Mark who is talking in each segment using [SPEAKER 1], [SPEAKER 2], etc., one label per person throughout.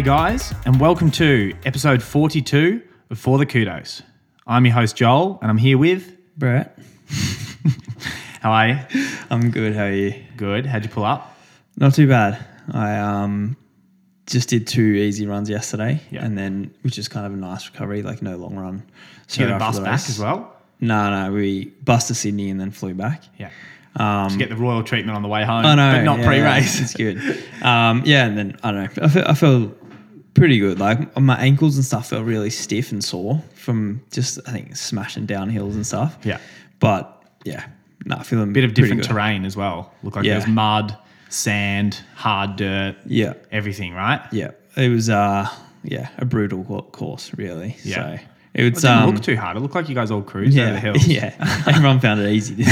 [SPEAKER 1] Hey guys, and welcome to episode 42 of For the Kudos. I'm your host Joel, and I'm here with.
[SPEAKER 2] Brett,
[SPEAKER 1] How are you?
[SPEAKER 2] I'm good. How are you?
[SPEAKER 1] Good. How'd you pull up?
[SPEAKER 2] Not too bad. I um just did two easy runs yesterday,
[SPEAKER 1] Yeah.
[SPEAKER 2] and then which is kind of a nice recovery, like no long run.
[SPEAKER 1] Did you get a bus back as well?
[SPEAKER 2] No, no, we bus to Sydney and then flew back.
[SPEAKER 1] Yeah.
[SPEAKER 2] Um,
[SPEAKER 1] To get the royal treatment on the way home,
[SPEAKER 2] I know,
[SPEAKER 1] but not
[SPEAKER 2] yeah,
[SPEAKER 1] pre-race.
[SPEAKER 2] It's good. Um, yeah, and then I don't know. I feel, I feel pretty good. Like my ankles and stuff felt really stiff and sore from just I think smashing down hills and stuff.
[SPEAKER 1] Yeah.
[SPEAKER 2] but yeah, not I feel a
[SPEAKER 1] Bit of different terrain as well. Look like
[SPEAKER 2] Yeah.
[SPEAKER 1] there was mud, sand, hard dirt,
[SPEAKER 2] Yeah,
[SPEAKER 1] everything, right?
[SPEAKER 2] Yeah, it was uh yeah a brutal course really.
[SPEAKER 1] Yeah.
[SPEAKER 2] So it
[SPEAKER 1] It
[SPEAKER 2] was
[SPEAKER 1] didn't
[SPEAKER 2] um,
[SPEAKER 1] look too hard. It looked like you guys all cruised over the
[SPEAKER 2] yeah
[SPEAKER 1] hills.
[SPEAKER 2] yeah everyone found it easy.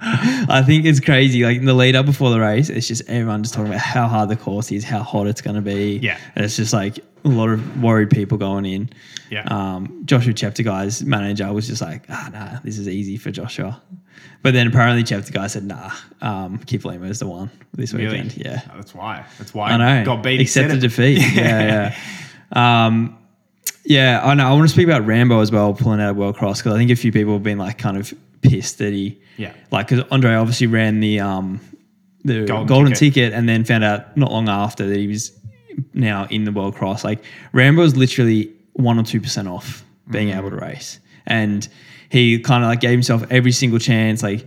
[SPEAKER 2] I think it's crazy. Like in the lead up before the race, it's just everyone just talking about how hard the course is, how hot it's going to be.
[SPEAKER 1] Yeah.
[SPEAKER 2] and it's just like a lot of worried people going in.
[SPEAKER 1] Yeah.
[SPEAKER 2] Um, Joshua Cheptegei's manager was just like, ah, nah, this is easy for Joshua. But then apparently Chapter Cheptegei said, nah, um, Kiplimo's the one this
[SPEAKER 1] Really?
[SPEAKER 2] weekend. Yeah.
[SPEAKER 1] That's why. That's why
[SPEAKER 2] I know.
[SPEAKER 1] got beat.
[SPEAKER 2] Accepted defeat. Yeah, yeah. Um, yeah, I know. I want to speak about Rambo as well, pulling out of World Cross because I think a few people have been like kind of pissed that he,
[SPEAKER 1] Yeah.
[SPEAKER 2] like because Andre obviously ran the um the
[SPEAKER 1] Golden
[SPEAKER 2] golden,
[SPEAKER 1] ticket.
[SPEAKER 2] ticket. and then found out not long after that he was now in the World Cross. Like Rambo is literally one or two percent off being
[SPEAKER 1] Mm.
[SPEAKER 2] able to race, and he kind of like gave himself every single chance. Like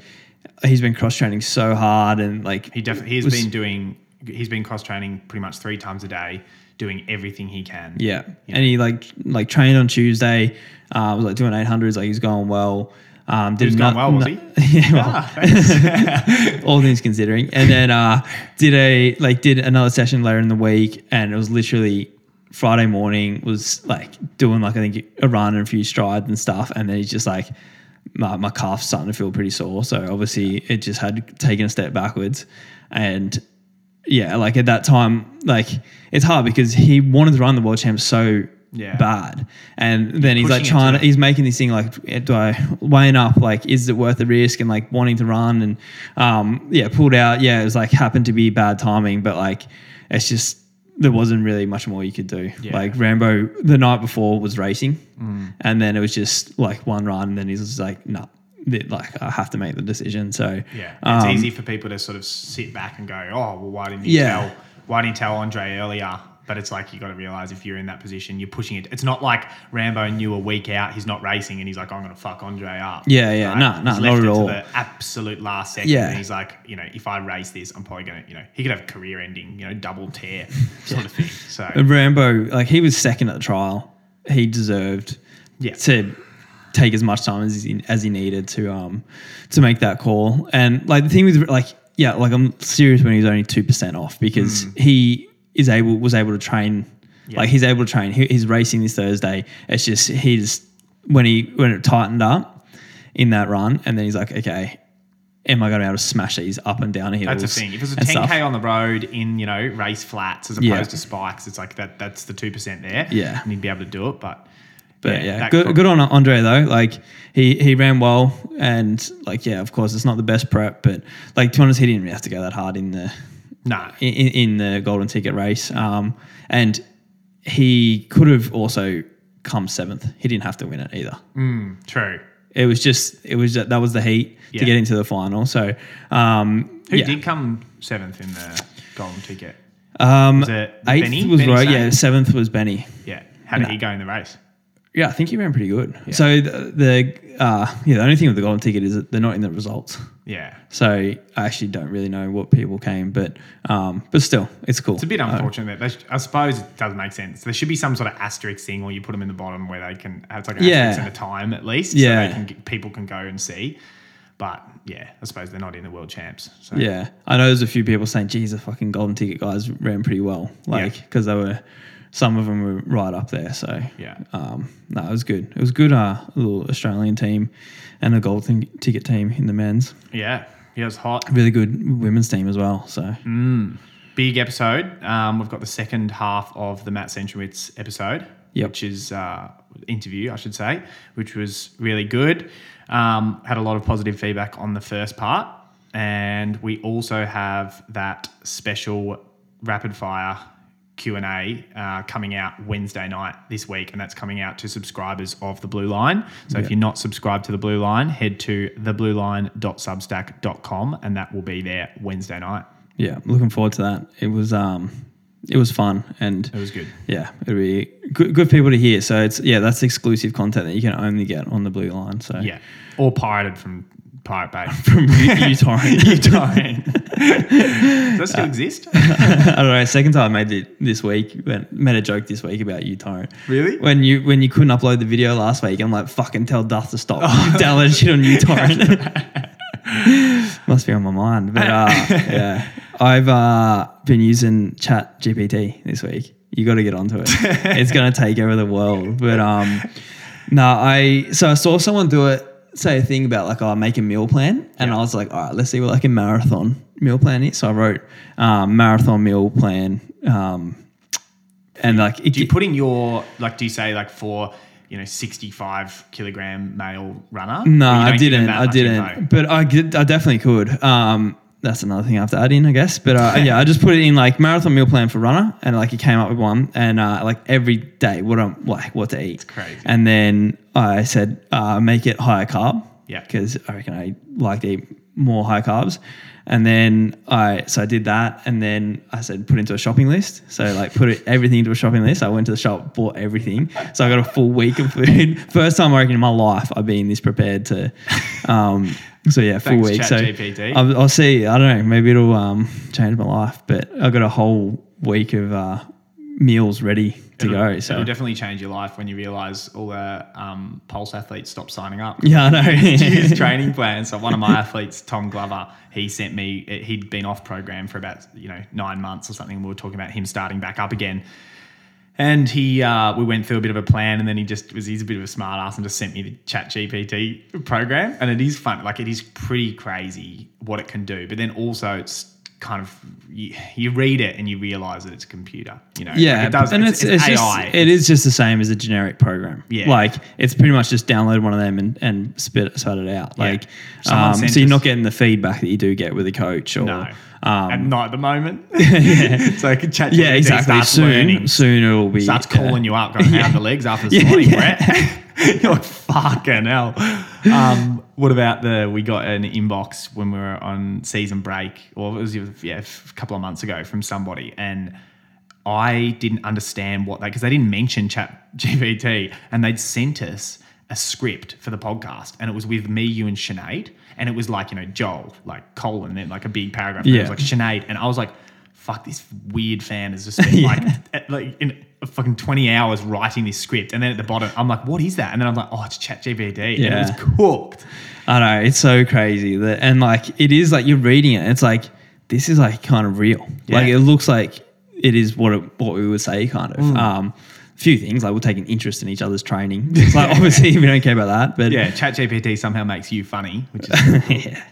[SPEAKER 2] he's been cross training so hard, and like
[SPEAKER 1] He definitely he's
[SPEAKER 2] was-
[SPEAKER 1] been doing he's been cross training pretty much three times a day, doing everything he can.
[SPEAKER 2] Yeah. And he like like trained on Tuesday. Uh, was like doing eight hundreds. Like he's going well. Um, did he
[SPEAKER 1] was going well, was he?
[SPEAKER 2] yeah. Well,
[SPEAKER 1] Ah,
[SPEAKER 2] all things considering, and then uh, did a like did another session later in the week, and it was literally Friday morning. Was like doing like I think a run and a few strides and stuff, and then he's just like. My, my calf's starting to feel pretty sore, so obviously it just had taken a step backwards, and yeah, like at that time, like it's hard because he wanted to run the world champ so
[SPEAKER 1] Yeah.
[SPEAKER 2] bad, and then he's like
[SPEAKER 1] pushing
[SPEAKER 2] trying
[SPEAKER 1] to-
[SPEAKER 2] he's making this thing like, do I weighing up like, is it worth the risk and like wanting to run and um yeah, pulled out. Yeah, it was like happened to be bad timing, but like it's just there wasn't really much more you could do.
[SPEAKER 1] Yeah.
[SPEAKER 2] Like Rambo the night before was racing,
[SPEAKER 1] Mm.
[SPEAKER 2] and then it was just like one run, and then he's like, no. Like I have to make the decision. So
[SPEAKER 1] Yeah, it's
[SPEAKER 2] um,
[SPEAKER 1] easy for people to sort of sit back and go, "Oh, well, why didn't you
[SPEAKER 2] Yeah.
[SPEAKER 1] tell? Why didn't you tell Andre earlier?" But it's like you got to realize if you're in that position, you're pushing it. It's not like Rambo knew a week out he's not racing and he's like, "I'm going to fuck Andre up."
[SPEAKER 2] Yeah, yeah. No, no,
[SPEAKER 1] He's
[SPEAKER 2] not at all.
[SPEAKER 1] The absolute last second,
[SPEAKER 2] Yeah.
[SPEAKER 1] and he's like, you know, if I race this, I'm probably going to, you know, he could have career-ending, you know, double tear sort of thing. So
[SPEAKER 2] Rambo, like he was second at the trial. He deserved
[SPEAKER 1] Yeah.
[SPEAKER 2] to take as much time as he, as he needed to um to make that call. And like the thing with like yeah, like I'm serious when he's only two percent off because he is able was able to train.
[SPEAKER 1] Yeah.
[SPEAKER 2] Like he's able to train. He, he's racing this Thursday. It's just he's when he when it tightened up in that run, and then he's like, okay. Am I going to be able to smash these up and down hills?
[SPEAKER 1] That's the thing. If it's a 10k
[SPEAKER 2] stuff?
[SPEAKER 1] on the road in you know race flats as opposed
[SPEAKER 2] Yeah.
[SPEAKER 1] to spikes, it's like that. That's the two percent there.
[SPEAKER 2] Yeah.
[SPEAKER 1] and he'd be able to do it. But
[SPEAKER 2] But yeah,
[SPEAKER 1] that
[SPEAKER 2] good, good on Andre though. Like he he ran well, and like yeah, of course it's not the best prep, but like to be honest, he didn't really have to go that hard in the
[SPEAKER 1] Nah,
[SPEAKER 2] in, in the golden ticket race. Um, and he could have also come seventh. He didn't have to win it either.
[SPEAKER 1] true.
[SPEAKER 2] It was just it was that was the heat
[SPEAKER 1] Yeah.
[SPEAKER 2] to get into the final. So um,
[SPEAKER 1] Who
[SPEAKER 2] yeah.
[SPEAKER 1] did come seventh in the golden ticket?
[SPEAKER 2] um,
[SPEAKER 1] Was it
[SPEAKER 2] eighth
[SPEAKER 1] Benny?
[SPEAKER 2] was
[SPEAKER 1] Benny
[SPEAKER 2] right. Yeah, seventh was Benny.
[SPEAKER 1] Yeah. How did
[SPEAKER 2] No.
[SPEAKER 1] he go in the race?
[SPEAKER 2] Yeah, I think you ran pretty good. So the, the uh, yeah, the only thing with the golden ticket is that they're not in the results.
[SPEAKER 1] Yeah.
[SPEAKER 2] So I actually don't really know what people came, but um, but still, it's cool.
[SPEAKER 1] It's a bit unfortunate. that sh- I suppose it does make sense. There should be some sort of asterisk thing, or you put them in the bottom where they can have like an
[SPEAKER 2] Yeah.
[SPEAKER 1] asterisk and a time at least,
[SPEAKER 2] Yeah.
[SPEAKER 1] so can get, people can go and see. But yeah, I suppose they're not in the world champs. So
[SPEAKER 2] Yeah, I know there's a few people saying, "Geez, the fucking golden ticket guys ran pretty well," like
[SPEAKER 1] Yeah.
[SPEAKER 2] because they were some of them were right up there. So
[SPEAKER 1] Yeah.
[SPEAKER 2] um, no, it was good. It was good. Uh, little Australian team and a golden ticket team in the men's.
[SPEAKER 1] yeah, yeah, it was hot.
[SPEAKER 2] Really good women's team as well. So
[SPEAKER 1] Mm. Big episode. Um, we've got the second half of the Matt Centrowitz episode,
[SPEAKER 2] Yep.
[SPEAKER 1] which is uh, interview, I should say, which was really good. Um, had a lot of positive feedback on the first part, and we also have that special rapid fire Q and A uh, coming out Wednesday night this week, and that's coming out to subscribers of the Blue Line. So if you're not subscribed to the Blue Line, head to theblueline.substack.com, and that will be there Wednesday night.
[SPEAKER 2] Yeah, looking forward to that. It was um, it was fun and
[SPEAKER 1] It was good.
[SPEAKER 2] yeah, it'll be good, good people to hear. So it's yeah, that's exclusive content that you can only get on the Blue Line. So
[SPEAKER 1] Yeah, or pirated from Pirate Bay.
[SPEAKER 2] from uTorrent.
[SPEAKER 1] uTorrent. Does that still exist?
[SPEAKER 2] I don't know. Second time I made it this week. Went, made a joke this week about uTorrent.
[SPEAKER 1] Really?
[SPEAKER 2] When you when you couldn't upload the video last week, I'm like, fucking tell Duff to stop. You download shit on uTorrent. Must be on my mind. But uh, yeah, I've uh, been using Chat GPT this week. You got to get onto it. it's gonna take over the world. But um, no, I so I saw someone do it. Say a thing about like, oh, make a meal plan, and I was like, all right, let's see what like a marathon meal plan is. So I wrote um, marathon meal plan, um, and like it,
[SPEAKER 1] Do you put in your like? Do you say like for you know sixty five kilogram male runner?
[SPEAKER 2] No,
[SPEAKER 1] Or you
[SPEAKER 2] I
[SPEAKER 1] don't give them
[SPEAKER 2] didn't.
[SPEAKER 1] that
[SPEAKER 2] I
[SPEAKER 1] much
[SPEAKER 2] didn't.
[SPEAKER 1] info?
[SPEAKER 2] But I, I definitely could. Um, that's another thing I have to add in, I guess. But uh, yeah, I just put it in like marathon meal plan for runner, and like it came up with one, and uh, like every day what I'm like what to eat.
[SPEAKER 1] crazy.
[SPEAKER 2] And then I said uh, make it higher carb.
[SPEAKER 1] Yeah.
[SPEAKER 2] Because I reckon I like to eat more high carbs. And then I so I did that, and then I said put into a shopping list. So like put it, everything into a shopping list. I went to the shop, bought everything. So I got a full week of food. First time I reckon in my life I've been this prepared to. Um, so yeah, full
[SPEAKER 1] Thanks,
[SPEAKER 2] week. So
[SPEAKER 1] ChatGPT.
[SPEAKER 2] I'll, I'll see. I don't know. Maybe it'll um, change my life. But I've got a whole week of uh, meals ready to
[SPEAKER 1] It'll-
[SPEAKER 2] go. So
[SPEAKER 1] it'll definitely change your life when you realize all the um, pulse athletes stop signing up.
[SPEAKER 2] yeah, I know.
[SPEAKER 1] his training plan. So one of my athletes, Tom Glover, he sent me. He'd been off program for about you know nine months or something. We were talking about him starting back up again, and he uh, we went through a bit of a plan, and then he just was he's a bit of a smart ass and just sent me the Chat GPT program, and it is fun. Like it is pretty crazy what it can do, but then also it's kind of you, you read it and you realize that it's a computer. You know,
[SPEAKER 2] Yeah,
[SPEAKER 1] like it does.
[SPEAKER 2] and
[SPEAKER 1] it's,
[SPEAKER 2] it's,
[SPEAKER 1] it's
[SPEAKER 2] it's
[SPEAKER 1] AI.
[SPEAKER 2] just it is just the same as a generic program.
[SPEAKER 1] Yeah.
[SPEAKER 2] like it's pretty much just download one of them and, and spit it, spit it out. Like,
[SPEAKER 1] Someone
[SPEAKER 2] um, so you're not getting the feedback that you do get with a coach or
[SPEAKER 1] No.
[SPEAKER 2] um,
[SPEAKER 1] and not at the moment.
[SPEAKER 2] yeah,
[SPEAKER 1] so I could Chat
[SPEAKER 2] yeah, exactly. Soon,
[SPEAKER 1] learning.
[SPEAKER 2] soon it'll be
[SPEAKER 1] starts
[SPEAKER 2] yeah.
[SPEAKER 1] calling you up, going, "How the legs after this
[SPEAKER 2] Yeah,
[SPEAKER 1] morning,
[SPEAKER 2] yeah.
[SPEAKER 1] Brett?" You're like, "Fucking hell." Um, what about the? We got an inbox when we were on season break, or it was yeah, a couple of months ago from somebody, and I didn't understand what they because they didn't mention Chat GPT, and they'd sent us a script for the podcast, and it was with me, you, and Sinead, and it was like you know Joel, like colon, then like a big paragraph, and it was
[SPEAKER 2] Yeah.
[SPEAKER 1] like Sinead, and I was like, "Fuck, this weird fan has just spent like at, like in fucking twenty hours writing this script," and then at the bottom, I'm like, "What is that?" And then I'm like, "Oh, it's Chat GPT," and it
[SPEAKER 2] Yeah.
[SPEAKER 1] was cooked.
[SPEAKER 2] I know it's so crazy that, and like it is like you're reading it. It's like this is like kind of real. Like it looks like it is what it, what we would say, kind of.
[SPEAKER 1] Mm.
[SPEAKER 2] Um, a few things like we'll take an interest in each other's training. It's like obviously we don't care about that, but
[SPEAKER 1] Yeah, Chat GPT somehow makes you funny, which is
[SPEAKER 2] yeah.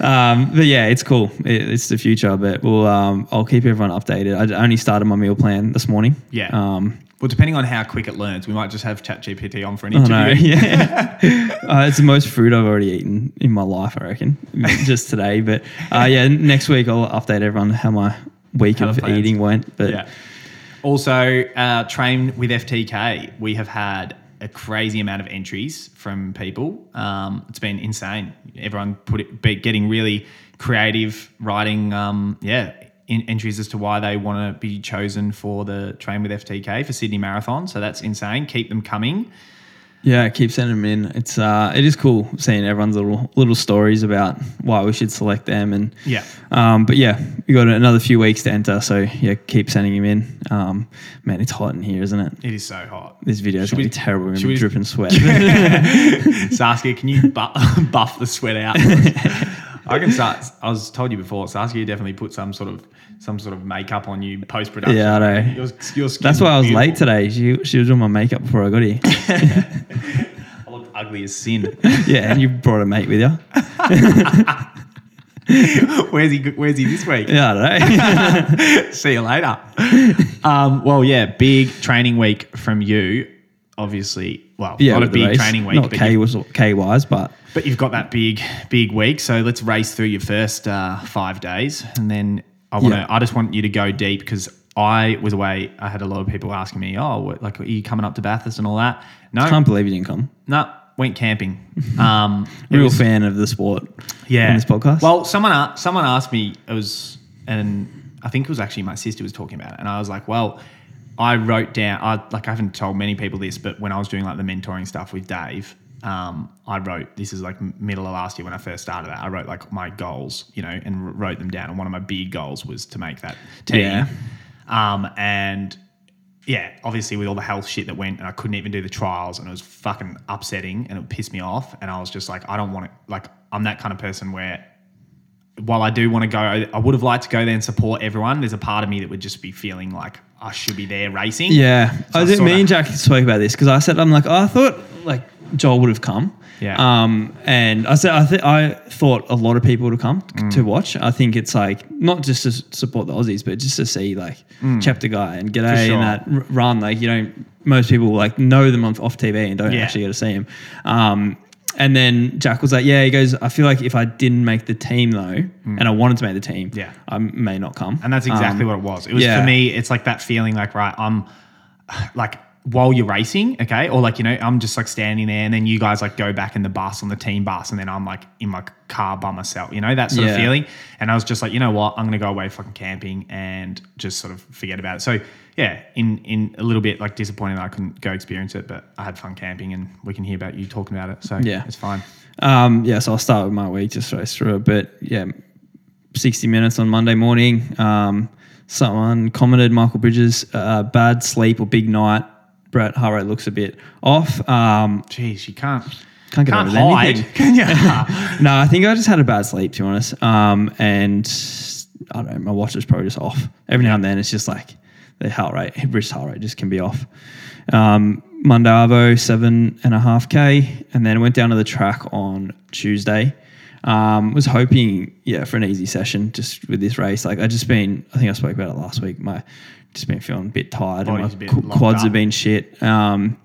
[SPEAKER 2] Um, but yeah, it's cool. It, it's the future, but we'll um, I'll keep everyone updated. I only started my meal plan this morning.
[SPEAKER 1] Yeah.
[SPEAKER 2] Um,
[SPEAKER 1] well, depending on how quick it learns, we might just have Chat GPT on for an interview.
[SPEAKER 2] Yeah. uh, it's the most fruit I've already eaten in my life, I reckon, just today. But uh, yeah, next week I'll update everyone how my week
[SPEAKER 1] How
[SPEAKER 2] of eating went. But
[SPEAKER 1] Yeah. Also, uh, train with FTK. We have had a crazy amount of entries from people. Um, it's been insane. Everyone put it, be getting really creative, writing, um, yeah, in, entries as to why they want to be chosen for the train with FTK for Sydney Marathon. So that's insane. Keep them coming.
[SPEAKER 2] Yeah, keep sending them in. It's uh, it is cool seeing everyone's little little stories about why we should select them and
[SPEAKER 1] Yeah.
[SPEAKER 2] Um, but yeah, we got another few weeks to enter, so yeah, keep sending them in. Um, man, it's hot in here, isn't it?
[SPEAKER 1] It is so hot.
[SPEAKER 2] This video is gonna
[SPEAKER 1] we-
[SPEAKER 2] be terrible. We're gonna be dripping sweat.
[SPEAKER 1] Saskia, can you bu- buff the sweat out? I can start. I was told you before, Saskia definitely put some sort of some sort of makeup on you post production.
[SPEAKER 2] Yeah, I know.
[SPEAKER 1] Your, your skin
[SPEAKER 2] That's why I was
[SPEAKER 1] beautiful.
[SPEAKER 2] late today. She she was doing my makeup before I got here.
[SPEAKER 1] I looked ugly as sin.
[SPEAKER 2] yeah, and you brought a mate with you.
[SPEAKER 1] where's he? Where's he this week?
[SPEAKER 2] Yeah, I don't know.
[SPEAKER 1] See you later. Um, well, yeah, big training week from you. Obviously, well,
[SPEAKER 2] yeah,
[SPEAKER 1] not a big
[SPEAKER 2] race.
[SPEAKER 1] training week,
[SPEAKER 2] Not K was K wise, but
[SPEAKER 1] but you've got that big, big week. So let's race through your first uh, five days, and then I want to.
[SPEAKER 2] Yeah.
[SPEAKER 1] I just want you to go deep because I was away. I had a lot of people asking me, "Oh, what, like, are you coming up to Bathurst and all that?" No, I
[SPEAKER 2] Can't believe you didn't come.
[SPEAKER 1] no, went camping. Um,
[SPEAKER 2] Real
[SPEAKER 1] was-
[SPEAKER 2] fan of the sport.
[SPEAKER 1] yeah.
[SPEAKER 2] On this podcast.
[SPEAKER 1] Well, someone someone asked me. It was, and I think it was actually my sister was talking about it, and I was like, well, I wrote down. I like I haven't told many people this, but when I was doing like the mentoring stuff with Dave. Um, I wrote this is like middle of last year when I first started that. I wrote like my goals, you know, and wrote them down. And one of my big goals was to make that team.
[SPEAKER 2] Yeah.
[SPEAKER 1] Um, and yeah, obviously with all the health shit that went, and I couldn't even do the trials, and it was fucking upsetting, and it pissed me off. And I was just like, I don't want to. Like, I'm that kind of person where, while I do want to go, I, would have liked to go there and support everyone. There's a part of me that would just be feeling like I should be there racing.
[SPEAKER 2] Yeah,
[SPEAKER 1] So
[SPEAKER 2] I me
[SPEAKER 1] sorta-
[SPEAKER 2] and Jack spoke about this because I said I'm like oh, I thought like Joel would have come.
[SPEAKER 1] Yeah.
[SPEAKER 2] Um, and I said I th- I thought a lot of people would have come
[SPEAKER 1] Mm.
[SPEAKER 2] to watch. I think it's like not just to support the Aussies, but just to see like Cheptegei and g'day
[SPEAKER 1] Mm. sure.
[SPEAKER 2] and that r- run. Like you don't most people like know them on, off TV and don't
[SPEAKER 1] Yeah.
[SPEAKER 2] actually get to see him. Um, and then Jack was like, "Yeah," he goes, "I feel like if I didn't make the team though, and I wanted to make the team,
[SPEAKER 1] Mm. Yeah.
[SPEAKER 2] I may not come."
[SPEAKER 1] And that's exactly
[SPEAKER 2] Um,
[SPEAKER 1] what it was. It was
[SPEAKER 2] yeah.
[SPEAKER 1] for me, it's like that feeling like, right, I'm like while you're racing, okay, or like, you know, I'm just like standing there and then you guys like go back in the bus on the team bus and then I'm like in my car by myself, you know, that sort of feeling. And I was just like, you know what, I'm gonna go away fucking camping and just sort of forget about it. So yeah, in in a little bit like disappointed that I couldn't go experience it, but I had fun camping and we can hear about you talking about it. So
[SPEAKER 2] Yeah.
[SPEAKER 1] it's fine.
[SPEAKER 2] Um, yeah, so I'll start with my week, just race through it. But yeah, 60 minutes on Monday morning. Um, someone commented, Michael Bridges, uh, bad sleep or big night. Brett heart rate looks a bit off. Um,
[SPEAKER 1] Jeez, you can't
[SPEAKER 2] Can't get
[SPEAKER 1] can't
[SPEAKER 2] with
[SPEAKER 1] hide,
[SPEAKER 2] anything.
[SPEAKER 1] can you?
[SPEAKER 2] no, I think I just had a bad sleep, to be honest. Um, and I don't know, my watch is probably just off. Every now and then, it's just like the heart rate, wrist heart rate just can be off. Um, Monday Arvo, seven and a half K. And then went down to the track on Tuesday. Um, was hoping, yeah, for an easy session just with this race. Like I just been, I think I spoke about it last week. My just been feeling a bit tired and
[SPEAKER 1] Body's
[SPEAKER 2] my
[SPEAKER 1] a
[SPEAKER 2] qu- quads
[SPEAKER 1] up.
[SPEAKER 2] have been shit. Um,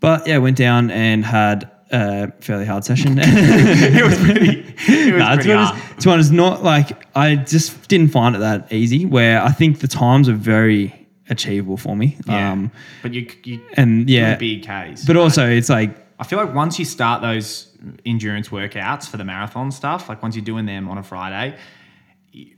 [SPEAKER 2] but yeah, went down and had a fairly hard session.
[SPEAKER 1] it was pretty it was
[SPEAKER 2] Nah, to,
[SPEAKER 1] pretty
[SPEAKER 2] be honest,
[SPEAKER 1] hard.
[SPEAKER 2] to be honest, not like I just didn't find it that easy. Where I think the times are very achievable for me.
[SPEAKER 1] Yeah.
[SPEAKER 2] Um,
[SPEAKER 1] but you, you
[SPEAKER 2] and yeah,
[SPEAKER 1] big Ks.
[SPEAKER 2] but also it's like
[SPEAKER 1] I feel like once you start those endurance workouts for the marathon stuff, like once you're doing them on a Friday,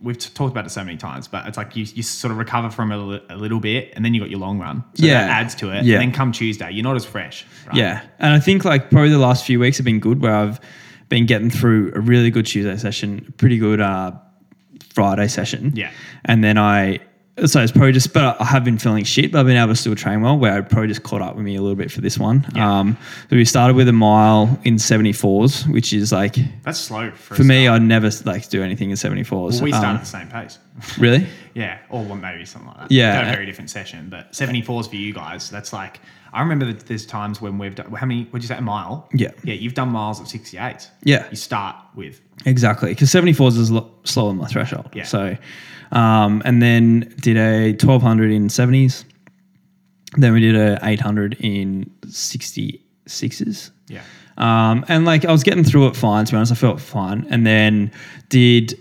[SPEAKER 1] we've talked about it so many times, but it's like you, you sort of recover from it a, li- a little bit and then you got your long run. So
[SPEAKER 2] Yeah.
[SPEAKER 1] that adds to it.
[SPEAKER 2] Yeah.
[SPEAKER 1] And then come Tuesday, you're not as fresh. Right?
[SPEAKER 2] Yeah, and I think like probably the last few weeks have been good where I've been getting through a really good Tuesday session, pretty good uh, Friday session.
[SPEAKER 1] Yeah.
[SPEAKER 2] and then I so it's probably just, but I have been feeling shit, but I've been able to still train well. Where I probably just caught up with me a little bit for this one.
[SPEAKER 1] Yeah.
[SPEAKER 2] Um, so we started with a mile in seventy fours, which is like
[SPEAKER 1] That's slow for,
[SPEAKER 2] for me.
[SPEAKER 1] start.
[SPEAKER 2] I never like do anything in seventy fours.
[SPEAKER 1] Well, we started at the same pace.
[SPEAKER 2] really?
[SPEAKER 1] Yeah, or maybe something like that.
[SPEAKER 2] Yeah.
[SPEAKER 1] Got a very different session, but 74s for you guys. That's like, I remember that there's times when we've done, how many, what'd you say, a mile?
[SPEAKER 2] Yeah.
[SPEAKER 1] Yeah, you've done miles at 68.
[SPEAKER 2] Yeah.
[SPEAKER 1] You start with,
[SPEAKER 2] Exactly, because 74s is lo- slower than my threshold.
[SPEAKER 1] Yeah.
[SPEAKER 2] So, um, and then did a 1200 in 70s. Then we did a 800 in 66s.
[SPEAKER 1] yeah.
[SPEAKER 2] Um, and like I was getting through it fine. To be honest, I felt fine. And then did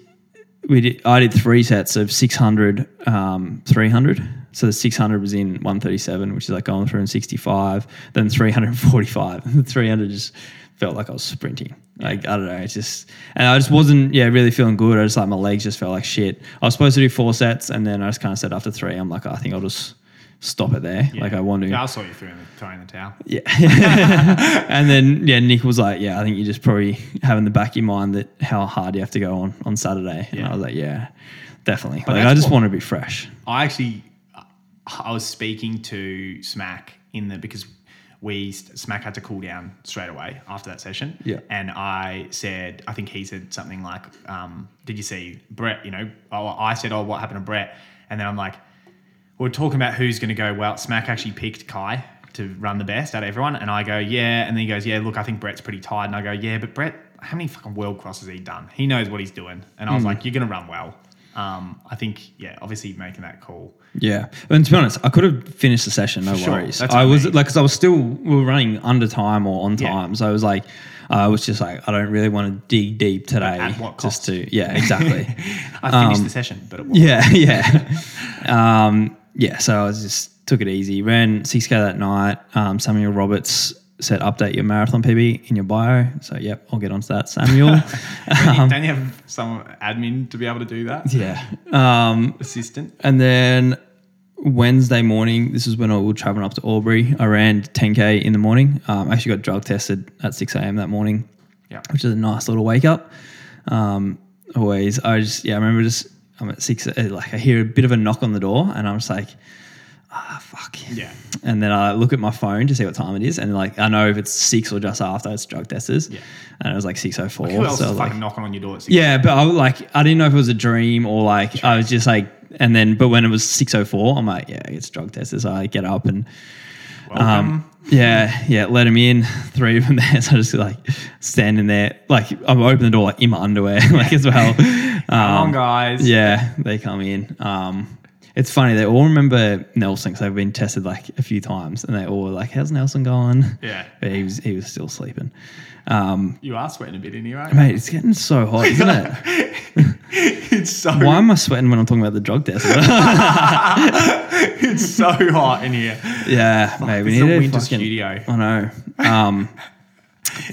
[SPEAKER 2] we did I did three sets of 600, um, 300. So the 600 was in 137, which is like going through in 65. Then 345. The 300 just felt like I was sprinting. Like I don't know, it's just and I just wasn't yeah really feeling good. I just like my legs just felt like shit. I was supposed to do four sets, and then I just kind of said after three, I'm like oh, I think I'll just stop it there.
[SPEAKER 1] yeah.
[SPEAKER 2] Like I want to.
[SPEAKER 1] Yeah, I saw you throwing the, throwing the towel.
[SPEAKER 2] Yeah. and then yeah, Nick was like, yeah, I think you just probably have in the back of your mind that how hard you have to go on on Saturday. And
[SPEAKER 1] Yeah.
[SPEAKER 2] I was like, yeah, definitely.
[SPEAKER 1] But
[SPEAKER 2] like, I just want to be fresh.
[SPEAKER 1] I actually, I was speaking to Smack in the because we Smack had to cool down straight away after that session.
[SPEAKER 2] Yeah.
[SPEAKER 1] and I said, I think he said something like, um, "Did you see Brett?" You know, oh, I said, "Oh, what happened to Brett?" And then I'm like, we're talking about who's going to go well. Smack actually picked Ky to run the best out of everyone, and I go, "Yeah," and then he goes, "Yeah, look, I think Brett's pretty tired," and I go, "Yeah, but Brett." How many fucking world crosses he done? He knows what he's doing, and I was like, "You're gonna run well." Um, I think, yeah, obviously making that call.
[SPEAKER 2] Yeah, and to be honest, I could have finished the session, no
[SPEAKER 1] sure.
[SPEAKER 2] worries. I
[SPEAKER 1] what I
[SPEAKER 2] was
[SPEAKER 1] mean.
[SPEAKER 2] like, because I was still we were running under time or on
[SPEAKER 1] Yeah.
[SPEAKER 2] time, so I was like, I was just like, I don't really want to dig deep today,
[SPEAKER 1] at what
[SPEAKER 2] just
[SPEAKER 1] cost?
[SPEAKER 2] to yeah, exactly.
[SPEAKER 1] I finished
[SPEAKER 2] Um,
[SPEAKER 1] the session, but it was
[SPEAKER 2] yeah, yeah, um, yeah. So I was just took it easy. Ran six k that night. Um, Samuel Roberts said update your marathon PB in your bio. So yep, I'll get onto that, Samuel.
[SPEAKER 1] Don't you, don't you have some admin to be able to do that?
[SPEAKER 2] yeah. Um,
[SPEAKER 1] Assistant.
[SPEAKER 2] And then Wednesday morning, this is when I was traveling up to Albury. I ran 10k in the morning. Um, I actually got drug tested at 6 a.m. that morning,
[SPEAKER 1] Yeah.
[SPEAKER 2] which is a nice little wake up. Um, always, I just yeah, I remember just I'm at six, like I hear a bit of a knock on the door, and I'm just like, ah, fuck.
[SPEAKER 1] Yeah.
[SPEAKER 2] And then I look at my phone to see what time it is, and like I know if it's six or just after it's drug testers.
[SPEAKER 1] Yeah.
[SPEAKER 2] And it was like 6:04.
[SPEAKER 1] Who else
[SPEAKER 2] so
[SPEAKER 1] is
[SPEAKER 2] like,
[SPEAKER 1] fucking knocking on your door at six?
[SPEAKER 2] yeah, but I was like, I didn't know if it was a dream or like I was just like, and then, but when it was six oh four, I'm like, yeah, it's drug testers. So I get up and, um, yeah, yeah, let him in. Three of them there, so I just like standing there, like I'm open the door like in my underwear, like as well.
[SPEAKER 1] Come on,
[SPEAKER 2] Um,
[SPEAKER 1] guys.
[SPEAKER 2] yeah, they come in. Um, it's funny they all remember Nelson because they've been tested like a few times, and they all were like, "How's Nelson going?"
[SPEAKER 1] Yeah.
[SPEAKER 2] but he was he was still sleeping. Um,
[SPEAKER 1] You are sweating a bit in here, right?
[SPEAKER 2] mate, it's getting so hot, isn't it?
[SPEAKER 1] it's so
[SPEAKER 2] Why am I sweating when I'm talking about the drug test?
[SPEAKER 1] it's so hot in here.
[SPEAKER 2] yeah, mate, we
[SPEAKER 1] It's
[SPEAKER 2] need
[SPEAKER 1] a
[SPEAKER 2] a
[SPEAKER 1] winter
[SPEAKER 2] fucking-
[SPEAKER 1] studio.
[SPEAKER 2] I know. Um,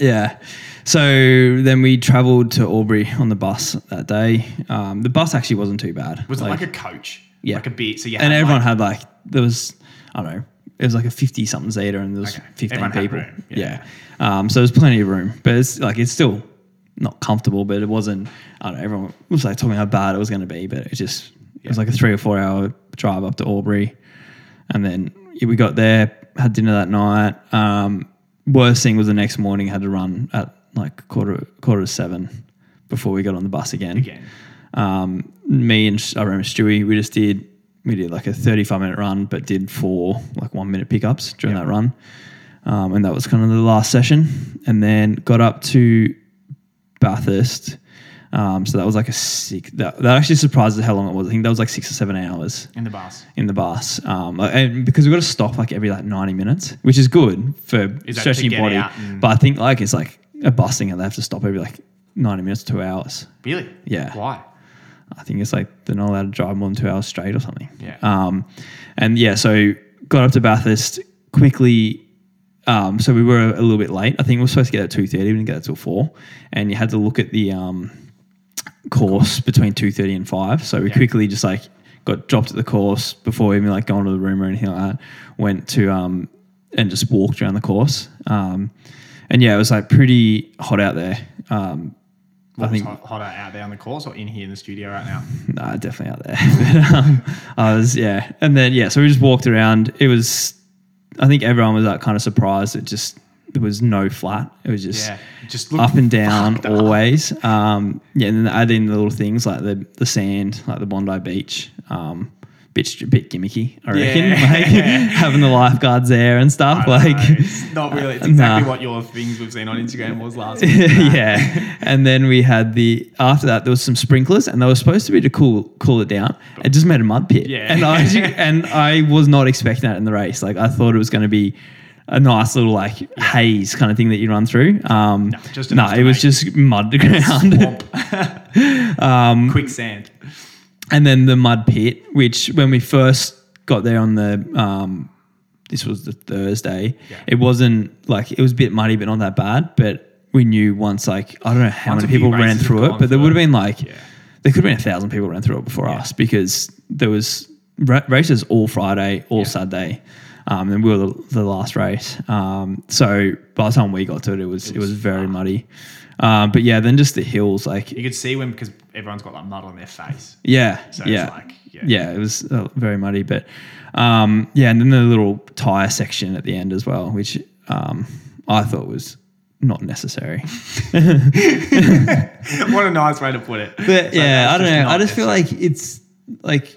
[SPEAKER 2] yeah. So then we travelled to Albury on the bus that day. Um, the bus actually wasn't too bad.
[SPEAKER 1] Was it like a coach?
[SPEAKER 2] Yeah.
[SPEAKER 1] Like a bit. So you
[SPEAKER 2] and everyone
[SPEAKER 1] like,
[SPEAKER 2] had like there was I don't know it was like a fifty something seater and there was
[SPEAKER 1] Okay.
[SPEAKER 2] fifteen
[SPEAKER 1] Everyone
[SPEAKER 2] people.
[SPEAKER 1] room.
[SPEAKER 2] Yeah. Um, so there's plenty of room, but it's like it's still not comfortable, but it wasn't. I don't know. Everyone was like talking how bad it was going to be, but it just it was like a three or four hour drive up to Albury, and then yeah, we got there, had dinner that night. Um, worst thing was the next morning had to run at like quarter quarter to seven before we got on the bus again
[SPEAKER 1] again.
[SPEAKER 2] um, me and I remember Stewie, we just did we did like a 35 minute run, but did four like one minute pickups during that run. Um, and that was kind of the last session. And then got up to Bathurst. Um, so that was like a six. That, that actually surprised us how long it was. I think that was like six or seven hours
[SPEAKER 1] In the bus.
[SPEAKER 2] in the bus. Um, and because we've got to stop like every like 90 minutes, which is good for
[SPEAKER 1] Is
[SPEAKER 2] stretching your body. But I think like it's like a bus thing and they have to stop every like 90 minutes, two hours.
[SPEAKER 1] Really?
[SPEAKER 2] Yeah.
[SPEAKER 1] Why?
[SPEAKER 2] I think it's like they're not allowed to drive more than two hours straight or something.
[SPEAKER 1] Yeah.
[SPEAKER 2] Um, and yeah, so got up to Bathurst quickly. Um, so we were a little bit late. I think we were supposed to get at two thirty. We didn't get there till four, and you had to look at the um, course between two thirty and five. So we
[SPEAKER 1] Yeah.
[SPEAKER 2] quickly just like got dropped at the course before even like going to the room or anything like that. Went to um, and just walked around the course. Um, and yeah, it was like pretty hot out there. Um, I think
[SPEAKER 1] hotter out there on the course or in here in the studio right now?
[SPEAKER 2] Nah, definitely out there. but, um, I was, yeah. And then, yeah, so we just walked around. It was, I think everyone was like kind of surprised. It just, there was no flat. It was just
[SPEAKER 1] Yeah. Just
[SPEAKER 2] up and down
[SPEAKER 1] fucked up.
[SPEAKER 2] always. Um, yeah, and then add in the little things like the, the sand, like the Bondi Beach. Um, bit, bit gimmicky, I reckon.
[SPEAKER 1] Yeah.
[SPEAKER 2] Like having the lifeguards there and stuff. Like,
[SPEAKER 1] know. it's not really. It's exactly
[SPEAKER 2] Nah.
[SPEAKER 1] what your things we've seen on Instagram was last week.
[SPEAKER 2] yeah. And then we had the after that there was some sprinklers and they were supposed to be to cool cool it down. It just made a mud pit.
[SPEAKER 1] Yeah.
[SPEAKER 2] And I and I was not expecting that in the race. Like I thought it was going to be a nice little like haze kind of thing that you run through. Um, no,
[SPEAKER 1] just to
[SPEAKER 2] it was just mud to ground. Um,
[SPEAKER 1] Quicksand.
[SPEAKER 2] And then the mud pit, which when we first got there on the um, this was the Thursday,
[SPEAKER 1] Yeah.
[SPEAKER 2] it wasn't like it was a bit muddy, but not that bad. But we knew once, like I don't know how
[SPEAKER 1] Once
[SPEAKER 2] many people ran through it, but there would have been like
[SPEAKER 1] Yeah.
[SPEAKER 2] there could have been a thousand people ran through it before us because there was ra- races all Friday, all
[SPEAKER 1] Yeah.
[SPEAKER 2] Saturday. Um, and we were the, the last race. Um, so by the time we got to it, it was it was,
[SPEAKER 1] was
[SPEAKER 2] very muddy. Um, but yeah, then just the hills, like
[SPEAKER 1] You could see when because everyone's got like mud on their face.
[SPEAKER 2] yeah,
[SPEAKER 1] So
[SPEAKER 2] yeah,
[SPEAKER 1] it's like yeah.
[SPEAKER 2] yeah, it was uh, very muddy, but um, yeah, and then the little tire section at the end as well, which um, I thought was not necessary.
[SPEAKER 1] what a nice way to put it.
[SPEAKER 2] But yeah, I don't know. I just feel like it's like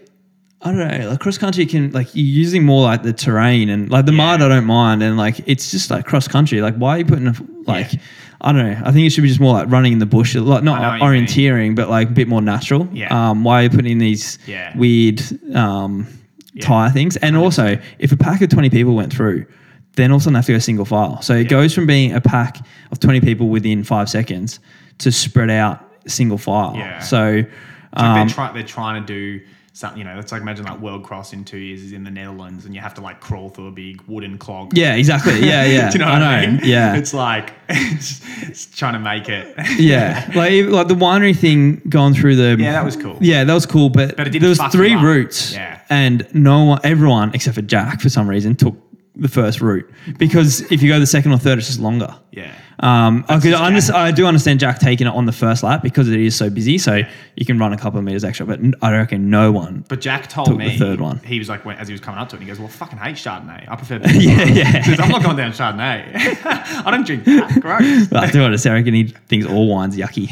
[SPEAKER 2] I don't know. Like cross country can like you're using more like the terrain and like the mud. I don't mind, and like it's just like cross country. Like why are you putting a, like
[SPEAKER 1] Yeah.
[SPEAKER 2] I don't know. I think it should be just more like running in the bush, like not
[SPEAKER 1] what you mean.
[SPEAKER 2] orienteering, but like a bit more natural.
[SPEAKER 1] Yeah.
[SPEAKER 2] Um, why are you putting in these
[SPEAKER 1] Yeah.
[SPEAKER 2] weird um,
[SPEAKER 1] Yeah.
[SPEAKER 2] tire things? And also, if a pack of twenty people went through, then all of a sudden they have to go single file. So it
[SPEAKER 1] Yeah.
[SPEAKER 2] goes from being a pack of twenty people within five seconds to spread out single file.
[SPEAKER 1] Yeah.
[SPEAKER 2] So.
[SPEAKER 1] It's like
[SPEAKER 2] Um,
[SPEAKER 1] they're, try, they're trying to do something, you know, it's like imagine like World Cross in two years is in the Netherlands and you have to like crawl through a big wooden clog.
[SPEAKER 2] yeah, exactly. Yeah, yeah.
[SPEAKER 1] Do you know what
[SPEAKER 2] I
[SPEAKER 1] I,
[SPEAKER 2] know.
[SPEAKER 1] mean?
[SPEAKER 2] Yeah.
[SPEAKER 1] It's like, it's, it's trying to make it.
[SPEAKER 2] yeah, like like the winery thing going through the
[SPEAKER 1] Yeah, that was cool.
[SPEAKER 2] Yeah, that was cool, but,
[SPEAKER 1] But
[SPEAKER 2] there was three routes,
[SPEAKER 1] Yeah.
[SPEAKER 2] and no one, everyone except for Jack for some reason took the first route because if you go the second or third, it's just longer.
[SPEAKER 1] Yeah.
[SPEAKER 2] Um, I, could under- I do understand Jack taking it on the first lap because it is so busy, so you can run a couple of meters extra. But I reckon no one.
[SPEAKER 1] But Jack told me
[SPEAKER 2] the third one.
[SPEAKER 1] He was like, when, as he was coming up to it, he goes, "Well, I fucking hate Chardonnay. I prefer."
[SPEAKER 2] Yeah, yeah.
[SPEAKER 1] Says, I'm not going down Chardonnay. I don't drink that. Gross.
[SPEAKER 2] I do understand. I reckon he thinks all wine's yucky.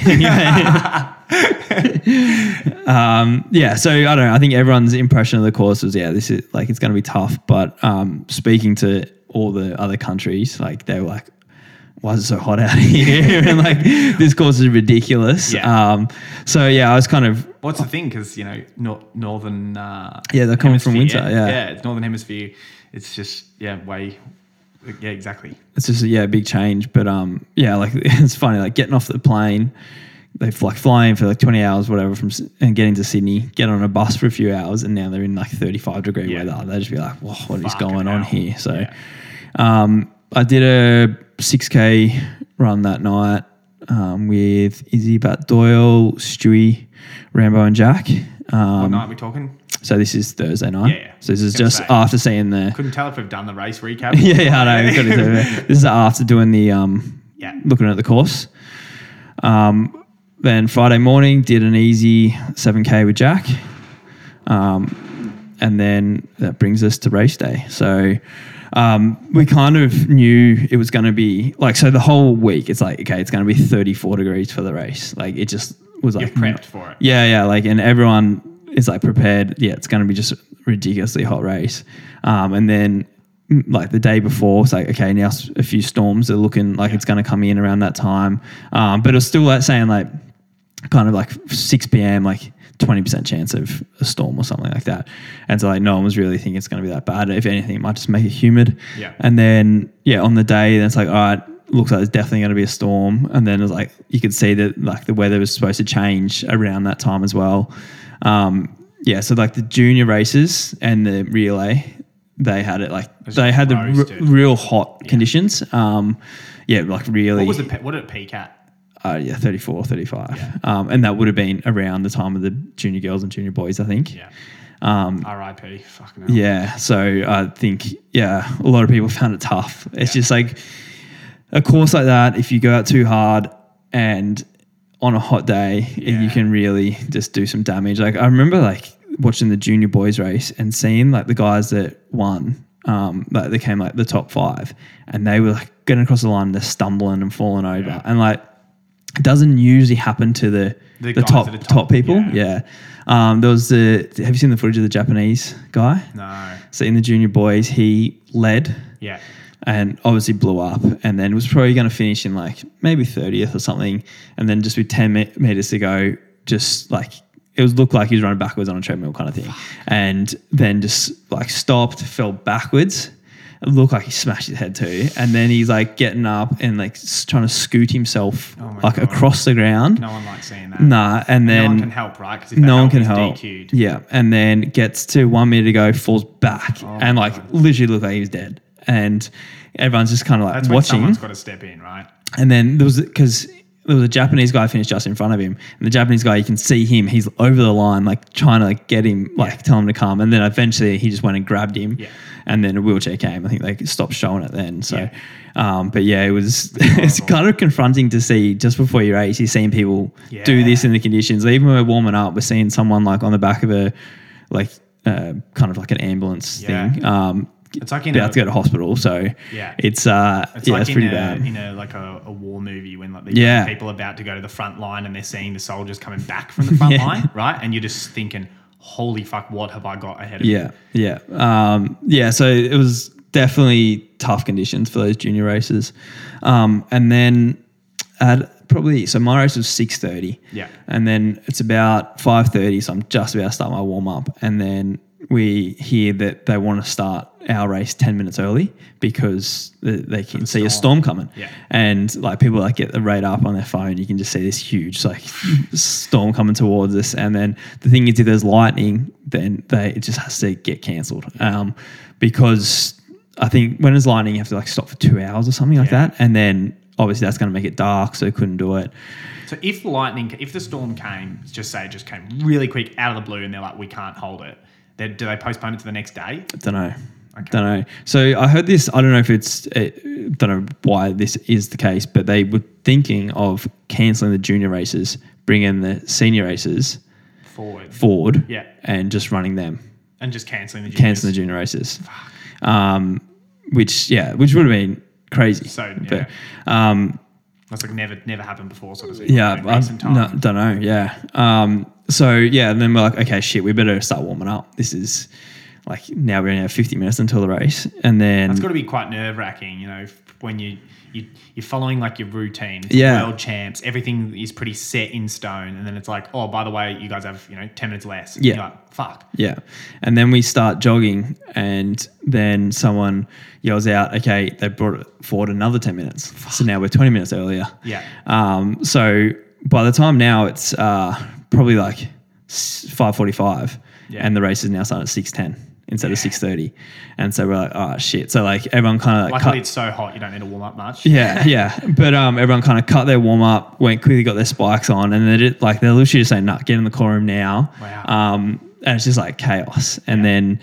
[SPEAKER 2] Um, yeah, so I don't know. I think everyone's impression of the course was, yeah, this is like it's going to be tough. But um, speaking to all the other countries, like they were like, why is it so hot out here? and like this course is ridiculous.
[SPEAKER 1] Yeah.
[SPEAKER 2] Um, so yeah, I was kind of
[SPEAKER 1] What's the thing? Because you know, nor- northern. Uh,
[SPEAKER 2] Yeah, they're coming from winter, yeah.
[SPEAKER 1] yeah, it's northern hemisphere. It's just yeah, way. Yeah, exactly.
[SPEAKER 2] it's just yeah, a big change. But um, yeah, like it's funny, like getting off the plane, they like fly in for like twenty hours, whatever, from S- and getting to Sydney, get on a bus for a few hours, and now they're in like thirty five degree
[SPEAKER 1] Yeah.
[SPEAKER 2] weather. They just be like, Whoa, what is
[SPEAKER 1] Fucking
[SPEAKER 2] going on
[SPEAKER 1] hell.
[SPEAKER 2] here? So,
[SPEAKER 1] Yeah.
[SPEAKER 2] um, I did a six k run that night um, with Izzy, Batt-Doyle, Stewie, Rambo, and Jack.
[SPEAKER 1] What
[SPEAKER 2] Um,
[SPEAKER 1] night are we talking?
[SPEAKER 2] so this is Thursday night.
[SPEAKER 1] Yeah, yeah.
[SPEAKER 2] So this is
[SPEAKER 1] Gonna
[SPEAKER 2] just
[SPEAKER 1] say.
[SPEAKER 2] after seeing the
[SPEAKER 1] Couldn't tell if we've done the race recap.
[SPEAKER 2] yeah, yeah, I know. we've got to do it. This is after doing the um,
[SPEAKER 1] Yeah.
[SPEAKER 2] looking at the course. Um, then Friday morning did an easy seven k with Jack, um, and then that brings us to race day. So um, we kind of knew it was going to be like so the whole week. It's like okay, it's going to be thirty four degrees for the race. Like it just was
[SPEAKER 1] You're
[SPEAKER 2] like
[SPEAKER 1] prepped for it.
[SPEAKER 2] yeah, yeah, like and everyone is like prepared. Yeah, it's going to be just ridiculously hot race. Um, and then mm, like the day before, it's like okay, now a few storms are looking like it's going to come in around that time. Um, but it's still like saying like kind of like six p.m. like. 20% chance of a storm or something like that. And so, like, no one was really thinking it's going to be that bad. If anything, it might just make it humid.
[SPEAKER 1] Yeah.
[SPEAKER 2] And then, yeah, on the day, then it's like, all right, looks like there's definitely going to be a storm. And then it was like, you could see that like the weather was supposed to change around that time as well. Um, yeah, so like the junior races and the relay, they had it like
[SPEAKER 1] was
[SPEAKER 2] they had the r- real hot conditions. Um, yeah, like really,
[SPEAKER 1] What was the pe- what did it peak at?
[SPEAKER 2] Uh, yeah, 34, 35. Um, and that would have been around the time of the junior girls and junior boys, I think.
[SPEAKER 1] Yeah.
[SPEAKER 2] Um,
[SPEAKER 1] R.I.P. Fucking hell.
[SPEAKER 2] yeah. So I think, yeah, a lot of people found it tough. It's just like a course like that, if you go out too hard and on a hot day, you can really just do some damage. Like I remember like watching the junior boys race and seeing like the guys that won, um, like they came like the top five and they were like getting across the line, they're stumbling and falling over.
[SPEAKER 1] Yeah.
[SPEAKER 2] And like doesn't usually happen to the
[SPEAKER 1] The
[SPEAKER 2] the, top,
[SPEAKER 1] the
[SPEAKER 2] top
[SPEAKER 1] top,
[SPEAKER 2] people.
[SPEAKER 1] yeah.
[SPEAKER 2] Yeah. Um, there was the. Have you seen the footage of the Japanese guy?
[SPEAKER 1] No.
[SPEAKER 2] So in the junior boys, he led
[SPEAKER 1] Yeah.
[SPEAKER 2] and obviously blew up, and then was probably going to finish in like maybe thirtieth or something, and then just with ten me- meters to go, just like it was looked like he was running backwards on a treadmill kind of thing, and then just like stopped, fell backwards. It looked like he smashed his head too, and then he's like getting up and like s- trying to scoot himself
[SPEAKER 1] Oh my
[SPEAKER 2] like
[SPEAKER 1] God.
[SPEAKER 2] across the ground.
[SPEAKER 1] No one likes seeing that.
[SPEAKER 2] Nah, and then
[SPEAKER 1] no
[SPEAKER 2] then
[SPEAKER 1] one can help, right? Because if they
[SPEAKER 2] no one can
[SPEAKER 1] he's
[SPEAKER 2] help.
[SPEAKER 1] DQ'd.
[SPEAKER 2] Yeah, and then gets to one minute to go, falls back,
[SPEAKER 1] Oh
[SPEAKER 2] and like literally looked like he was dead. And everyone's just kind of like
[SPEAKER 1] That's when
[SPEAKER 2] watching.
[SPEAKER 1] someone's got to step in, right?
[SPEAKER 2] And then there was because there was a Japanese guy finished just in front of him, and the Japanese guy you can see him, he's over the line, like trying to like get him, like tell him to come, and then eventually he just went and grabbed him,
[SPEAKER 1] Yeah.
[SPEAKER 2] And then a wheelchair came. I think they stopped showing it then. So,
[SPEAKER 1] Yeah.
[SPEAKER 2] um, but yeah, it was it's kind of confronting to see just before your race, you're seeing people do this in the conditions. Even when we're warming up, we're seeing someone like on the back of a like uh, kind of like an ambulance
[SPEAKER 1] Yeah.
[SPEAKER 2] thing. Um,
[SPEAKER 1] It's like in
[SPEAKER 2] about
[SPEAKER 1] a-
[SPEAKER 2] to go to hospital. So
[SPEAKER 1] Yeah.
[SPEAKER 2] it's uh,
[SPEAKER 1] It's
[SPEAKER 2] yeah,
[SPEAKER 1] like
[SPEAKER 2] it's pretty
[SPEAKER 1] a,
[SPEAKER 2] bad.
[SPEAKER 1] You know, like a, a war movie when like the
[SPEAKER 2] Yeah.
[SPEAKER 1] people are about to go to the front line and they're seeing the soldiers coming back from the front
[SPEAKER 2] Yeah.
[SPEAKER 1] line, right? And you're just thinking, "Holy fuck, what have I got ahead of me?"
[SPEAKER 2] Yeah, yeah, um, yeah. So it was definitely tough conditions for those junior races, um, and then at probably so my race was six thirty.
[SPEAKER 1] Yeah.
[SPEAKER 2] And then it's about five thirty, so I'm just about to start my warm up, and then we hear that they want to start our race ten minutes early because they, can see a storm coming.
[SPEAKER 1] Yeah.
[SPEAKER 2] And like people like get the radar up on their phone, you can just see this huge like storm coming towards us. And then the thing is, if there's lightning, then they it just has to get cancelled. Um, because I think when there's lightning, you have to like stop for two hours or something like
[SPEAKER 1] Yeah.
[SPEAKER 2] that, and then obviously that's going to make it dark, so they couldn't do it.
[SPEAKER 1] So if the lightning, if the storm came, just say it just came really quick out of the blue, and they're like, we can't hold it. Then do they postpone it to the next day?
[SPEAKER 2] I don't know.
[SPEAKER 1] Okay.
[SPEAKER 2] Don't know. So I heard this. I don't know if it's. Uh, don't know why this is the case, but they were thinking of cancelling the junior races, bringing the senior races
[SPEAKER 1] Forward.
[SPEAKER 2] forward,
[SPEAKER 1] Yeah.
[SPEAKER 2] and just running them,
[SPEAKER 1] And just cancelling the juniors.
[SPEAKER 2] canceling the junior races. Um, which yeah, which would have been crazy.
[SPEAKER 1] So,
[SPEAKER 2] but um,
[SPEAKER 1] That's like never never happened before, sort of thing.
[SPEAKER 2] yeah, I no, don't know. Yeah. Um, so yeah, and then we're like, okay, shit, we better start warming up. This is like now we only have 50 minutes until the race, and then
[SPEAKER 1] It's got to be quite nerve wracking, you know, when you, you you're following like your routine. It's
[SPEAKER 2] Yeah.
[SPEAKER 1] World champs, everything is pretty set in stone, and then it's like, oh, by the way, you guys have you know ten minutes less.
[SPEAKER 2] Yeah.
[SPEAKER 1] You're like, fuck.
[SPEAKER 2] Yeah. And then we start jogging, and then someone yells out, okay, they brought it forward another 10 minutes. So now we're 20 minutes earlier.
[SPEAKER 1] Yeah.
[SPEAKER 2] Um, so by the time now it's uh, probably like 5.45
[SPEAKER 1] Yeah.
[SPEAKER 2] and the race is now starting at 6.10 instead of 6.30. And so we're like, oh, shit. So like everyone kind of like
[SPEAKER 1] Luckily,
[SPEAKER 2] cut,
[SPEAKER 1] it's so hot, you don't need to warm up much.
[SPEAKER 2] yeah, yeah. But um, everyone kind of cut their warm up, went quickly, got their spikes on, and they did like they're literally just saying, "Nah, get in the core room now."
[SPEAKER 1] Wow.
[SPEAKER 2] Um, and it's just like chaos. And then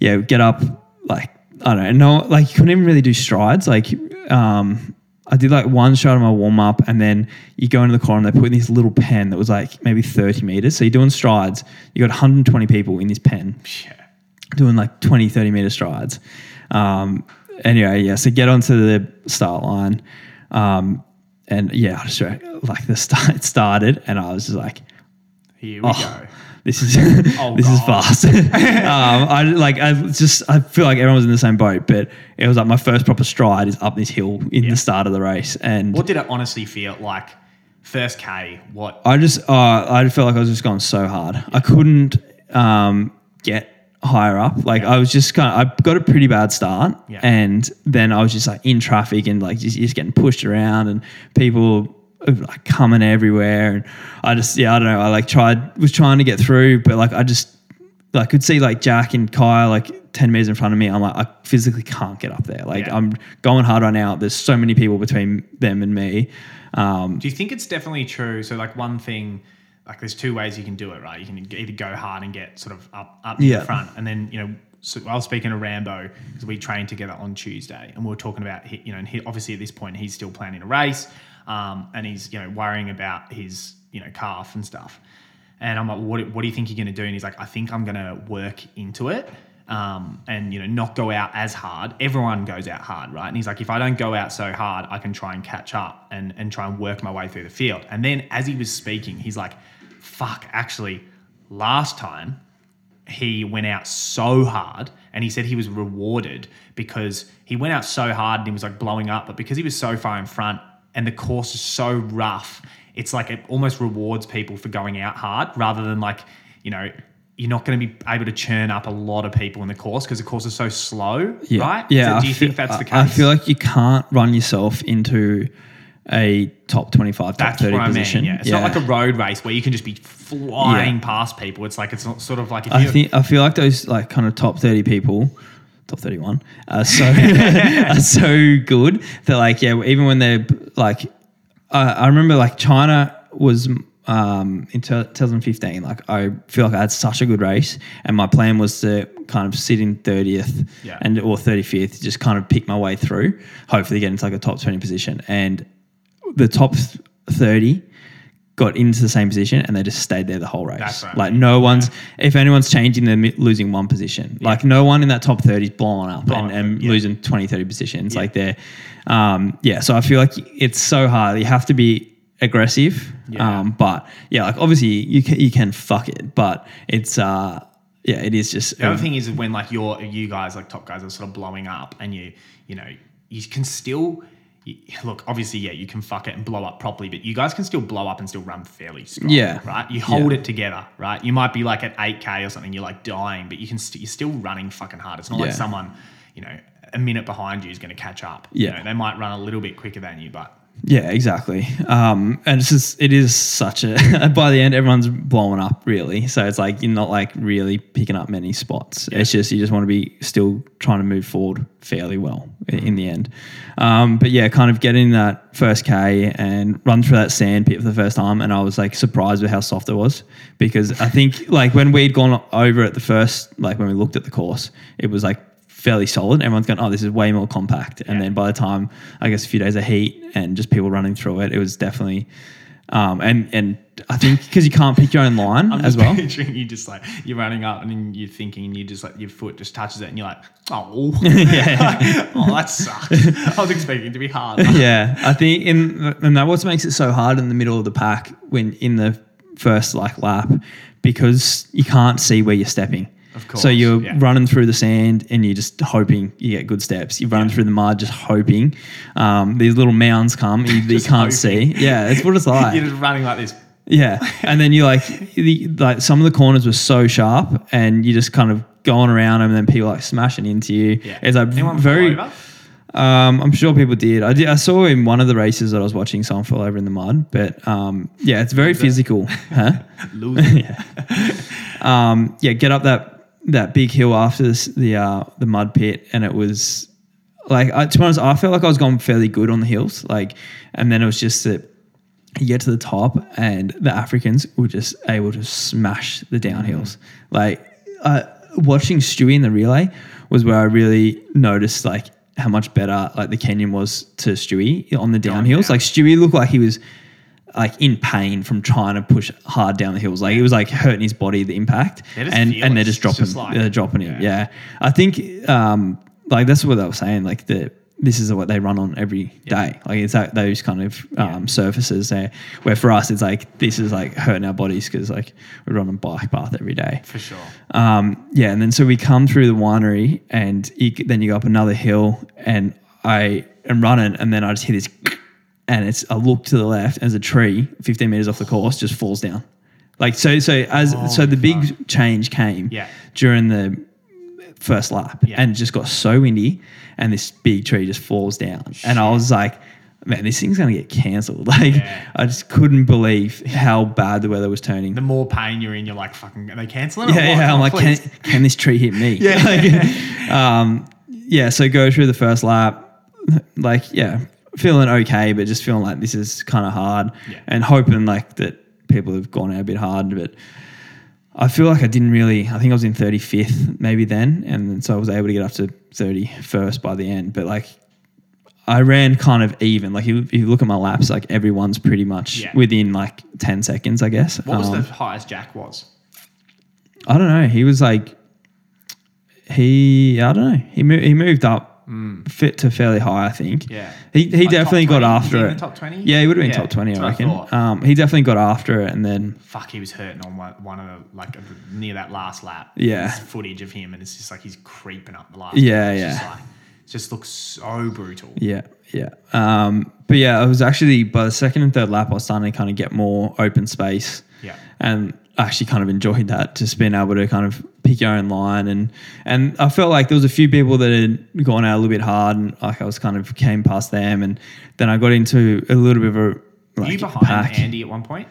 [SPEAKER 2] yeah, get up like I don't know, no, like you couldn't even really do strides. Like um, I did like one shot of my warm up, and then you go into the core and they put in this little pen that was like maybe thirty meters. So you're doing strides. You got 120 people in this pen
[SPEAKER 1] Yeah.
[SPEAKER 2] Doing like 20, 30 meter strides. Um, anyway, yeah, so get onto the start line. Um, and yeah, I just like the start started, and I was just like,
[SPEAKER 1] Here we
[SPEAKER 2] oh,
[SPEAKER 1] go.
[SPEAKER 2] this is
[SPEAKER 1] Oh,
[SPEAKER 2] this is fast. um, I like I just I feel like everyone was in the same boat, but it was like my first proper stride is up this hill in
[SPEAKER 1] Yeah.
[SPEAKER 2] the start of the race, and
[SPEAKER 1] What did it honestly feel like? First K, what?
[SPEAKER 2] I just uh, I felt like I was just going so hard. I couldn't um, get higher up. Like I was just kind of I got a pretty bad start,
[SPEAKER 1] Yeah.
[SPEAKER 2] and then I was just like in traffic and like just, just getting pushed around and people like coming everywhere. And I just yeah I don't know. I like tried was trying to get through, but like I just like could see like Jack and Kyle like 10 meters in front of me. I'm like, I physically can't get up there. Like
[SPEAKER 1] Yeah.
[SPEAKER 2] I'm going hard right now. There's so many people between them and me. Um,
[SPEAKER 1] Do you think it's definitely true? So, like, one thing, like, there's two ways you can do it, right? You can either go hard and get sort of up, up
[SPEAKER 2] Yeah.
[SPEAKER 1] the front, and then, you know, so I was speaking to Rambo because we trained together on Tuesday, and we were talking about, you know, and he, obviously at this point he's still planning a race, um, and he's, you know, worrying about his, you know, calf and stuff. And I'm like, what, what do you think you're going to do? And he's like, I think I'm going to work into it. Um, and you know, not go out as hard. Everyone goes out hard, right? And he's like, if I don't go out so hard, I can try and catch up and and try and work my way through the field. And then as he was speaking, he's like, fuck, actually, last time he went out so hard and he said he was rewarded because he went out so hard and he was like blowing up, but because he was so far in front and the course is so rough, it's like it almost rewards people for going out hard rather than like, you know, you're not going to be able to churn up a lot of people in the course because the course is so slow,
[SPEAKER 2] Yeah.
[SPEAKER 1] right?
[SPEAKER 2] Yeah.
[SPEAKER 1] So do you
[SPEAKER 2] feel-
[SPEAKER 1] think that's the case?
[SPEAKER 2] I I feel like you can't run yourself into a top 25, top
[SPEAKER 1] that's
[SPEAKER 2] 30
[SPEAKER 1] what I
[SPEAKER 2] position.
[SPEAKER 1] mean. Yeah. It's not like a road race where you can just be flying
[SPEAKER 2] Yeah.
[SPEAKER 1] past people. It's like it's not sort of like if
[SPEAKER 2] I think I feel like those like kind of top 30 people, top 31, are so are so good that like yeah, even when they're like I I remember like China was um, in 2015. Like I feel like I had such a good race, and my plan was to kind of sit in 30th
[SPEAKER 1] Yeah.
[SPEAKER 2] and or 35th, just kind of pick my way through, hopefully get into like a top 20 position. And the top 30 got into the same position and they just stayed there the whole race.
[SPEAKER 1] That's right.
[SPEAKER 2] Like no one's, if anyone's changing, they're losing one position. Like no one in that top 30 is blowing up and, and
[SPEAKER 1] yeah.
[SPEAKER 2] losing 20, 30 positions. Like they're, um, yeah. So I feel like it's so hard. You have to be aggressive.
[SPEAKER 1] Yeah.
[SPEAKER 2] Um, but yeah, like obviously you can, you can fuck it, but it's, uh, yeah, it is just,
[SPEAKER 1] The other thing is when like you're you guys like top guys are sort of blowing up and you you know you can still look, obviously, yeah, you can fuck it and blow up properly, but you guys can still blow up and still run fairly strong.
[SPEAKER 2] Yeah.
[SPEAKER 1] Right? You hold it together, right? You might be like at 8K or something, you're like dying, but you can st- you're still running fucking hard. It's not like someone, you know, a minute behind you is going to catch up. You
[SPEAKER 2] Yeah.
[SPEAKER 1] know, they might run a little bit quicker than you, but
[SPEAKER 2] Yeah, exactly. Um, and it's just it is such a by the end everyone's blowing up really. So it's like you're not like really picking up many spots. It's just you just want to be still trying to move forward fairly well i- in the end. Um, but yeah, kind of getting that first K and run through that sand pit for the first time, and I was like surprised with how soft it was because I think like when we'd gone over it the first like when we looked at the course, it was like fairly solid. Everyone's going, oh, this is way more compact. And
[SPEAKER 1] Yeah.
[SPEAKER 2] then by the time, I guess, a few days of heat and just people running through it, it was definitely, um, and and I think because you can't pick your own line as well.
[SPEAKER 1] you just like you're running up and then you're thinking and you just like your foot just touches it and you're like, oh,
[SPEAKER 2] Yeah.
[SPEAKER 1] oh, that sucks. I was expecting it to be hard.
[SPEAKER 2] yeah, I think in and that what makes it so hard in the middle of the pack when in the first like lap because you can't see where you're stepping.
[SPEAKER 1] Of course,
[SPEAKER 2] So you're
[SPEAKER 1] yeah.
[SPEAKER 2] running through the sand and you're just hoping you get good steps. You're running through the mud, just hoping. Um, these little mounds come you, you can't
[SPEAKER 1] hoping.
[SPEAKER 2] see. Yeah, that's what it's like.
[SPEAKER 1] you're just running like this.
[SPEAKER 2] Yeah, and then you like the, like some of the corners were so sharp, and you're just kind of going around them, and then people like smashing into you.
[SPEAKER 1] Yeah.
[SPEAKER 2] It's like
[SPEAKER 1] Anyone
[SPEAKER 2] very. Um, I'm sure people did. I did. I saw in one of the races that I was watching someone fall over in the mud, but um, yeah, it's very physical. huh?
[SPEAKER 1] Loser.
[SPEAKER 2] yeah. Um, yeah, get up that that big hill after this, the uh, the mud pit, and it was like I, to be honest, I felt like I was going fairly good on the hills. Like, and then it was just that you get to the top, and the Africans were just able to smash the downhills. Like, uh, watching Stewie in the relay was where I really noticed like how much better like the Kenyan was to Stewie on the downhills.
[SPEAKER 1] down.
[SPEAKER 2] Like Stewie looked like he was like in pain from trying to push hard down the hills. Like it was like hurting his body, the impact, and and they're just dropping,
[SPEAKER 1] just like-
[SPEAKER 2] they're dropping him.
[SPEAKER 1] yeah.
[SPEAKER 2] Yeah, I think um like that's what they were saying. Like the this is what they run on every day. Like it's that those kind of um, surfaces there. Where for us, it's like this is like hurting our bodies because like we run on bike path every day.
[SPEAKER 1] For sure.
[SPEAKER 2] Um, yeah, and then so we come through the winery, and you, then you go up another hill, and I am running, and then I just hear this, and it's I look to the left, there's a tree 15 meters off the course just falls down. Like so, so as so the big change came
[SPEAKER 1] Yeah.
[SPEAKER 2] during the first lap,
[SPEAKER 1] Yeah.
[SPEAKER 2] and it just got so windy, and this big tree just falls down, and I was like. Man, this thing's gonna get cancelled. Like,
[SPEAKER 1] Yeah.
[SPEAKER 2] I just couldn't believe how bad the weather was turning.
[SPEAKER 1] The more pain you're in, you're like, fucking, are they cancelling it?
[SPEAKER 2] Yeah, yeah. I'm
[SPEAKER 1] Oh,
[SPEAKER 2] like, can, can this tree hit me?
[SPEAKER 1] Yeah.
[SPEAKER 2] Like, um, yeah. So go through the first lap, like, yeah, feeling okay, but just feeling like this is kind of hard,
[SPEAKER 1] Yeah.
[SPEAKER 2] and hoping like that people have gone out a bit hard, but. I feel like I didn't really. I think I was in 35th maybe then, and so I was able to get up to 31st by the end. But like, I ran kind of even. Like, you, if you look at my laps, like everyone's pretty much
[SPEAKER 1] Yeah.
[SPEAKER 2] within like 10 seconds, I guess.
[SPEAKER 1] What was
[SPEAKER 2] Um,
[SPEAKER 1] the highest Jack was?
[SPEAKER 2] I don't know. He was like, he, I don't know. He moved, he moved up fit to fairly high, I think.
[SPEAKER 1] Yeah.
[SPEAKER 2] He, he
[SPEAKER 1] Like
[SPEAKER 2] definitely got
[SPEAKER 1] 20? Was he
[SPEAKER 2] after it.
[SPEAKER 1] top 20?
[SPEAKER 2] Yeah, he would have been
[SPEAKER 1] Yeah,
[SPEAKER 2] top 20, I
[SPEAKER 1] what I
[SPEAKER 2] reckon. um, he definitely got after it. And then,
[SPEAKER 1] Fuck, he was hurting on one, one of the, like, near that last lap.
[SPEAKER 2] Yeah.
[SPEAKER 1] There's footage of him, and it's just like he's creeping up the last
[SPEAKER 2] Yeah,
[SPEAKER 1] lap.
[SPEAKER 2] Yeah.
[SPEAKER 1] Just like, just looks so brutal.
[SPEAKER 2] yeah, yeah. Um, but yeah, I was actually, by the second and third lap, I was starting to kind of get more open space.
[SPEAKER 1] Yeah.
[SPEAKER 2] and actually kind of enjoyed that, just being able to kind of pick your own line and and I felt like there was a few people that had gone out a little bit hard and like I was kind of came past them and then I got into a little bit of a
[SPEAKER 1] Were
[SPEAKER 2] like
[SPEAKER 1] you behind
[SPEAKER 2] pack.
[SPEAKER 1] Andy at one point?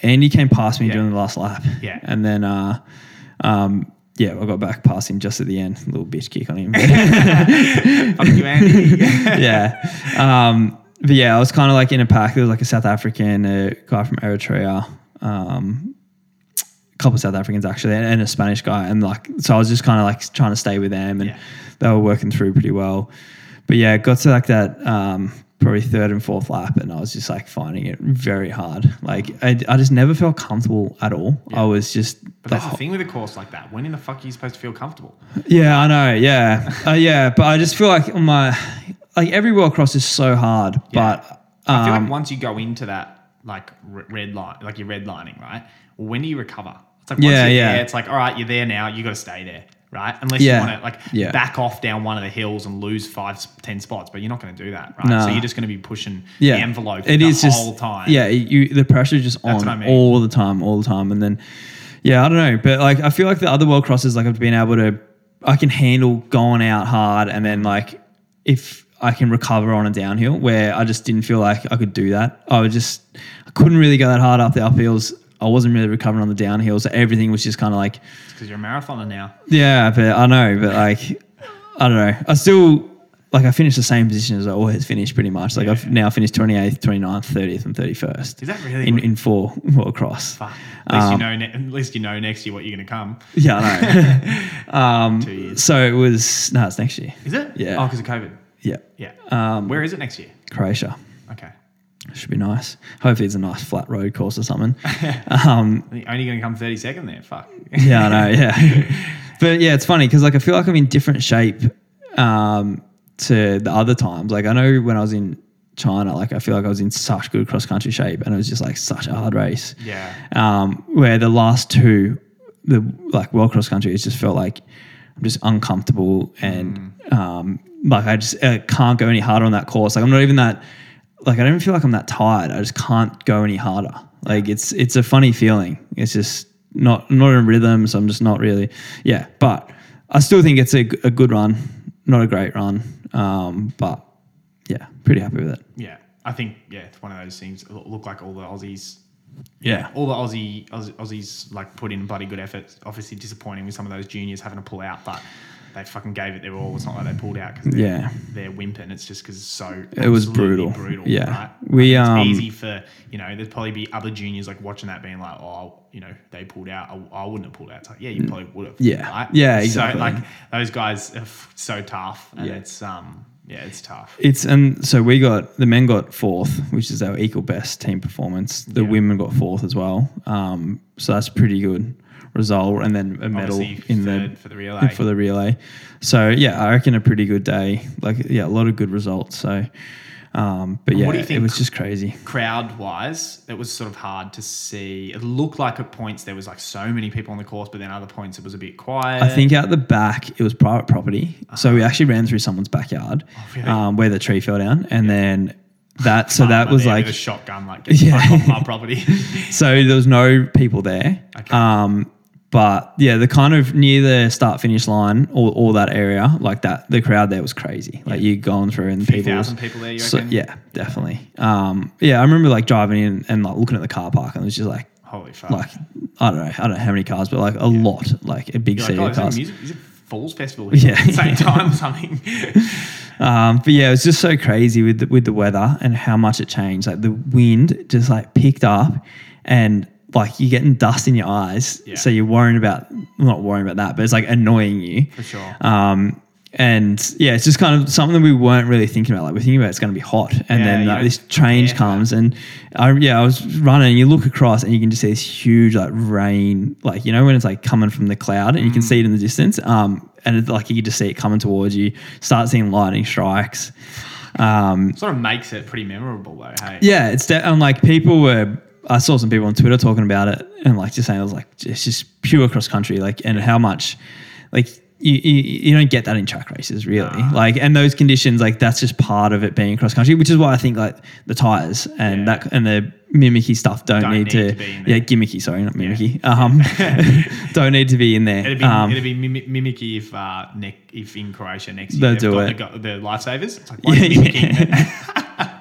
[SPEAKER 2] Andy came past me
[SPEAKER 1] Yeah.
[SPEAKER 2] during the last lap.
[SPEAKER 1] Yeah.
[SPEAKER 2] And then uh um yeah, I got back past him just at the end. A little bitch kick on him.
[SPEAKER 1] Fuck you, Andy.
[SPEAKER 2] yeah. Um, but yeah, I was kind of like in a pack. There was like a South African, a guy from Eritrea, um, couple of South Africans actually, and, a Spanish guy. And like, so I was just kind of like trying to stay with them, and
[SPEAKER 1] Yeah.
[SPEAKER 2] they were working through pretty well. But yeah, got to like that um, probably third and fourth lap, and I was just like finding it very hard. Like, I, I just never felt comfortable at all. I was just
[SPEAKER 1] But that's the thing with a course like that. When in the fuck are you supposed to feel comfortable?
[SPEAKER 2] yeah, I know. Yeah, uh, yeah. But I just feel like on my like every world cross is so hard.
[SPEAKER 1] Yeah.
[SPEAKER 2] But
[SPEAKER 1] I feel
[SPEAKER 2] um,
[SPEAKER 1] like once you go into that like red line, like you're red lining, right? When do you recover? It's like
[SPEAKER 2] Yeah,
[SPEAKER 1] once you're
[SPEAKER 2] yeah.
[SPEAKER 1] there, it's like all right, you're there now. You got to stay there. right? Unless
[SPEAKER 2] Yeah.
[SPEAKER 1] you want to like
[SPEAKER 2] Yeah.
[SPEAKER 1] back off down one of the hills and lose five, ten spots, but you're not going to do that, right?
[SPEAKER 2] Nah.
[SPEAKER 1] So you're just going to be pushing
[SPEAKER 2] yeah.
[SPEAKER 1] the envelope
[SPEAKER 2] It
[SPEAKER 1] the
[SPEAKER 2] is just
[SPEAKER 1] whole time.
[SPEAKER 2] Yeah, you the pressure is just
[SPEAKER 1] That's
[SPEAKER 2] on
[SPEAKER 1] I mean.
[SPEAKER 2] all the time, all the time, and then yeah, I don't know, but like I feel like the other world crosses, like I've been able to, I can handle going out hard, and then like if I can recover on a downhill where I just didn't feel like I could do that, I was just I couldn't really go that hard up the uphills. I wasn't really recovering on the downhill, so everything was just kind of like
[SPEAKER 1] because you're a marathoner now.
[SPEAKER 2] yeah, but I know, but like, I don't know. I still like I finished the same position as I always finished, pretty much. Like I've
[SPEAKER 1] now
[SPEAKER 2] finished 28th, 29th, 30th, and 31st.
[SPEAKER 1] Is that really
[SPEAKER 2] in, in four world across?
[SPEAKER 1] Fuck. At least
[SPEAKER 2] Um,
[SPEAKER 1] you know. Ne- at least you know next year what you're going to come.
[SPEAKER 2] Yeah, I know. um,
[SPEAKER 1] Two years.
[SPEAKER 2] so it was no, it's next year.
[SPEAKER 1] Is it?
[SPEAKER 2] Yeah.
[SPEAKER 1] Oh, because of COVID.
[SPEAKER 2] Yeah,
[SPEAKER 1] Yeah.
[SPEAKER 2] um,
[SPEAKER 1] Where is it next year?
[SPEAKER 2] Croatia
[SPEAKER 1] Okay.
[SPEAKER 2] Should be nice. Hopefully, it's a nice flat road course or something. um,
[SPEAKER 1] only going to come 32nd there. Fuck.
[SPEAKER 2] yeah, I know. Yeah, but yeah, it's funny because like I feel like I'm in different shape um, to the other times. Like I know when I was in China, like I feel like I was in such good cross country shape, and it was just like such a hard race.
[SPEAKER 1] Yeah.
[SPEAKER 2] Um, where the last two, the like world cross country, it just felt like I'm just uncomfortable and um, like I just uh, can't go any harder on that course. Like I'm not even that. Like I don't even feel like I'm that tired. I just can't go any harder. Like it's it's a funny feeling. It's just not not in rhythm, so I'm just not really. Yeah, but I still think it's a, a good run, not a great run, um, but yeah, pretty happy with it.
[SPEAKER 1] Yeah. I think yeah, it's one of those things. Look like all the Aussies
[SPEAKER 2] Yeah,
[SPEAKER 1] all the Aussie Aussie- Aussies like put in bloody good effort. Obviously disappointing with some of those juniors having to pull out, but they fucking gave it their all. It's not like they pulled out because they're,
[SPEAKER 2] Yeah.
[SPEAKER 1] they're whimpering. It's just because it's so
[SPEAKER 2] It was
[SPEAKER 1] absolutely
[SPEAKER 2] brutal. Yeah.
[SPEAKER 1] right?
[SPEAKER 2] We, um,
[SPEAKER 1] it's easy for you know. There's probably be other juniors like watching that being like, oh, you know, they pulled out. I, I wouldn't have pulled out. It's like, yeah, you probably would have.
[SPEAKER 2] Mm. Yeah.
[SPEAKER 1] right?
[SPEAKER 2] Yeah, exactly.
[SPEAKER 1] So like those guys are f- so tough, and
[SPEAKER 2] Yeah.
[SPEAKER 1] it's um yeah, it's tough.
[SPEAKER 2] It's and so we got the men got fourth, which is our equal best team performance. The
[SPEAKER 1] Yeah.
[SPEAKER 2] women got fourth as well. Um, so that's pretty good result, and then a medal in the
[SPEAKER 1] for the relay.
[SPEAKER 2] for the relay. So yeah, I reckon a pretty good day. Like yeah, a lot of good results. So, um, but
[SPEAKER 1] And
[SPEAKER 2] yeah,
[SPEAKER 1] what do you
[SPEAKER 2] it was just crazy.
[SPEAKER 1] crowd wise, it was sort of hard to see. It looked like at points there was like so many people on the course, but then other points it was a bit quiet.
[SPEAKER 2] I think out the back it was private property, so we actually ran through someone's backyard
[SPEAKER 1] Oh, really?
[SPEAKER 2] um, where the tree fell down, and then that so that was like
[SPEAKER 1] a shotgun, like
[SPEAKER 2] Yeah.
[SPEAKER 1] yeah. my property.
[SPEAKER 2] So there was no people there.
[SPEAKER 1] Okay.
[SPEAKER 2] Um, but yeah, the kind of near the start finish line, all, all that area, like that, the crowd there was crazy. Like you going through and people,
[SPEAKER 1] 50,000 people there,
[SPEAKER 2] so- yeah, definitely. Um, yeah, I remember like driving in and like looking at the car park and it was just like,
[SPEAKER 1] Holy fuck!
[SPEAKER 2] like I don't know, I don't know how many cars, but like a lot, like a big
[SPEAKER 1] You're
[SPEAKER 2] sea
[SPEAKER 1] like, oh,
[SPEAKER 2] of
[SPEAKER 1] a
[SPEAKER 2] cars.
[SPEAKER 1] is it Falls Festival
[SPEAKER 2] Yeah.
[SPEAKER 1] at the same time or something?
[SPEAKER 2] Um, but yeah, it was just so crazy with the, with the weather and how much it changed. Like the wind just like picked up, and like you're getting dust in your eyes,
[SPEAKER 1] Yeah.
[SPEAKER 2] so you're worrying about not worrying about that, but it's like annoying you.
[SPEAKER 1] For sure.
[SPEAKER 2] Um, and yeah, it's just kind of something that we weren't really thinking about. Like we're thinking about it's going to be hot, and
[SPEAKER 1] Yeah,
[SPEAKER 2] then like, this change
[SPEAKER 1] for
[SPEAKER 2] comes, and I, yeah, I was running, and you look across, and you can just see this huge like rain, like you know when it's like coming from the cloud, and you can
[SPEAKER 1] Mm.
[SPEAKER 2] see it in the distance, um, and it's like you can just see it coming towards you. Start seeing lightning strikes. Um,
[SPEAKER 1] sort of makes it pretty memorable though. Hey.
[SPEAKER 2] yeah, it's de- and like people were. I saw some people on Twitter talking about it and like just saying it was like it's just pure cross country, like and how much, like you, you, you don't get that in track races really,
[SPEAKER 1] Nah.
[SPEAKER 2] like and those conditions like that's just part of it being cross country, which is why I think like the tires and
[SPEAKER 1] Yeah.
[SPEAKER 2] that and the mimicky stuff don't,
[SPEAKER 1] Don't
[SPEAKER 2] need,
[SPEAKER 1] need
[SPEAKER 2] to,
[SPEAKER 1] to be in there.
[SPEAKER 2] yeah gimmicky sorry not mimicky um don't need to be in there
[SPEAKER 1] It'd be,
[SPEAKER 2] um,
[SPEAKER 1] it'd be mimicky if uh, ne- if in Croatia next
[SPEAKER 2] They'll
[SPEAKER 1] year
[SPEAKER 2] do
[SPEAKER 1] they've
[SPEAKER 2] it.
[SPEAKER 1] got the, the lifesavers. It's like
[SPEAKER 2] Yeah,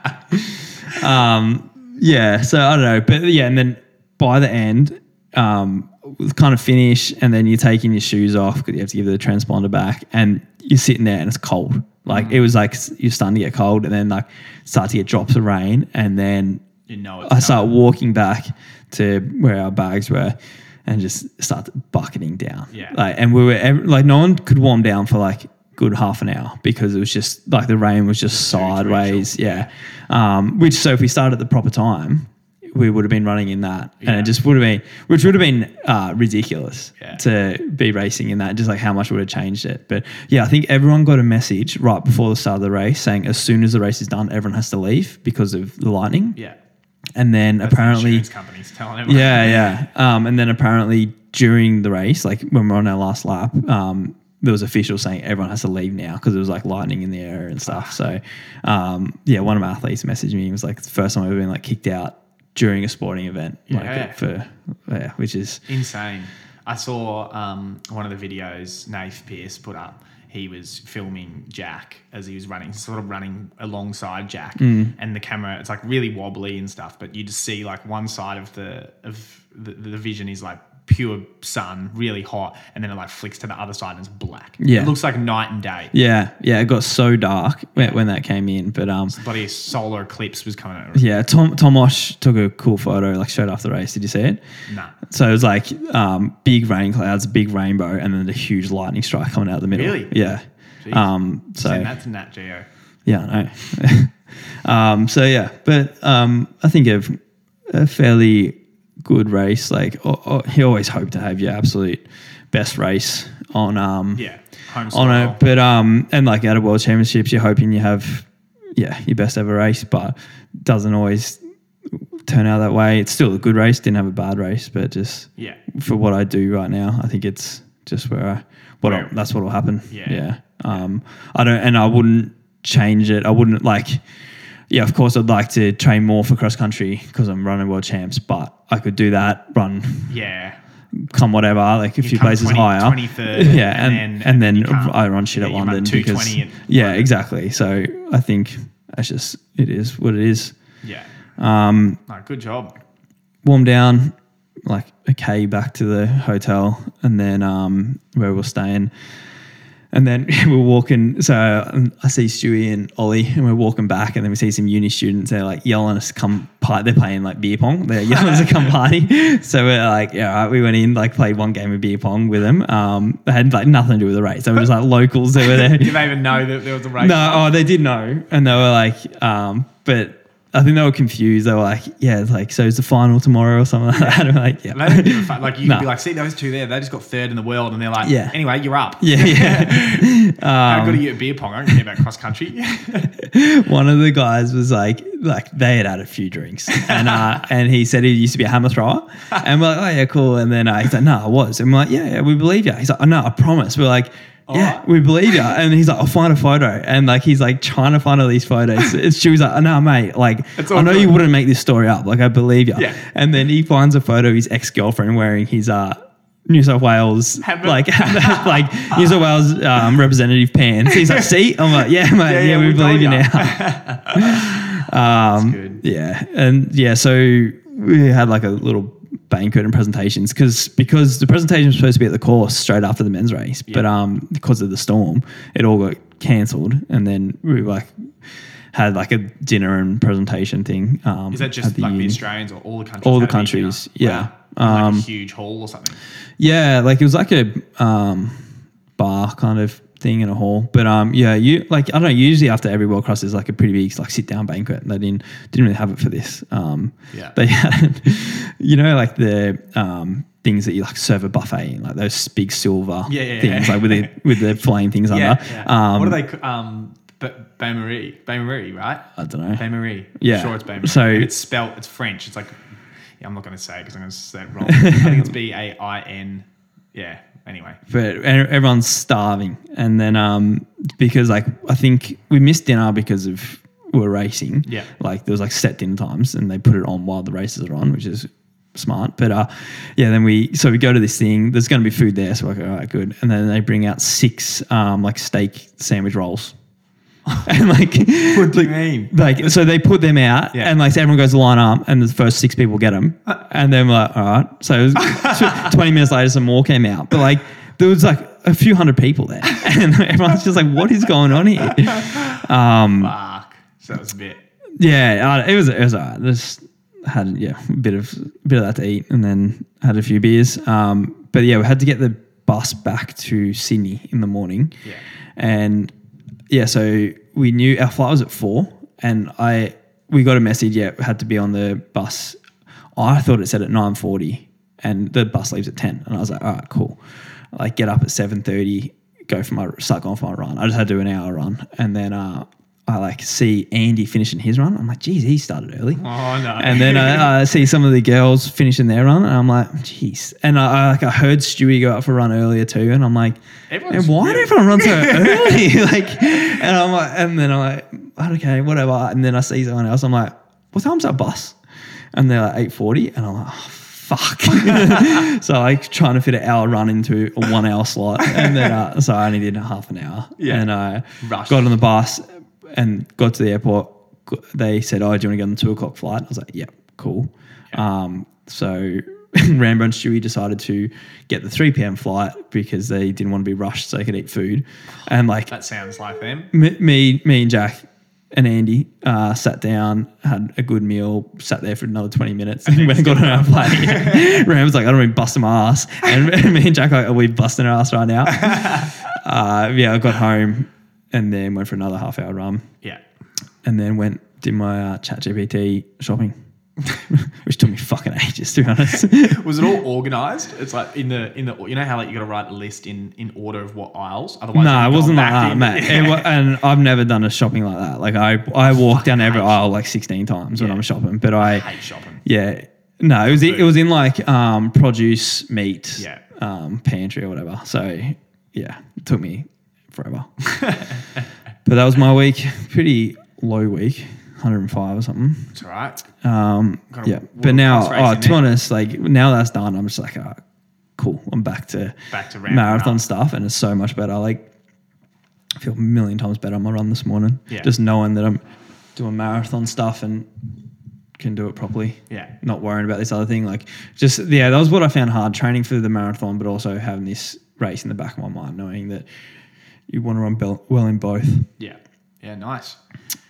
[SPEAKER 2] yeah. um, yeah, so I don't know, but yeah, and then by the end, um, kind of finish, and then you're taking your shoes off because you have to give the transponder back, and you're sitting there and it's cold. Like it was like you're starting to get cold, and then like start to get drops of rain, and then
[SPEAKER 1] you know it's
[SPEAKER 2] I
[SPEAKER 1] coming.
[SPEAKER 2] start walking back to where our bags were, and just start bucketing down.
[SPEAKER 1] Yeah.
[SPEAKER 2] like and we were ev- like no one could warm down for like good half an hour because it was just like the rain was just sideways. Yeah, um, which so if we started at the proper time. We would have been running in that, and it just would have been, which would have been uh, ridiculous
[SPEAKER 1] Yeah.
[SPEAKER 2] to be racing in that. Just like how much would have changed it. But yeah, I think everyone got a message right before the start of the race saying as soon as the race is done, everyone has to leave because of the lightning.
[SPEAKER 1] yeah.
[SPEAKER 2] And then
[SPEAKER 1] That's
[SPEAKER 2] apparently,
[SPEAKER 1] insurance companies telling everyone.
[SPEAKER 2] yeah, yeah. Um, and then apparently during the race, like when we're on our last lap, um, there was officials saying everyone has to leave now because it was like lightning in the air and stuff. So, um, yeah, one of my athletes messaged me. It was like the first time I've ever been like kicked out during a sporting event,
[SPEAKER 1] Yeah.
[SPEAKER 2] for yeah, which is
[SPEAKER 1] Insane. I saw um, one of the videos Nath Pierce put up. He was filming Jack as he was running, sort of running alongside Jack,
[SPEAKER 2] Mm.
[SPEAKER 1] and the camera it's like really wobbly and stuff. But you just see like one side of the of the, the vision is like pure sun, really hot, and then it like flicks to the other side and it's black.
[SPEAKER 2] Yeah.
[SPEAKER 1] it looks like night and day.
[SPEAKER 2] yeah, yeah. It got so dark when, when that came in, but um,
[SPEAKER 1] Bloody solar eclipse was coming out.
[SPEAKER 2] yeah. Tom Tomosh took a cool photo like straight after the race. Did you see it?
[SPEAKER 1] Nah.
[SPEAKER 2] So it was like um, big rain clouds, big rainbow, and then a huge lightning strike coming out of the middle.
[SPEAKER 1] Really?
[SPEAKER 2] Yeah.
[SPEAKER 1] Jeez.
[SPEAKER 2] Um, so
[SPEAKER 1] Send that to Nat Geo.
[SPEAKER 2] Yeah, I know. um, so yeah, but um, I think a, a fairly good race. Like o- o- you always hope to have your absolute best race on um
[SPEAKER 1] Yeah,
[SPEAKER 2] on it, but um and like at a world championships, you're hoping you have yeah your best ever race, but doesn't always turn out that way. It's still a good race. Didn't have a bad race, but just
[SPEAKER 1] Yeah,
[SPEAKER 2] for what I do right now, I think it's just where I, what I,
[SPEAKER 1] Where-
[SPEAKER 2] that's what will happen.
[SPEAKER 1] Yeah.
[SPEAKER 2] yeah. Um, I don't, and I wouldn't change it. I wouldn't like. Yeah, of course, I'd like to train more for cross country because I'm running world champs, but I could do that, run,
[SPEAKER 1] yeah.
[SPEAKER 2] come whatever, like a few
[SPEAKER 1] come
[SPEAKER 2] places
[SPEAKER 1] 20
[SPEAKER 2] higher.
[SPEAKER 1] 23rd,
[SPEAKER 2] yeah,
[SPEAKER 1] and
[SPEAKER 2] and,
[SPEAKER 1] then-
[SPEAKER 2] and then, I run shit
[SPEAKER 1] yeah,
[SPEAKER 2] at
[SPEAKER 1] you
[SPEAKER 2] London because yeah,
[SPEAKER 1] London.
[SPEAKER 2] exactly. So I think that's just it is what it is.
[SPEAKER 1] Yeah.
[SPEAKER 2] Um,
[SPEAKER 1] No, good job.
[SPEAKER 2] warm down, like a K back to the hotel, and then um, where we're staying. And then we're walking. So I see Stewie and Ollie, and we're walking back, and then we see some uni students. They're like yelling us come party. They're playing like beer pong. They're yelling us to come party. So we're like, yeah, all right. We went in, like played one game of beer pong with them. Um, it had like nothing to do with the race. They were just like locals. They were there.
[SPEAKER 1] Did they even know that there was a race?
[SPEAKER 2] No, oh, they did know, and they were like, um, but I think they were confused. They were like, yeah, it's like, so is the final tomorrow or something like that? And we're like, yeah,
[SPEAKER 1] They don't give a fuck. Like you
[SPEAKER 2] No.
[SPEAKER 1] could be like, see those two there, they just got third in the world, and they're like,
[SPEAKER 2] Yeah.
[SPEAKER 1] Anyway, you're up.
[SPEAKER 2] yeah, yeah.
[SPEAKER 1] How good are you at beer pong? I don't care about cross country.
[SPEAKER 2] One of the guys was like, like they had had a few drinks, and uh, and he said he used to be a hammer thrower, and we're like, oh yeah, cool. And then uh, he's like, no, I was, and we're like, yeah, yeah, we believe you. He's like, oh, no, I promise. We're like. Yeah,
[SPEAKER 1] Alright.
[SPEAKER 2] we believe you. And he's like, I'll find a photo. And like, he's like trying to find all these photos. It's, she was like, oh, no, mate, like, I know
[SPEAKER 1] good.
[SPEAKER 2] you wouldn't make this story up. Like, I believe you.
[SPEAKER 1] Yeah.
[SPEAKER 2] And then he finds a photo of his ex girlfriend wearing his, uh, New South Wales, like, like New South Wales um, representative pants. He's like, see, I'm like, yeah, mate, yeah,
[SPEAKER 1] yeah,
[SPEAKER 2] we
[SPEAKER 1] we
[SPEAKER 2] believe you
[SPEAKER 1] ya."
[SPEAKER 2] now. Um,
[SPEAKER 1] good.
[SPEAKER 2] Yeah, and yeah, so we had like a little banquet and presentations because because the presentation was supposed to be at the course straight after the men's race, but um because of the storm, it all got cancelled, and then we like had like a dinner and presentation thing. Um,
[SPEAKER 1] Is that just
[SPEAKER 2] the
[SPEAKER 1] like the. Australians or all the countries?
[SPEAKER 2] All the
[SPEAKER 1] had a big
[SPEAKER 2] countries, yeah.
[SPEAKER 1] Wow. Like
[SPEAKER 2] Um,
[SPEAKER 1] a huge hall or something.
[SPEAKER 2] Yeah, like it was like a um, bar kind of thing in a hall. But um, yeah, you like I don't know. Usually after every World Cross, there's like a pretty big like sit down banquet. They didn't didn't really have it for this. Um,
[SPEAKER 1] Yeah.
[SPEAKER 2] they had you know like the um things that you like serve a buffet in, like those big silver
[SPEAKER 1] Yeah, yeah,
[SPEAKER 2] things
[SPEAKER 1] yeah.
[SPEAKER 2] like with the with the flame things
[SPEAKER 1] Yeah.
[SPEAKER 2] under.
[SPEAKER 1] yeah.
[SPEAKER 2] Um,
[SPEAKER 1] what are they? Um, Bain Marie, Bain Marie, right?
[SPEAKER 2] I don't know.
[SPEAKER 1] Bain Marie.
[SPEAKER 2] Yeah.
[SPEAKER 1] sure, it's Bain Marie.
[SPEAKER 2] So-
[SPEAKER 1] And it's spelt. It's French. It's like. Yeah, I'm not going to say it because I'm going to say it wrong. I think it's B A I N. Yeah. Anyway.
[SPEAKER 2] but everyone's starving. And then um because like i think we missed dinner because of we were racing.
[SPEAKER 1] Yeah.
[SPEAKER 2] like there was like set dinner times and they put it on while the races are on which is smart. But uh yeah then we so we go to this thing. There's going to be food there. So we're like all right good. And then they bring out six um like steak sandwich rolls and like
[SPEAKER 1] What do you mean?
[SPEAKER 2] like so they put them out
[SPEAKER 1] Yeah.
[SPEAKER 2] and like so everyone goes to line up and the first six people get them and then we're like all right so it was 20 minutes later some more came out but like there was like a few hundred people there and everyone's just like what is going on here um
[SPEAKER 1] Fuck. So that was a bit.
[SPEAKER 2] yeah uh, it was it was all right just had yeah a bit of bit of that to eat and then had a few beers um but yeah we had to get the bus back to Sydney in the morning
[SPEAKER 1] Yeah.
[SPEAKER 2] and yeah, so we knew our flight was at four, and I we got a message. Yeah, had to be on the bus. I thought it said at nine forty, and the bus leaves at ten. And I was like, all right, cool. Like get up at seven thirty, go for my start going for my run. I just had to do an hour run, and then uh, I like see Andy finishing his run. I'm like, geez, he started early.
[SPEAKER 1] Oh no.
[SPEAKER 2] And then I, I see some of the girls finishing their run, and I'm like, jeez. And I, I like I heard Stewie go out for a run earlier too, and I'm like,
[SPEAKER 1] Everyone's
[SPEAKER 2] "Man, why did everyone run so early? like, and I'm like, and then I'm like, okay, whatever. And then I see someone else. I'm like, what time's that bus? And they're like eight forty, and I'm like, oh, fuck. so like trying to fit an hour run into a one hour slot, and then uh, so I only did half an hour.
[SPEAKER 1] Yeah.
[SPEAKER 2] And I
[SPEAKER 1] Rushed.
[SPEAKER 2] got on the bus and got to the airport. They said, "Oh, do you want to go on the two o'clock flight?" I was like, "Yep, cool." Um, so Rambo and Stewie decided to get the three p.m. flight because they didn't want to be rushed, so they could eat food. And like
[SPEAKER 1] that sounds like them.
[SPEAKER 2] me, me, me and Jack and Andy uh, sat down, had a good meal, sat there for another 20 minutes, and went and got on our plane. Ram was like, I don't be busting my ass. And me and Jack are like, are we busting our ass right now? uh, yeah, I got home and then went for another half hour run
[SPEAKER 1] Yeah.
[SPEAKER 2] and then went, did my uh, ChatGPT shopping, which took me fucking ages, to be honest.
[SPEAKER 1] Was it all organized? It's like in the in the you know how like you got to write a list in in order of what aisles. Otherwise,
[SPEAKER 2] No, it wasn't like that,
[SPEAKER 1] in-
[SPEAKER 2] mate. It wa- and I've never done a shopping like that. Like I, I walked down every aisle like sixteen times when I'm shopping. But I,
[SPEAKER 1] I hate shopping.
[SPEAKER 2] yeah, no, it was it was in like um, produce, meat,
[SPEAKER 1] Yeah.
[SPEAKER 2] um, pantry or whatever. So yeah, it took me forever. but that was my week. Pretty low week, 105 or something.
[SPEAKER 1] It's all right.
[SPEAKER 2] Um,
[SPEAKER 1] Got a
[SPEAKER 2] yeah, but now,
[SPEAKER 1] race
[SPEAKER 2] oh,
[SPEAKER 1] in
[SPEAKER 2] to be
[SPEAKER 1] there.
[SPEAKER 2] honest, like now that's done, I'm just like, oh, cool. I'm back to
[SPEAKER 1] Back to ramping
[SPEAKER 2] marathon
[SPEAKER 1] up.
[SPEAKER 2] stuff, and it's so much better. Like, I feel a million times better on my run this morning.
[SPEAKER 1] Yeah.
[SPEAKER 2] Just knowing that I'm doing marathon stuff and can do it properly.
[SPEAKER 1] Yeah.
[SPEAKER 2] Not worrying about this other thing. Like, just yeah, that was what I found hard training for the marathon, but also having this race in the back of my mind, knowing that you want to run bel- well in both.
[SPEAKER 1] Yeah. Yeah. Nice.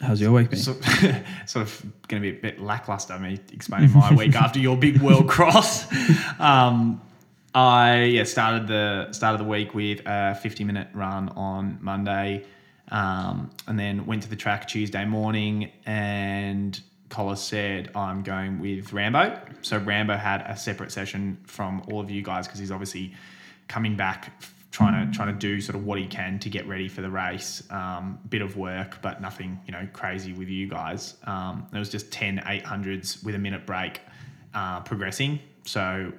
[SPEAKER 2] How's your week been?
[SPEAKER 1] So, sort of going to be a bit lackluster me explaining my week after your big world cross. Um, I yeah started the started the week with a 50 minute run on Monday, um, and then went to the track Tuesday morning. And Collis said I'm going with Rambo. So Rambo had a separate session from all of you guys because he's obviously coming back trying to trying to do sort of what he can to get ready for the race. Um, bit of work, but nothing you know crazy with you guys. Um, it was just 10 800s with a minute break, uh, progressing. So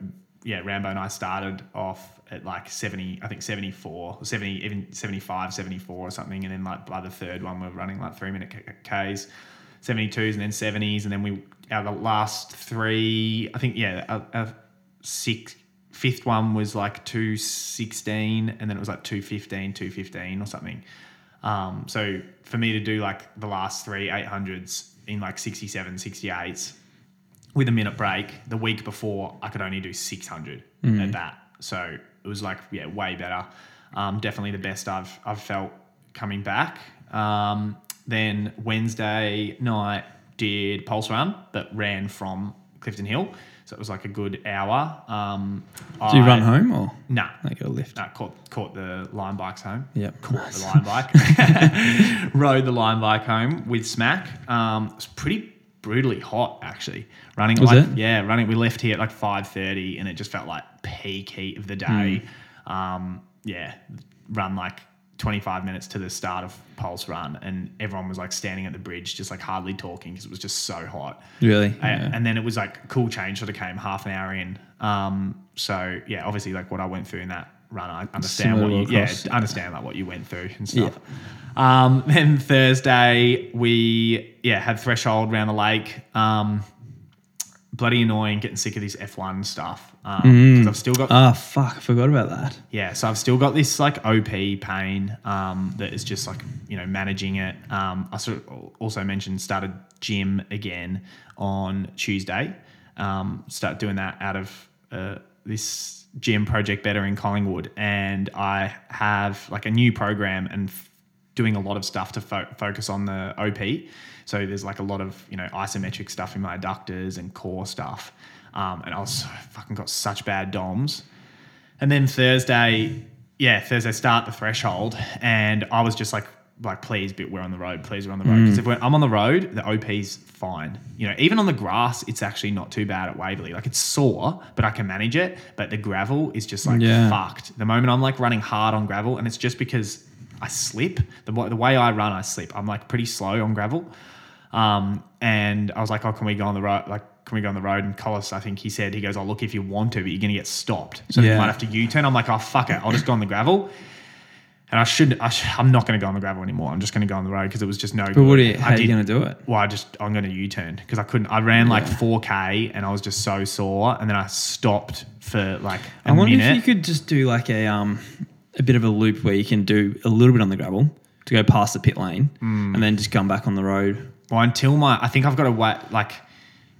[SPEAKER 1] yeah, Rambo and I started off at like 70, I think 74, or 70, even 75, 74 or something. And then like by the third one, we're running like three minute Ks, 72s and then 70s. And then we, our the last three, I think, yeah, a six, fifth one was like 216 and then it was like 215, 215 or something. Um, so for me to do like the last three 800s in like 67, 68s, with a minute break. The week before, I could only do 600 at that. So it was like, yeah, way better. Um, definitely the best I've, I've felt coming back. Um, then Wednesday night did Pulse Run that ran from Clifton Hill. So it was like a good hour. Um,
[SPEAKER 2] Do you
[SPEAKER 1] I-
[SPEAKER 2] run home or
[SPEAKER 1] Nah.
[SPEAKER 2] like a lift?
[SPEAKER 1] Caught, caught the Lime bikes home
[SPEAKER 2] Yep.
[SPEAKER 1] caught the Lime bike, rode the Lime bike home with Smack. Um, it was pretty brutally hot actually. Running
[SPEAKER 2] Was
[SPEAKER 1] like
[SPEAKER 2] it?
[SPEAKER 1] yeah, running. We left here at like five thirty, and it just felt like peak heat of the day.
[SPEAKER 2] Hmm.
[SPEAKER 1] Um, yeah, run like. 25 minutes to the start of Pulse Run, and everyone was like standing at the bridge, just like hardly talking because it was just so hot.
[SPEAKER 2] Really?
[SPEAKER 1] Uh,
[SPEAKER 2] Yeah.
[SPEAKER 1] And then it was like cool change sort of came half an hour in. Um, so yeah, obviously like what I went through in that run, I understand
[SPEAKER 2] Similar
[SPEAKER 1] what you, yeah, understand like what you went through and stuff. Um, then Thursday we yeah had threshold around the lake. Um, bloody annoying getting sick of this F1 stuff. Um, 'cause I've still got
[SPEAKER 2] Ah, fuck! I forgot about that.
[SPEAKER 1] yeah, so I've still got this like OP pain um, that is just like you know managing it. Um, I sort of also mentioned started gym again on Tuesday. Um, start doing that out of uh, this gym project better in Collingwood, and I have like a new program and f- doing a lot of stuff to fo- focus on the OP. So there's like a lot of you know isometric stuff in my adductors and core stuff. Um, and I was so, fucking got such bad DOMs. And then Thursday, yeah, Thursday start the threshold, and I was just like, like, please, but we're on the road. Please, we're on the road. Because if we're, I'm on the road, the OP's fine. You know, even on the grass, it's actually not too bad at Waverley. Like it's sore, but I can manage it. But the gravel is just like
[SPEAKER 2] Yeah.
[SPEAKER 1] fucked. The moment I'm like running hard on gravel, and it's just because I slip. The, the way I run, I slip. I'm like pretty slow on gravel. Um, and I was like, oh, can we go on the road? Like, can we go on the road? And Collis, I think he said, he goes, oh, look, if you want to, but you're going to get stopped. So you might have to U-turn. I'm like, oh, fuck it. I'll just go on the gravel. And I should, I sh- I'm not going to go on the gravel anymore. I'm just going to go on the road because it was just no
[SPEAKER 2] But
[SPEAKER 1] good.
[SPEAKER 2] what are you,
[SPEAKER 1] I
[SPEAKER 2] how are you going to do it?
[SPEAKER 1] well, I just I'm gonna U-turn because I couldn't. I ran like 4k and I was just so sore, and then I stopped for like a
[SPEAKER 2] I wonder
[SPEAKER 1] minute.
[SPEAKER 2] if you could just do like a um a bit of a loop where you can do a little bit on the gravel to go past the pit lane
[SPEAKER 1] Mm.
[SPEAKER 2] and then just come back on the road.
[SPEAKER 1] well, until my I think I've got to wait. Like,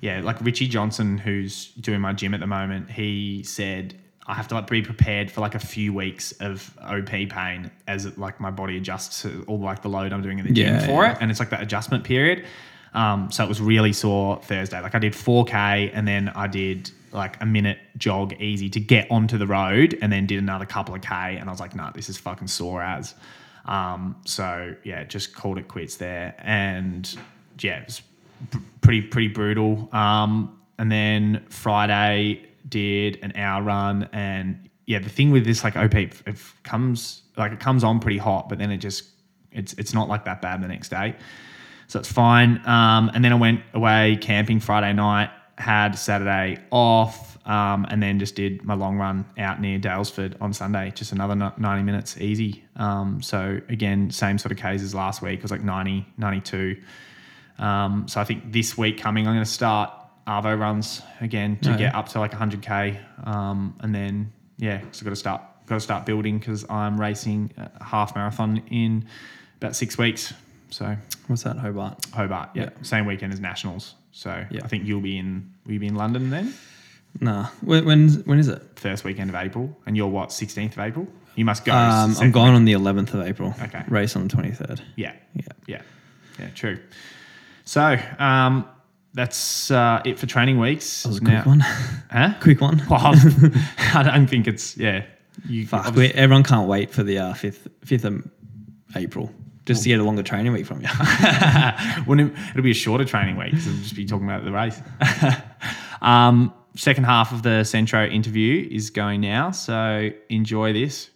[SPEAKER 1] yeah, like Richie Johnson, who's doing my gym at the moment, he said I have to like be prepared for like a few weeks of OP pain as it, like my body adjusts to all like the load I'm doing in the gym
[SPEAKER 2] Yeah,
[SPEAKER 1] for
[SPEAKER 2] yeah.
[SPEAKER 1] it, and it's like that adjustment period. Um, so it was really sore Thursday. Like I did 4k and then I did like a minute jog easy to get onto the road, and then did another couple of k, and I was like, nah, this is fucking sore as. Um, so yeah, just called it quits there, and yeah, it was pr- pretty pretty brutal. Um, and then Friday did an hour run, and yeah, the thing with this like OP, it comes like it comes on pretty hot, but then it just it's it's not like that bad the next day, so it's fine. Um, and then I went away camping Friday night, had Saturday off. Um, and then just did my long run out near Daylesford on Sunday, just another 90 minutes easy. Um, so again, same sort of case as last week. It was like 90, 92. Um, so I think this week coming, I'm going to start Arvo runs again to
[SPEAKER 2] Okay.
[SPEAKER 1] get up to like 100k, um, and then yeah, so got to start got to start building because I'm racing a half marathon in about six weeks. So
[SPEAKER 2] What's that, Hobart?
[SPEAKER 1] Hobart, yeah,
[SPEAKER 2] Yeah.
[SPEAKER 1] same weekend as nationals. So
[SPEAKER 2] Yeah.
[SPEAKER 1] I think you'll be in will you be in London then
[SPEAKER 2] Nah. When, when, when is it?
[SPEAKER 1] first weekend of April, and you're what 16th of April. You must go.
[SPEAKER 2] Um, I'm going on the 11th of April.
[SPEAKER 1] Okay.
[SPEAKER 2] Race on the 23rd.
[SPEAKER 1] Yeah.
[SPEAKER 2] Yeah.
[SPEAKER 1] Yeah. Yeah. True. So um, that's uh, it for training weeks.
[SPEAKER 2] That was a quick
[SPEAKER 1] Now-
[SPEAKER 2] one.
[SPEAKER 1] Huh?
[SPEAKER 2] quick one.
[SPEAKER 1] Well, I don't think it's yeah. You
[SPEAKER 2] Fuck, we, everyone can't wait for the uh, 5th, 5th of April just to get a longer training week from you.
[SPEAKER 1] Wouldn't it, it'll be a shorter training week because we'll just be talking about the race. um, second half of the Centro interview is going now, so enjoy this.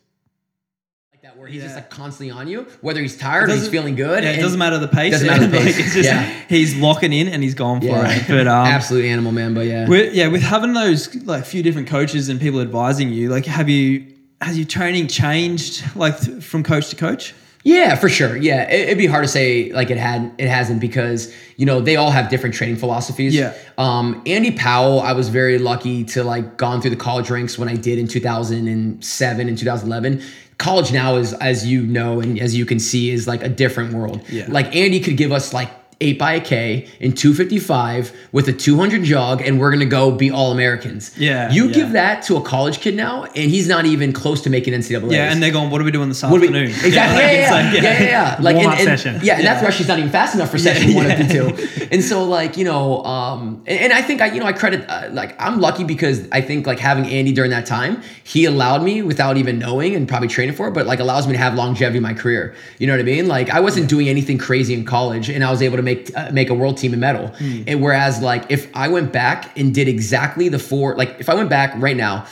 [SPEAKER 3] Like where he's just like constantly on you, whether he's tired or he's feeling good.
[SPEAKER 2] Yeah, it doesn't matter the pace.
[SPEAKER 3] Doesn't matter the
[SPEAKER 2] Like,
[SPEAKER 3] pace.
[SPEAKER 2] it's just,
[SPEAKER 3] Yeah.
[SPEAKER 2] He's locking in and he's gone for
[SPEAKER 3] Yeah.
[SPEAKER 2] it. But um,
[SPEAKER 3] Absolute animal man, but yeah.
[SPEAKER 2] With, yeah, with having those like few different coaches and people advising you, like have you has your training changed like th- from coach to coach?
[SPEAKER 3] Yeah, for sure. Yeah, it, it'd be hard to say like it had it hasn't because you know they all have different training philosophies.
[SPEAKER 2] Yeah.
[SPEAKER 3] Um, Andy Powell, I was very lucky to like gone through the college ranks when I did in 2007 and 2011. College now is, as you know and as you can see, is like a different world.
[SPEAKER 2] Yeah.
[SPEAKER 3] Like Andy could give us like eight by a K in 255 with a 200 jog, and we're gonna go be all Americans.
[SPEAKER 2] Yeah,
[SPEAKER 3] You
[SPEAKER 2] yeah.
[SPEAKER 3] give that to a college kid now, and he's not even close to making NCAA.
[SPEAKER 2] Yeah, and they're going, what are we doing this
[SPEAKER 3] do we-
[SPEAKER 2] afternoon?
[SPEAKER 3] Exactly.
[SPEAKER 2] like,
[SPEAKER 3] Yeah,
[SPEAKER 2] it's
[SPEAKER 3] yeah,
[SPEAKER 2] like,
[SPEAKER 3] yeah, yeah, yeah, yeah. Like,
[SPEAKER 1] Warm-up
[SPEAKER 3] and, and-
[SPEAKER 1] session.
[SPEAKER 3] Yeah, and that's why she's not even fast enough for session one
[SPEAKER 2] yeah.
[SPEAKER 3] up to two. And so, like, you know, um, and, and I think I, you know, I credit, uh, like, I'm lucky because I think like having Andy during that time, he allowed me without even knowing and probably training for it, but like allows me to have longevity in my career. You know what I mean? Like, I wasn't doing anything crazy in college, and I was able to make uh, make a world team and medal. And whereas, like, if I went back and did exactly the four, like, if I went back right now.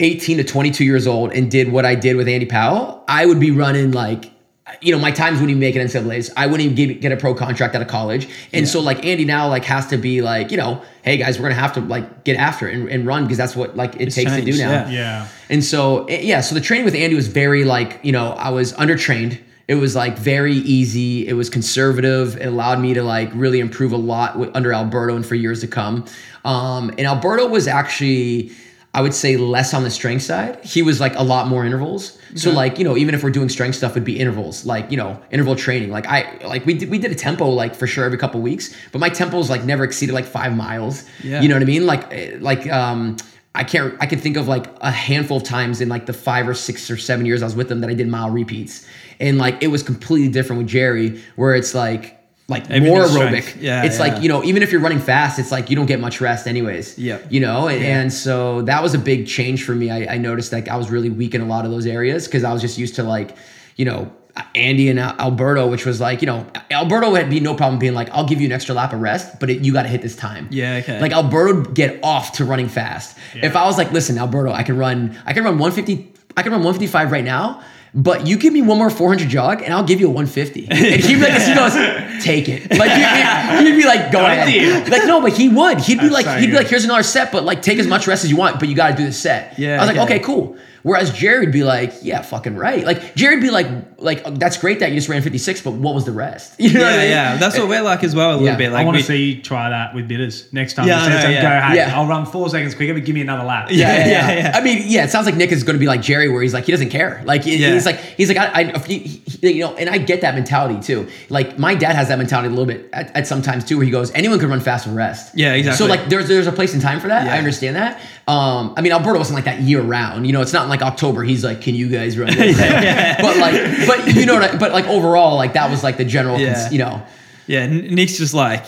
[SPEAKER 3] 18 to 22 years old and did what I did with Andy Powell, I would be running like, you know, my times wouldn't even make it in NCAA's. I wouldn't even get, get a pro contract out of college. And so like Andy now like has to be like, you know, hey guys, we're gonna have to like get after it and, and run because that's what like it takes to do now.
[SPEAKER 2] yeah.
[SPEAKER 1] Yeah.
[SPEAKER 3] And so, eh, yeah, so the training with Andy was very like, you know, I was undertrained. It was like very easy. It was conservative. It allowed me to like really improve a lot under Alberto and for years to come. Um, and Alberto was actually, I would say, less on the strength side. He was like a lot more intervals. So like, you know, even if we're doing strength stuff, it'd be intervals, like, you know, interval training. Like I, like we did, we did a tempo like for sure every couple weeks, but my tempos like never exceeded like five miles.
[SPEAKER 2] Yeah.
[SPEAKER 3] You know what I mean? Like, eh, like, um, I can't. I can think of like a handful of times in like the five or six or seven years I was with them that I did mile repeats, and like it was completely different with Jerry, where it's like like more aerobic.
[SPEAKER 2] Yeah,
[SPEAKER 3] it's
[SPEAKER 2] yeah.
[SPEAKER 3] like you know even if you're running fast, it's like you don't get much rest anyways.
[SPEAKER 2] Yeah.
[SPEAKER 3] You know, and, and so that was a big change for me. I, I noticed like I was really weak in a lot of those areas because I was just used to like you know. Andy and Alberto, which was like, you know, Alberto had be no problem being like, I'll give you an extra lap of rest, but it, you got to hit this time.
[SPEAKER 2] Yeah, okay.
[SPEAKER 3] Like Alberto would get off to running fast. If I was like, listen, Alberto, I can run, I can run 150, I can run 155 right now. But you give me one more 400 jog, and I'll give you a 150. And he'd be like, he goes, take it. Like he'd, he'd be like, go ahead. Like no, but he would. He'd be
[SPEAKER 1] That's
[SPEAKER 3] like, he'd be like, here's another set, but like take as much rest as you want, but you got to do the set.
[SPEAKER 2] Yeah,
[SPEAKER 3] I was like,
[SPEAKER 2] okay.
[SPEAKER 3] okay, cool. Whereas Jared'd be like, yeah, fucking right. Like Jared'd be like, like that's great that you just ran 56, but what was the rest? You know what I
[SPEAKER 2] Yeah,
[SPEAKER 3] mean?
[SPEAKER 2] yeah. That's what we're like as well. A little
[SPEAKER 3] Yeah.
[SPEAKER 2] bit. Like
[SPEAKER 1] I want to see you try that with bitters next time.
[SPEAKER 2] Yeah, I
[SPEAKER 1] Instead of
[SPEAKER 2] know,
[SPEAKER 1] saying,
[SPEAKER 2] yeah.
[SPEAKER 1] Go, hey,
[SPEAKER 3] Yeah.
[SPEAKER 1] I'll run four seconds quicker, but give me another lap.
[SPEAKER 3] Yeah, yeah,
[SPEAKER 2] Yeah,
[SPEAKER 3] yeah,
[SPEAKER 2] yeah.
[SPEAKER 3] I mean, yeah, it sounds like Nick is going to be like Jerry, where he's like he doesn't care. Like
[SPEAKER 2] Yeah.
[SPEAKER 3] he's like he's like I, I if you, he- you know, and I get that mentality too. Like my dad has that mentality a little bit at, at sometimes too, where he goes, anyone could run fast and rest.
[SPEAKER 2] Yeah, exactly.
[SPEAKER 3] So like there's there's a place and time for that.
[SPEAKER 2] Yeah.
[SPEAKER 3] I understand that. Um, I mean, Alberto wasn't like that year round. You know, it's not like October. He's like, can you guys run? this?" But like, but you know, what I, but like overall, like that was like the general,
[SPEAKER 2] Yeah.
[SPEAKER 3] cons- you know.
[SPEAKER 2] yeah, Nick's just like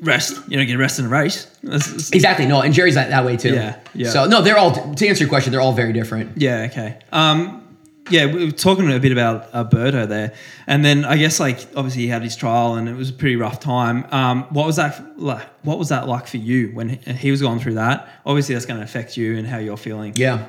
[SPEAKER 2] rest. You don't get rest in a race. That's- that's-
[SPEAKER 3] Exactly. No, and Jerry's that, that way too.
[SPEAKER 2] Yeah, yeah.
[SPEAKER 3] So no, they're all to answer your question, they're all very different.
[SPEAKER 2] Yeah. Okay. Um, yeah, we were talking a bit about Alberto there, and then I guess like obviously he had his trial and it was a pretty rough time. Um, what was that like? What was that like for you when he, he was going through that? Obviously, that's going to affect you and how you're feeling.
[SPEAKER 3] Yeah.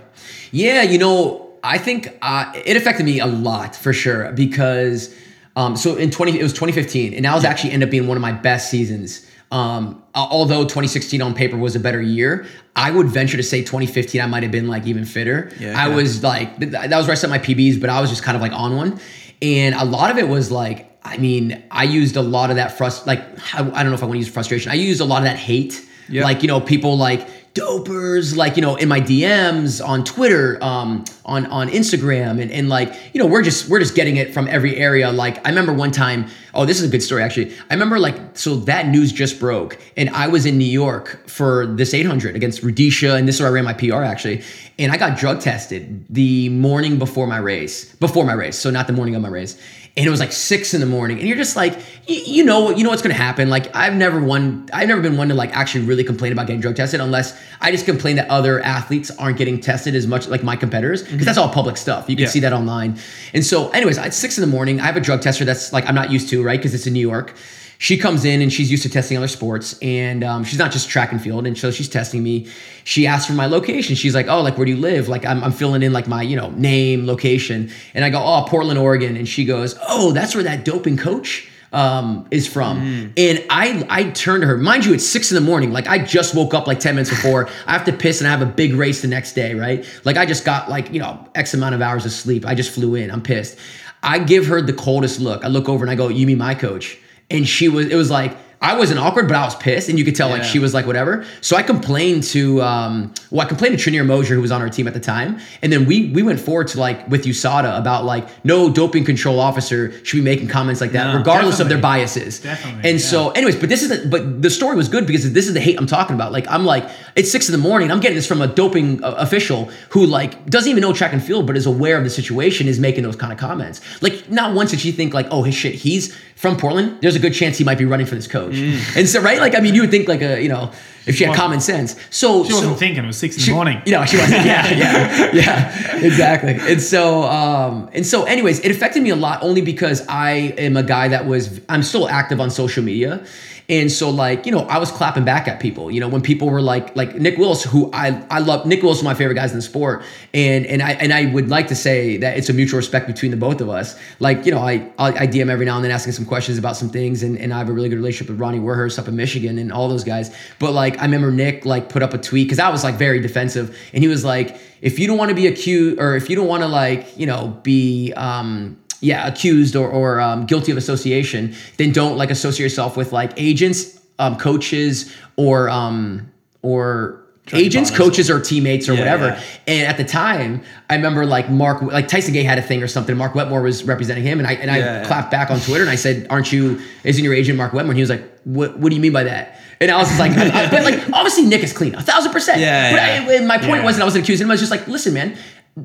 [SPEAKER 3] Yeah, you know, I think uh, it affected me a lot for sure because um, so in 20 it was 2015 and that was actually ended up being one of my best seasons. Um, although 2016 on paper was a better year, I would venture to say 2015 I might have been like even fitter.
[SPEAKER 2] Yeah,
[SPEAKER 3] I
[SPEAKER 2] yeah.
[SPEAKER 3] was like that was where I set my PBs, but I was just kind of like on one. And a lot of it was like, I mean, I used a lot of that frust like I, I don't know if I want to use frustration. I used a lot of that hate.
[SPEAKER 2] Yeah.
[SPEAKER 3] Like, you know, people like dopers, like, you know, in my DMs on Twitter, um, on on Instagram, and, and like, you know, we're just we're just getting it from every area. Like, I remember one time, oh, this is a good story actually. I remember like so that news just broke, and I was in New York for this 800 against Rudisha, and this is where I ran my PR actually. And I got drug tested the morning before my race, before my race, so not the morning of my race and it was like six in the morning and you're just like you, you know you know what's gonna happen? Like i've never one i've never been one to like actually really complain about getting drug tested unless i just complain that other athletes aren't getting tested as much like my competitors because mm-hmm. that's all public stuff. You can
[SPEAKER 2] Yeah.
[SPEAKER 3] see that online. And so anyways at six in the morning i have a drug tester that's like i'm not used to right? Because it's in new york she comes in and she's used to testing other sports and um, she's not just track and field. And so she's testing me. She asks for my location. She's like oh like where do you live? Like i'm, I'm filling in like my you know name location. And i go oh portland oregon. And she goes oh that's where that doping coach um, is from. And i i turned to her. Mind you it's six in the morning. Like i just woke up like 10 minutes before. I have to piss and i have a big race the next day right? Like i just got like you know x amount of hours of sleep. I just flew in. I'm pissed. I give her the coldest look. I look over and i go you mean my coach and she was it was like I wasn't awkward, but I was pissed, and you could tell like she was like whatever. So I complained to um, well, I complained to Trinier Mosier, who was on our team at the time, and then we we went forward to like with USADA about like no doping control officer should be making comments like that,
[SPEAKER 2] No,
[SPEAKER 3] regardless of their biases.
[SPEAKER 1] Definitely,
[SPEAKER 3] And
[SPEAKER 1] yeah.
[SPEAKER 3] so, anyways, but this is the, but the story was good because this is the hate I'm talking about. Like I'm like it's six in the morning, I'm getting this from a doping uh, official who like doesn't even know track and field, but is aware of the situation, is making those kind of comments. Like not once did she think like, oh his shit, he's from Portland. There's a good chance he might be running for this coach. And so right, like I mean, you would think like a you know if she had
[SPEAKER 1] Mm. Well,
[SPEAKER 3] common sense. So
[SPEAKER 1] She wasn't
[SPEAKER 3] so,
[SPEAKER 1] thinking it was six in
[SPEAKER 3] she-
[SPEAKER 1] the morning.
[SPEAKER 3] You know, she wasn't. Yeah, yeah, yeah, exactly. And so, um, and so, anyways, it affected me a lot only because I am a guy that was. I'm still active on social media. And so, like, you know, I was clapping back at people. You know, when people were like, like Nick Willis, who I I love. Nick Willis is my favorite guys in the sport, and and I and I would like to say that it's a mutual respect between the both of us. Like, you know, I I DM every now and then asking some questions about some things, and, and I have a really good relationship with Ronnie Warhurst up in Michigan and all those guys. But like, I remember Nick like put up a tweet because I was like very defensive, and he was like, if you don't want to be accused, or if you don't want to like, you know, be um yeah accused or, or um, guilty of association then don't like associate yourself with like agents um, coaches or um, or agents coaches or teammates or
[SPEAKER 2] Yeah,
[SPEAKER 3] whatever
[SPEAKER 2] yeah.
[SPEAKER 3] and at the time i remember like mark like tyson gay had a thing or something mark wetmore was representing him and i and i
[SPEAKER 2] Yeah, yeah.
[SPEAKER 3] clapped back on twitter and i said aren't you isn't your agent mark wetmore and he was like what what do you mean by that and I was just like, I- I- but like, obviously Nick is clean, a thousand percent.
[SPEAKER 2] Yeah,
[SPEAKER 3] but
[SPEAKER 2] yeah.
[SPEAKER 3] I, my point wasn't I wasn't accusing him. I was just like, listen, man,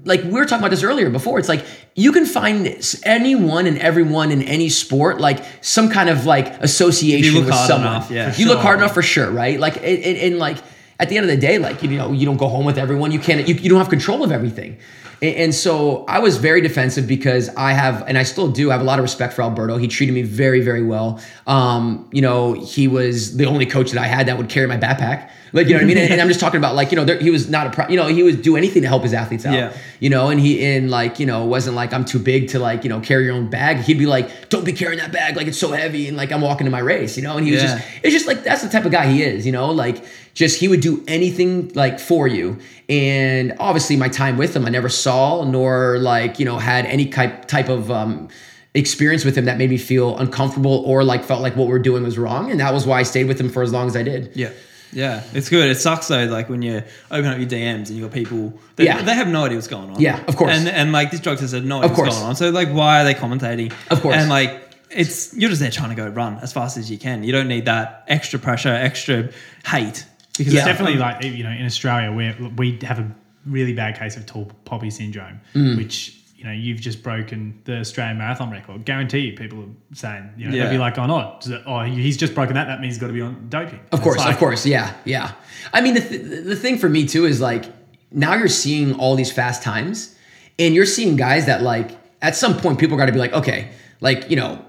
[SPEAKER 3] like we were talking about this earlier before. It's like you can find anyone and everyone in any sport like some kind of like association
[SPEAKER 2] You look
[SPEAKER 3] with
[SPEAKER 2] hard
[SPEAKER 3] someone.
[SPEAKER 2] enough, yeah.
[SPEAKER 3] you look hard enough for sure, right? Like it, it, and like at the end of the day, like you know, you don't go home with everyone. You can't. You, you don't have control of everything. And, so I was very defensive because I have, and I still do, have a lot of respect for Alberto. He treated me very, very well. Um, you know, he was the only coach that I had that would carry my backpack. Like you know what I mean, and, and I'm just talking about like you know there, he was not a pro, you know he would do anything to help his athletes out.
[SPEAKER 2] Yeah.
[SPEAKER 3] You know, and he in like you know wasn't like I'm too big to like you know carry your own bag. He'd be like, don't be carrying that bag like it's so heavy, and like I'm walking to my race. You know, and he was
[SPEAKER 2] Yeah.
[SPEAKER 3] just it's just like that's the type of guy he is. You know, like just he would do anything like for you. And obviously my time with him, I never saw nor like you know had any type type of um experience with him that made me feel uncomfortable or like felt like what we're doing was wrong and that was why I stayed with him for as long as I did.
[SPEAKER 2] Yeah. Yeah, it's good. It sucks though, like when you open up your DMs and you got people that
[SPEAKER 3] Yeah.
[SPEAKER 2] they have no idea what's going on.
[SPEAKER 3] Yeah, of course.
[SPEAKER 2] And and like this drug test had no idea
[SPEAKER 3] Of
[SPEAKER 2] what's going on. So like, why are they commentating?
[SPEAKER 3] Of course.
[SPEAKER 2] And like, it's you're just there trying to go run as fast as you can. You don't need that extra pressure, extra hate because
[SPEAKER 3] Yeah.
[SPEAKER 1] It's definitely like you know in Australia where we have a really bad case of tall poppy syndrome,
[SPEAKER 3] Mm.
[SPEAKER 1] which you know you've just broken the Australian marathon record. Guarantee you, people are saying you know
[SPEAKER 2] Yeah.
[SPEAKER 1] they'll be like, oh no, oh he's just broken that. That means he's got to be on doping.
[SPEAKER 3] Of course,
[SPEAKER 1] like-
[SPEAKER 3] of course, yeah, yeah. I mean, the, th- the thing for me too is like now you're seeing all these fast times, and you're seeing guys that like at some point people got to be like, okay, like you know,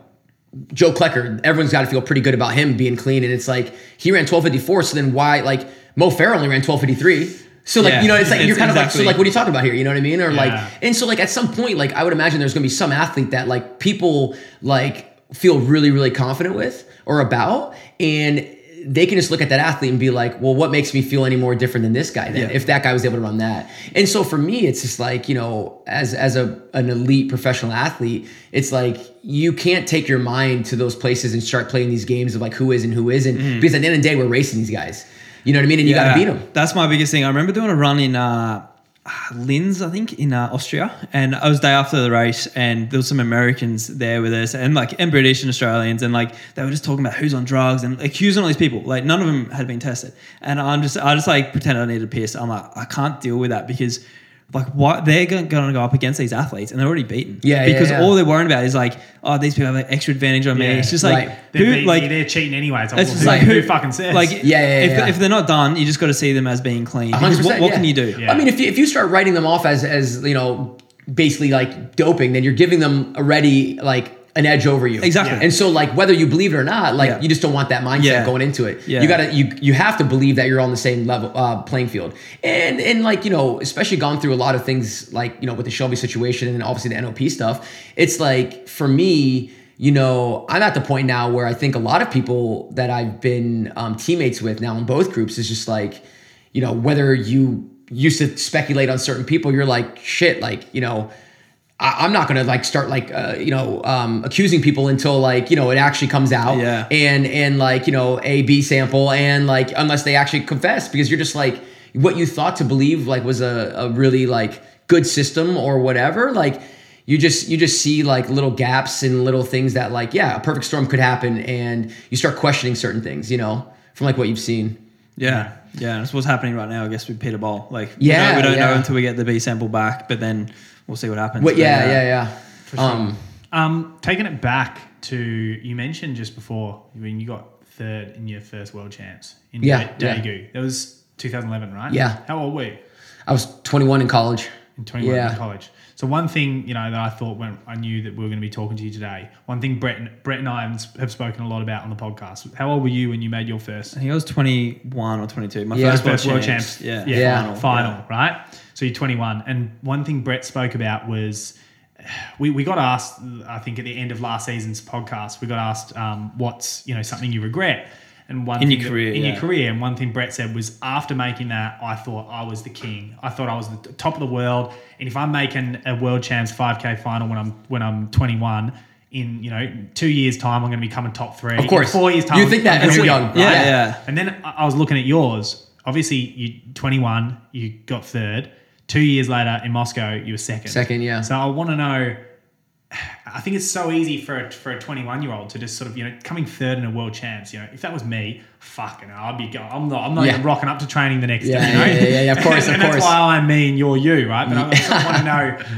[SPEAKER 3] Joe Klecker, everyone's got to feel pretty good about him being clean, and it's like he ran 1254, so then why like Mo Farah only ran 1253. So like
[SPEAKER 2] Yeah,
[SPEAKER 3] you know it's like
[SPEAKER 2] it's
[SPEAKER 3] you're kind of like so like what are you talking about here you know what I mean or
[SPEAKER 1] Yeah.
[SPEAKER 3] like and so like at some point like I would imagine there's gonna be some athlete that like people like feel really really confident with or about and they can just look at that athlete and be like well what makes me feel any more different than this guy then
[SPEAKER 2] Yeah.
[SPEAKER 3] if that guy was able to run that? And so for me it's just like you know as as a an elite professional athlete it's like you can't take your mind to those places and start playing these games of like who is and who isn't? Because at the end of the day we're racing these guys. You know what I mean? And you got to beat them
[SPEAKER 2] That's my biggest thing. I remember doing a run in uh, Linz, I think, in uh, Austria, and I was day after the race, and there was some Americans there with us, and like and British and Australians, and like they were just talking about who's on drugs and accusing all these people. Like none of them had been tested, and I'm just I just like pretend I needed a piss. I'm like I can't deal with that because. Like what they're going to go up against these athletes and they're already beaten.
[SPEAKER 3] Yeah, yeah,
[SPEAKER 2] because
[SPEAKER 3] yeah.
[SPEAKER 2] all they're worrying about is like, oh, these people have an extra advantage on me.
[SPEAKER 1] Yeah.
[SPEAKER 2] It's just like,
[SPEAKER 3] Right.
[SPEAKER 1] They're,
[SPEAKER 2] who,
[SPEAKER 1] beating
[SPEAKER 2] like
[SPEAKER 1] you, they're cheating anyway. It's
[SPEAKER 2] it's just
[SPEAKER 1] who,
[SPEAKER 2] like
[SPEAKER 1] who fucking says?
[SPEAKER 2] Like,
[SPEAKER 3] Yeah, yeah,
[SPEAKER 2] if,
[SPEAKER 3] yeah.
[SPEAKER 2] if they're not done, you just got to see them as being clean. Because what, what
[SPEAKER 3] yeah.
[SPEAKER 2] can you do?
[SPEAKER 1] Yeah.
[SPEAKER 3] I mean, if you, if you start writing them off as as you know, basically like doping, then you're giving them already like an edge over you.
[SPEAKER 2] Exactly.
[SPEAKER 3] And so like whether you believe it or not, like
[SPEAKER 2] Yeah.
[SPEAKER 3] you just don't want that mindset
[SPEAKER 2] Yeah.
[SPEAKER 3] going into it.
[SPEAKER 2] Yeah.
[SPEAKER 3] You gotta you you have to believe that you're on the same level uh, playing field. And and like you know, especially gone through a lot of things like you know with the Shelby situation and obviously the NOP stuff. It's like for me. You know, I'm at the point now where I think a lot of people that I've been um, teammates with now in both groups is just like, you know, whether you used to speculate on certain people, you're like, shit, like, you know, I, I'm not gonna like start like, uh, you know, um, accusing people until like, you know, it actually comes out
[SPEAKER 2] Yeah.
[SPEAKER 3] and and like, you know, A B sample and like unless they actually confess because you're just like what you thought to believe like was a, a really like good system or whatever, like you just you just see like little gaps and little things that like yeah a perfect storm could happen and you start questioning certain things you know from like what you've seen
[SPEAKER 2] Yeah, yeah. That's what's happening right now, I guess, with Peter Bol. Like,
[SPEAKER 3] Yeah,
[SPEAKER 2] we don't, we don't know until we get the B sample back, but then we'll see what happens.
[SPEAKER 3] What?
[SPEAKER 2] But,
[SPEAKER 3] Yeah,
[SPEAKER 2] uh,
[SPEAKER 3] yeah, yeah. Um,
[SPEAKER 1] Um, taking it back to you mentioned just before when you got third in your first world champs in
[SPEAKER 3] Yeah,
[SPEAKER 1] Da-
[SPEAKER 3] yeah.
[SPEAKER 1] Daegu. That was 2011, right?
[SPEAKER 3] Yeah.
[SPEAKER 1] How old were you?
[SPEAKER 3] I was 21 in college.
[SPEAKER 1] In 21
[SPEAKER 3] Yeah.
[SPEAKER 1] in college. So one thing you know that I thought when I knew that we were going to be talking to you today. One thing Brett and, Brett and I have have spoken a lot about on the podcast. How old were you when you made your first
[SPEAKER 2] I think I was 21 or 22. My
[SPEAKER 3] Yeah.
[SPEAKER 2] first,
[SPEAKER 1] first world
[SPEAKER 2] champs.
[SPEAKER 1] champs?
[SPEAKER 2] Yeah.
[SPEAKER 1] yeah,
[SPEAKER 3] Yeah.
[SPEAKER 1] final, final, right? So you're 21, and one thing Brett spoke about was we, we got asked. I think at the end of last season's podcast, we got asked um, what's you know something you regret. And one
[SPEAKER 2] In your
[SPEAKER 1] that-
[SPEAKER 2] career,
[SPEAKER 1] in
[SPEAKER 2] yeah.
[SPEAKER 1] your career, and one thing Brett said was after making that, I thought I was the king. I thought I was the top of the world, and if I'm making a world champs 5K final when I'm when I'm 21. In you know two years time, I'm going to be coming top three.
[SPEAKER 3] Of course.
[SPEAKER 1] In four years time,
[SPEAKER 3] You think that
[SPEAKER 1] I'm
[SPEAKER 3] when
[SPEAKER 1] gonna
[SPEAKER 3] you're
[SPEAKER 1] win,
[SPEAKER 3] young.
[SPEAKER 2] Yeah,
[SPEAKER 3] right?
[SPEAKER 2] yeah.
[SPEAKER 1] and then I I was looking at yours. Obviously, you 21, you got third. Two years later in Moscow, you were second.
[SPEAKER 3] Second, yeah.
[SPEAKER 1] So I want to know. I think it's so easy for a, for a 21 year old to just sort of you know coming third in a world champs. You know, if that was me, fucking, I'd be going. I'm not. I'm not
[SPEAKER 3] Yeah.
[SPEAKER 1] even rocking up to training the next
[SPEAKER 3] Yeah,
[SPEAKER 1] day. You know?
[SPEAKER 3] yeah, yeah, yeah, of course,
[SPEAKER 1] and
[SPEAKER 3] of
[SPEAKER 1] that's
[SPEAKER 3] course.
[SPEAKER 1] why I'm me and you're you, right? But I, I want to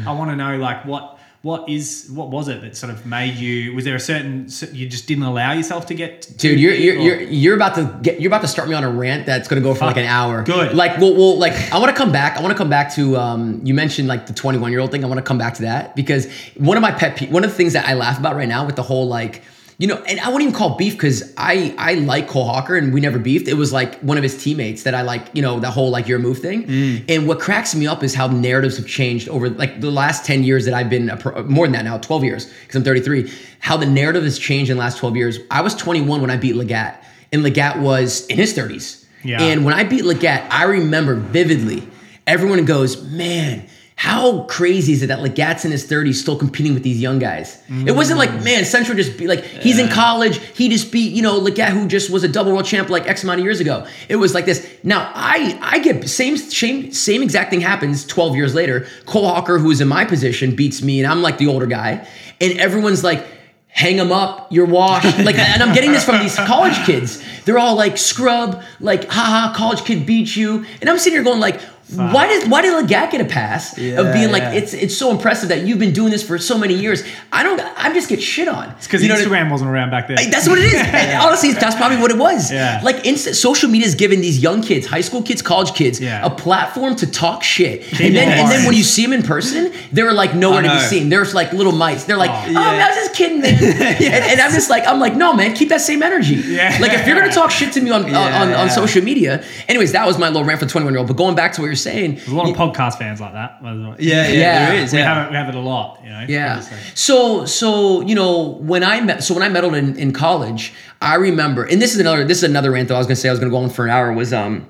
[SPEAKER 1] know. I want to know like what what is what was it that sort of made you? Was there a certain you just didn't allow yourself to get? To
[SPEAKER 3] Dude, you're you're, you're you're about to get you're about to start me on a rant that's gonna go for like an hour.
[SPEAKER 1] Good.
[SPEAKER 3] Like, well, well like I want to come back. I want to come back to um. You mentioned like the 21 year old thing. I want to come back to that because one of my pet pe- one of the things that I laugh about right now with the whole like. You know, and I wouldn't even call beef because I I like Cole Hocker and we never beefed. It was like one of his teammates that I like. You know, the whole like your move thing.
[SPEAKER 1] Mm.
[SPEAKER 3] And what cracks me up is how narratives have changed over like the last 10 years that I've been pro, more than that now, 12 years because I'm 33. How the narrative has changed in the last 12 years. I was 21 when I beat Lagat, and Lagat was in his 30s.
[SPEAKER 1] Yeah.
[SPEAKER 3] And when I beat Lagat, I remember vividly. Everyone goes, man. How crazy is it that Lagat's in his 30s still competing with these young guys? It wasn't like, mm. man, Centro just beat, like, he's in college, he just beat, you know, Lagat, who just was a double world champ like X amount of years ago. It was like this. Now, I I get same same same exact thing happens 12 years later. Cole Hocker, who is in my position, beats me, and I'm like the older guy, and everyone's like, hang them up, you're washed. Like, and I'm getting this from these college kids. They're all like, scrub, like, haha, college kid beat you. And I'm sitting here going like, why did why did Lagat get a pass of
[SPEAKER 2] Yeah,
[SPEAKER 3] being like
[SPEAKER 2] yeah.
[SPEAKER 3] it's it's so impressive that you've been doing this for so many years? I don't I just get shit on.
[SPEAKER 1] It's because
[SPEAKER 3] You know I-
[SPEAKER 1] Instagram wasn't around back then.
[SPEAKER 3] that's what it is. And honestly, that's probably what it was.
[SPEAKER 1] Yeah.
[SPEAKER 3] Like instant social media is giving these young kids, high school kids, college kids,
[SPEAKER 1] Yeah.
[SPEAKER 3] a platform to talk shit. And then and then when you see them in person, they're like nowhere to be seen. There's like little mice. They're like, oh,
[SPEAKER 1] Oh.
[SPEAKER 3] man, I was just kidding, man. and, and I'm just like, I'm like, no, man, keep that same energy.
[SPEAKER 1] Yeah.
[SPEAKER 3] Like if you're gonna talk shit to me on on, on,
[SPEAKER 2] Yeah.
[SPEAKER 3] on social media. Anyways, that was my little rant for 21 year old. But going back to what you're saying,
[SPEAKER 1] There's a lot of podcast fans like that. by the way.
[SPEAKER 2] Yeah, yeah,
[SPEAKER 3] Yeah.
[SPEAKER 2] there is.
[SPEAKER 1] we
[SPEAKER 2] Yeah.
[SPEAKER 1] have it. We have it a lot. You know.
[SPEAKER 3] Yeah.
[SPEAKER 1] obviously.
[SPEAKER 3] So so you know when I met so when I medaled in, in college, I remember, and this is another this is another rant that I was gonna say I was gonna go on for an hour was um,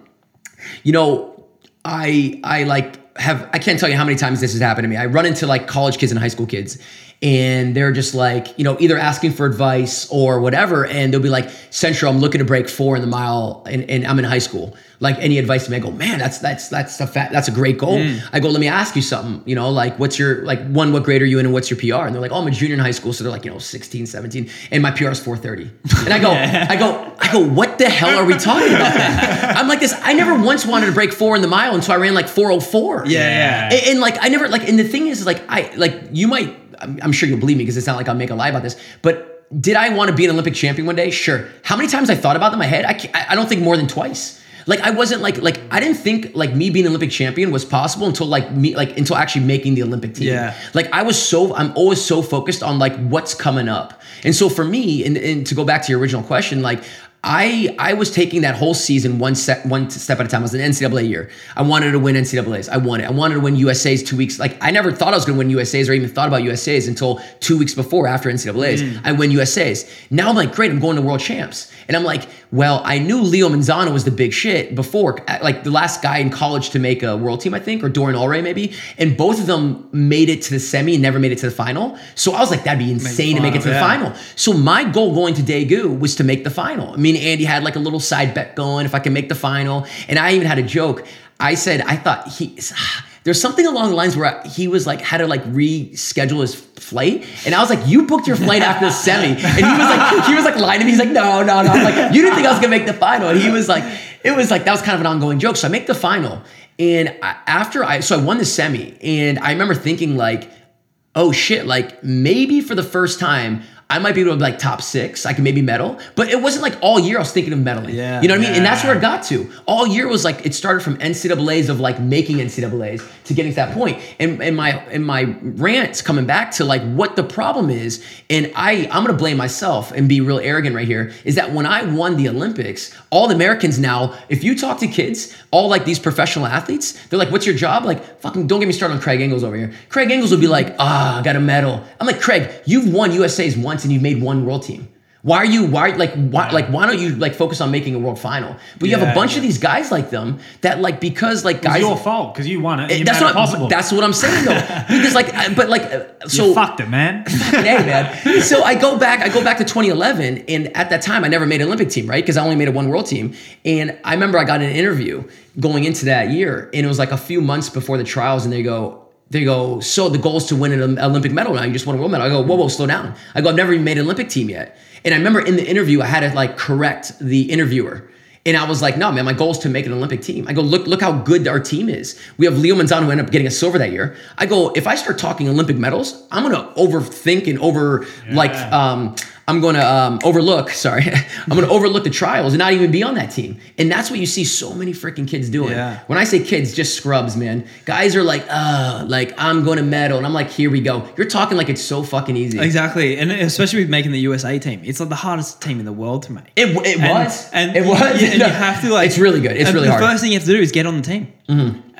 [SPEAKER 3] you know, I I like have I can't tell you how many times this has happened to me. I run into like college kids and high school kids. And they're just like, you know, either asking for advice or whatever. And they'll be like, Centro, I'm looking to break four in the mile and, and I'm in high school. Like any advice to me? I go, man, that's that's that's a fat, that's a great goal. Mm. I go, let me ask you something. You know, like what's your like one, what grade are you in and what's your PR? And they're like, oh, I'm a junior in high school. So they're like, you know, 16, 17. And my PR is 430. And I go, I go, I go, what the hell are we talking about? then? I'm like this. I never once wanted to break four in the mile until I ran like 404.
[SPEAKER 2] Yeah, yeah.
[SPEAKER 3] And, and, like I never like, and the thing is, like I like you might. I'm, I'm sure you'll believe me because it's not like I'll make a lie about this, but. Did I want to be an Olympic champion one day? Sure. How many times I thought about that in my head? I I don't think more than twice. Like I wasn't like like I didn't think like me being an Olympic champion was possible until like me like until actually making the Olympic team.
[SPEAKER 2] Yeah.
[SPEAKER 3] Like I was so I'm always so focused on like what's coming up. And so for me, and, and to go back to your original question, like I I was taking that whole season one step one step at a time. It was an NCAA year. I wanted to win NCAA's. I won it. I wanted to win USA's two weeks. Like I never thought I was going to win USA's or even thought about USA's until two weeks before after NCAA's. Mm. I win USA's. Now I'm like, great. I'm going to World Champs. And I'm like, well, I knew Leo Manzano was the big shit before, like the last guy in college to make a world team, I think, or Dorian Ulrey maybe. And both of them made it to the semi and never made it to the final. So I was like, that'd be insane to make it to the
[SPEAKER 2] final,
[SPEAKER 3] final. So my goal going to Daegu was to make the final. I mean, Andy had like a little side bet going if I can make the final. And I even had a joke. I said, I thought he, there's something along the lines where he was like, had to like reschedule his flight. And I was like, you booked your flight after the semi. And he was like, he was like lying to me. He's like, no, no, no. I'm like, you didn't think I was gonna make the final. And he was like, it was like, that was kind of an ongoing joke. So I make the final. And after I, so I won the semi. And I remember thinking like, oh shit, like maybe for the first time, I might be able to be like top six. I can maybe medal, but it wasn't like all year I was thinking of medaling.
[SPEAKER 2] Yeah.
[SPEAKER 3] you know what I mean. And that's where it got to. All year was like it started from NCAA's of like making NCAA's to getting to that point. And and my and my rants coming back to like what the problem is. And I I'm gonna blame myself and be real arrogant right here. Is that when I won the Olympics, all the Americans now, if you talk to kids, all like these professional athletes, they're like, "What's your job?" Like, fucking, don't get me started on Craig Engels over here. Craig Engels would be like, "Ah, I got a medal." I'm like, Craig, you've won USA's once and you've made one world team. Why are you why like why like why don't you like focus on making a world final? But you have a bunch
[SPEAKER 1] yeah.
[SPEAKER 3] of these guys like them that like because like
[SPEAKER 1] It's
[SPEAKER 3] guys
[SPEAKER 1] your fault because you won it. You
[SPEAKER 3] that's what
[SPEAKER 1] possible.
[SPEAKER 3] that's what I'm saying though because like uh, but like uh, so
[SPEAKER 1] you fucked it, man.
[SPEAKER 3] hey man. So I go back, I go back to 2011, and at that time I never made an Olympic team, right? Because I only made a one world team. And I remember I got an interview going into that year, and it was like a few months before the trials, and they go. They go, so the goal is to win an Olympic medal now. You just won a world medal. I go, whoa, whoa, slow down. I go, I've never even made an Olympic team yet. And I remember in the interview, I had to like correct the interviewer. And I was like, no, man, my goal is to make an Olympic team. I go, look, look how good our team is. We have Leo Manzano who ended up getting a silver that year. I go, if I start talking Olympic medals, I'm gonna overthink and over like um I'm going to um, overlook, sorry, I'm going to overlook the trials and not even be on that team. And that's what you see so many freaking kids doing.
[SPEAKER 2] Yeah.
[SPEAKER 3] When I say kids, just scrubs, man. Guys are like, uh, like I'm going to medal. And I'm like, here we go. You're talking like it's so fucking easy.
[SPEAKER 2] Exactly, and especially with making the USA team, it's like the hardest team in the world to make.
[SPEAKER 3] It, it
[SPEAKER 2] And-
[SPEAKER 3] was.
[SPEAKER 2] and
[SPEAKER 3] it was.
[SPEAKER 2] you, and you have to like.
[SPEAKER 3] It's really good. It's really
[SPEAKER 2] the
[SPEAKER 3] hard. Mm-hmm.
[SPEAKER 2] first thing you have to do is get on the team,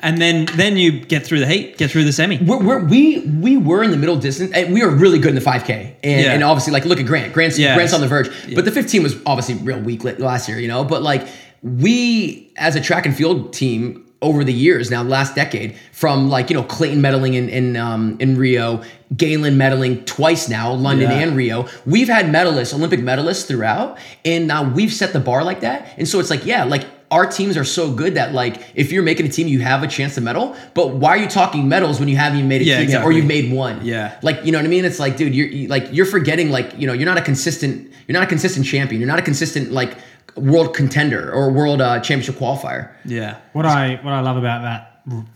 [SPEAKER 2] and then then you get through the heat, get through the semi.
[SPEAKER 3] we're, we're, we we were in the middle distance and we were really good in the 5k and,
[SPEAKER 2] Yeah.
[SPEAKER 3] and obviously like look at grant grant's,
[SPEAKER 2] Yeah.
[SPEAKER 3] grant's on the verge but the 15 was obviously real weak last year you know but like we as a track and field team over the years now last decade from like you know clayton medaling in in, um, in rio galen medaling twice now london
[SPEAKER 2] Yeah.
[SPEAKER 3] and rio we've had medalists olympic medalists throughout and now we've set the bar like that and so it's like yeah like our teams are so good that like if you're making a team you have a chance to medal. But why are you talking medals when you haven't even made a
[SPEAKER 2] Yeah,
[SPEAKER 3] team yet, or you've made one?
[SPEAKER 2] Yeah.
[SPEAKER 3] like you know what i mean? It's like dude you're you, like you're forgetting like you know you're not a consistent you're not a consistent champion. You're not a consistent like world contender or world uh, championship qualifier.
[SPEAKER 2] Yeah,
[SPEAKER 1] What I what I love about that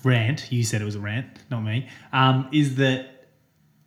[SPEAKER 1] rant, you said it was a rant, not me, um, is that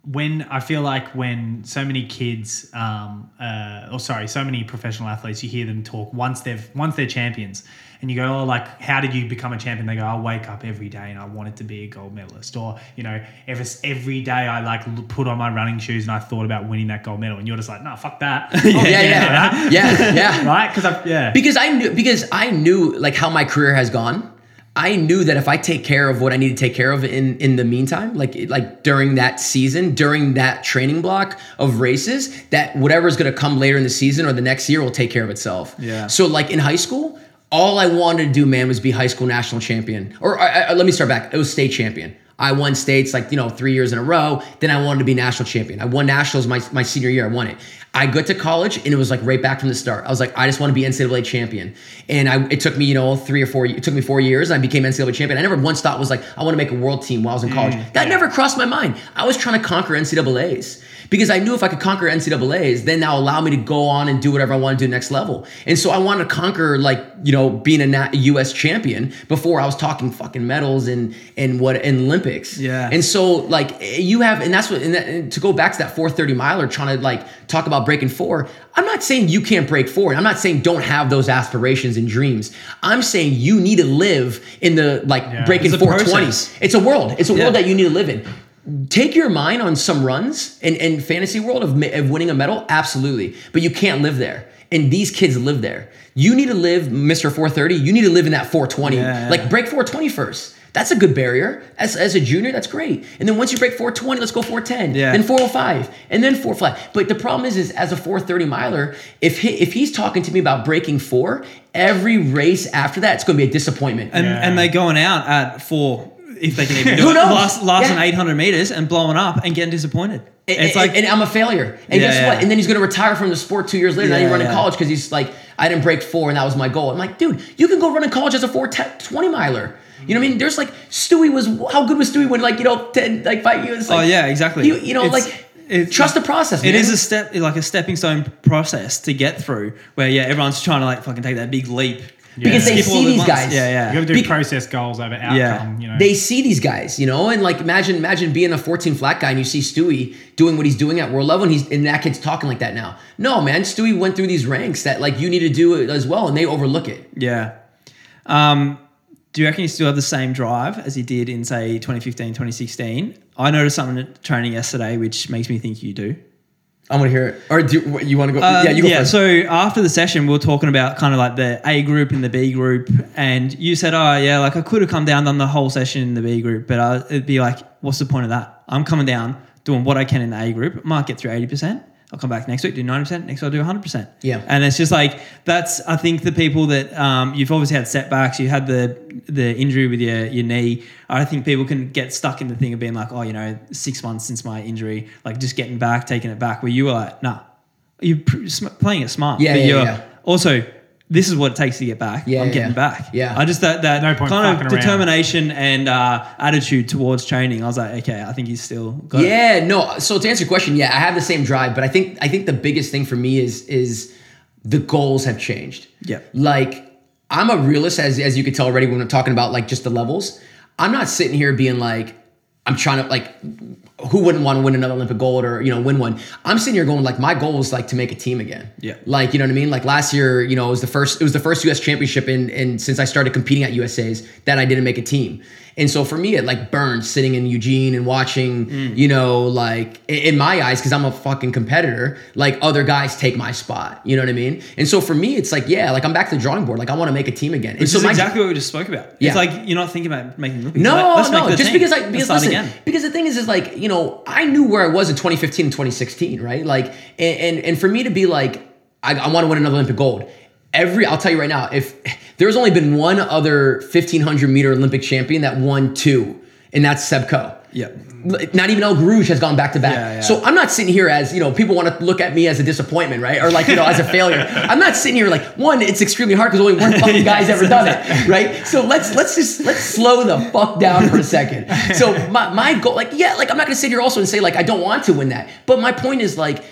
[SPEAKER 1] when I feel like when so many kids, um, uh, or sorry, so many professional athletes, you hear them talk once they've once they're champions, and you go, oh, like how did you become a champion? They go, I wake up every day and I wanted to be a gold medalist, or you know, every every day I like put on my running shoes and I thought about winning that gold medal, and you're just like, no, fuck that,
[SPEAKER 3] yeah yeah yeah yeah
[SPEAKER 1] right? Because I yeah.
[SPEAKER 3] because I knew because I knew like how my career has gone. I knew that if I take care of what I need to take care of in in the meantime, like like during that season, during that training block of races, that whatever is going to come later in the season or the next year will take care of itself.
[SPEAKER 2] Yeah.
[SPEAKER 3] So like in high school, all I wanted to do, man, was be high school national champion. Or I, I- let me start back. It was state champion. I won states like you know three years in a row. Then I wanted to be national champion. I won nationals my, my senior year. I won it. I got to college and it was like right back from the start. I was like, I just want to be NCAA champion. And I it took me you know three or four. It took me four years. And I became NCAA champion. I never once thought was like I want to make a world team while I was in mm, college. that never crossed my mind. I was trying to conquer NCAA's because I knew if I could conquer NCAA's, then that'll allow me to go on and do whatever I want to do next level. And so I wanted to conquer like you know being a U.S. champion before I was talking fucking medals and and what in Olympics.
[SPEAKER 2] Yeah.
[SPEAKER 3] And so like you have, and that's what. And, that, and to go back to that 430 miler, trying to like talk about breaking four. I'm not saying you can't break four. I'm not saying don't have those aspirations and dreams. I'm saying you need to live in the like breaking 420s. It's a world. It's a
[SPEAKER 2] Yeah.
[SPEAKER 3] world that you need to live in. Take your mind on some runs in, in fantasy world of, of winning a medal, absolutely. But you can't live there. And these kids live there. You need to live, Mr. 430. You need to live in that 420.
[SPEAKER 2] Yeah, yeah.
[SPEAKER 3] Like break 420 first. That's a good barrier. As, as a junior, that's great. And then once you break 420, let's go 410.
[SPEAKER 2] Yeah.
[SPEAKER 3] Then 405, and then 45. But the problem is, is as a 430 miler, if he, if he's talking to me about breaking four, every race after that, it's going to be a disappointment.
[SPEAKER 2] and
[SPEAKER 1] Yeah.
[SPEAKER 2] and they going out at four if they can even do
[SPEAKER 3] Who
[SPEAKER 2] it.
[SPEAKER 3] knows?
[SPEAKER 2] Last last
[SPEAKER 3] Yeah.
[SPEAKER 2] an eight hundred meters and blowing up and getting disappointed.
[SPEAKER 3] And-
[SPEAKER 2] It's like
[SPEAKER 3] and I'm a failure. And
[SPEAKER 2] Yeah,
[SPEAKER 3] guess
[SPEAKER 2] yeah.
[SPEAKER 3] what? And then he's going to retire from the sport two years later. now
[SPEAKER 2] Yeah,
[SPEAKER 3] he's running
[SPEAKER 2] yeah.
[SPEAKER 3] college because he's like, I didn't break four, and that was my goal. I'm like, dude, you can go run in college as a 420 miler. You know what I mean? There's like Stewie was how good was Stewie when like you know ten like five years. Oh, like,
[SPEAKER 2] oh yeah, exactly.
[SPEAKER 3] You, you know
[SPEAKER 2] It's-
[SPEAKER 3] like
[SPEAKER 2] it's-
[SPEAKER 3] trust the process.
[SPEAKER 2] It
[SPEAKER 3] man.
[SPEAKER 2] is a step, like a stepping stone process to get through. Where yeah, everyone's trying to like fucking take that big leap
[SPEAKER 3] Because they
[SPEAKER 2] Skip
[SPEAKER 3] see these guys.
[SPEAKER 2] Yeah, yeah.
[SPEAKER 1] You got to do
[SPEAKER 3] Be-
[SPEAKER 1] process goals over outcome.
[SPEAKER 2] Yeah.
[SPEAKER 1] You know,
[SPEAKER 3] they see these guys, you know, and like imagine imagine being a 14 flat guy and you see Stewie doing what he's doing at world level and he's and that kid's talking like that now. No, man, Stewie went through these ranks that like you need to do it as well and they overlook it.
[SPEAKER 2] Yeah. Um, do you reckon you still have the same drive as you did in say 2015, 2016? I noticed something at training yesterday which makes me think you do.
[SPEAKER 3] I want to hear it. Or do you, you want to go?
[SPEAKER 2] Um,
[SPEAKER 3] yeah, you go first.
[SPEAKER 2] So after the session, we were talking about kind of like the A group and the B group, and you said, "Oh yeah, like I could have come down done the whole session in the B group, but uh, it'd be like, what's the point of that? I'm coming down doing what I can in the A group. Might get through eighty percent. I'll come back next week, do ninety percent. Next week I'll do one hundred percent.
[SPEAKER 3] Yeah.
[SPEAKER 2] and it's just like that's. I think the people that um, you've obviously had setbacks. You had the the injury with your your knee. I think people can get stuck in the thing of being like, oh, you know, six months since my injury, like just getting back, taking it back. Where you were like, nah, you're pr- sm- playing it smart.
[SPEAKER 3] Yeah,
[SPEAKER 2] but
[SPEAKER 3] yeah,
[SPEAKER 2] you're
[SPEAKER 3] yeah.
[SPEAKER 2] Also, this is what it takes to get back.
[SPEAKER 3] Yeah,
[SPEAKER 2] I'm
[SPEAKER 3] yeah,
[SPEAKER 2] getting back.
[SPEAKER 3] Yeah.
[SPEAKER 2] I just that that
[SPEAKER 1] No point
[SPEAKER 2] kind
[SPEAKER 1] fucking
[SPEAKER 2] of
[SPEAKER 1] around.
[SPEAKER 2] determination and uh, attitude towards training. I was like, okay, I think he's still got it.
[SPEAKER 3] Yeah, no. So to answer your question, yeah, I have the same drive, but I think I think the biggest thing for me is is the goals have changed.
[SPEAKER 2] Yeah.
[SPEAKER 3] Like I'm a realist, as as you could tell already when I'm talking about like just the levels. I'm not sitting here being like, I'm trying to like, who wouldn't want to win another Olympic gold or you know win one? I'm sitting here going like, my goal is like to make a team again.
[SPEAKER 2] Yeah.
[SPEAKER 3] Like you know what I mean? Like last year, you know, it was the first it was the first U.S. championship in and since I started competing at USA's that I didn't make a team. And so for me, it like burns sitting in Eugene and watching, mm. you know, like in my eyes, because I'm a fucking competitor, like other guys take my spot. You know what I mean? And so for me, it's like, yeah, like I'm back to the drawing board. Like I want to make a team again. And
[SPEAKER 2] Which
[SPEAKER 3] so
[SPEAKER 2] is
[SPEAKER 3] my
[SPEAKER 2] exactly what we just spoke about.
[SPEAKER 3] Yeah.
[SPEAKER 2] It's like you're not thinking about making Olympics.
[SPEAKER 3] no,
[SPEAKER 2] Like,
[SPEAKER 3] no, just
[SPEAKER 2] team.
[SPEAKER 3] because I because listen,
[SPEAKER 2] again.
[SPEAKER 3] because the thing is, is like you know, I knew where I was in 2015 and 2016, right? Like, and and, and for me to be like, I, I want to win another Olympic gold. Every, I'll tell you right now, if there's only been one other 1500 meter Olympic champion that won two, and that's Seb
[SPEAKER 2] Yep.
[SPEAKER 3] Not even El Guerrouj has gone back to back.
[SPEAKER 2] Yeah, yeah.
[SPEAKER 3] So I'm not sitting here as, you know, people want to look at me as a disappointment, right? Or like, you know, as a failure. I'm not sitting here like, one, it's extremely hard because only one fucking guy's ever done it, right? So let's let's just let's slow the fuck down for a second. So my, my goal, like, yeah, like I'm not gonna sit here also and say like I don't want to win that. But my point is like,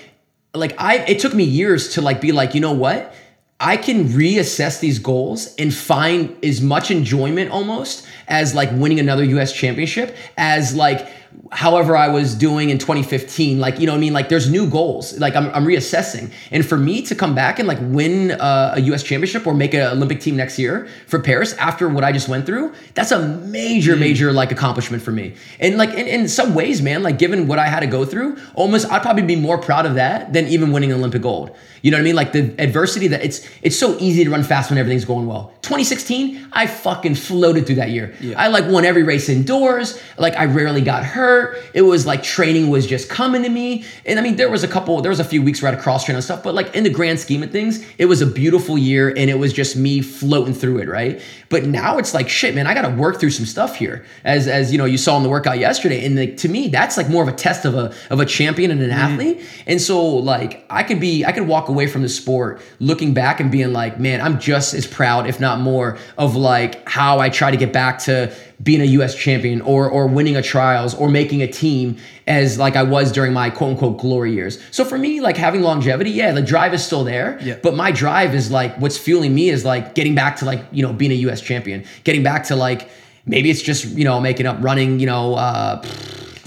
[SPEAKER 3] like I it took me years to like be like, you know what? I can reassess these goals and find as much enjoyment almost as like winning another US championship as like however I was doing in 2015. Like, you know what I mean? Like there's new goals. Like I'm, I'm reassessing. And for me to come back and like win uh, a US championship or make an Olympic team next year for Paris after what I just went through, that's a major, major like accomplishment for me. And like in, in some ways, man, like given what I had to go through, almost I'd probably be more proud of that than even winning an Olympic gold. You know what I mean? Like the adversity that it's it's so easy to run fast when everything's going well. 2016, I fucking floated through that year. I like won every race indoors. Like I rarely got hurt. It was like training was just coming to me. And I mean, there was a couple, there was a few weeks where I had to cross train and stuff, but like in the grand scheme of things, it was a beautiful year and it was just me floating through it, right? But now it's like shit, man. I got to work through some stuff here, as as you know, you saw in the workout yesterday. And like to me, that's like more of a test of a of a champion and an mm-hmm. athlete. And so like I could be, I could walk away from the sport looking back and being like, man, I'm just as proud, if not more, of like how I try to get back to being a US champion or or winning a trials or making a team as like I was during my quote unquote glory years. So for me, like having longevity, yeah, the drive is still there.
[SPEAKER 2] Yeah.
[SPEAKER 3] But my drive is like what's fueling me is like getting back to like, you know, being a US champion, getting back to like maybe it's just, you know, making up running, you know, uh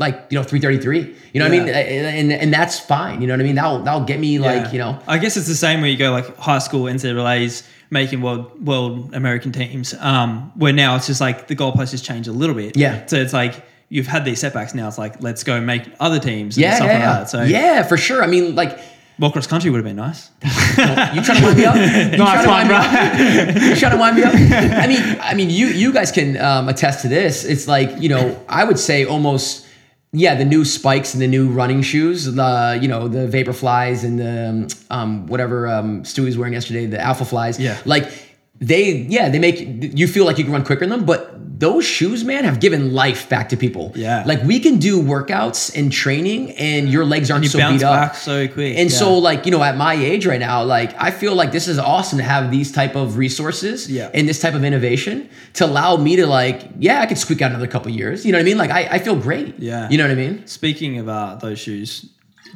[SPEAKER 3] like, you know, 333. You know what I mean?
[SPEAKER 2] Yeah.
[SPEAKER 3] And and that's fine. You know what I mean? That'll that'll get me like,
[SPEAKER 2] Yeah.
[SPEAKER 3] you know,
[SPEAKER 2] I guess it's the same where you go like high school NCAA's making world world American teams. Um, where now it's just like the goalpost has changed a little bit.
[SPEAKER 3] Yeah.
[SPEAKER 2] So it's like you've had these setbacks. Now it's like let's go make other teams. And
[SPEAKER 3] yeah,
[SPEAKER 2] stuff
[SPEAKER 3] yeah,
[SPEAKER 2] like
[SPEAKER 3] yeah.
[SPEAKER 2] that. So
[SPEAKER 3] yeah, for sure. I mean, like,
[SPEAKER 2] well, cross country would have been nice.
[SPEAKER 3] you trying to wind me up? You wind me up? You trying to wind me up? I mean, I mean, you you guys can um, attest to this. It's like you know, I would say almost. Yeah, the new spikes and the new running shoes, the you know the vapor flies and the um, whatever um, Stewie's wearing yesterday, the alpha flies.
[SPEAKER 2] Yeah.
[SPEAKER 3] like they yeah they make you feel like you can run quicker in them, but those shoes, man, have given life back to people.
[SPEAKER 2] Yeah.
[SPEAKER 3] like we can do workouts and training, and your legs aren't
[SPEAKER 2] You
[SPEAKER 3] so beat up
[SPEAKER 2] back so quick.
[SPEAKER 3] and
[SPEAKER 2] yeah.
[SPEAKER 3] so like you know at my age right now like i feel like this is awesome to have these type of resources
[SPEAKER 2] Yeah.
[SPEAKER 3] and this type of innovation to allow me to like yeah i could squeak out another couple years you know what i mean like i, I feel great
[SPEAKER 2] Yeah.
[SPEAKER 3] you know what i mean
[SPEAKER 2] Speaking of uh, those shoes,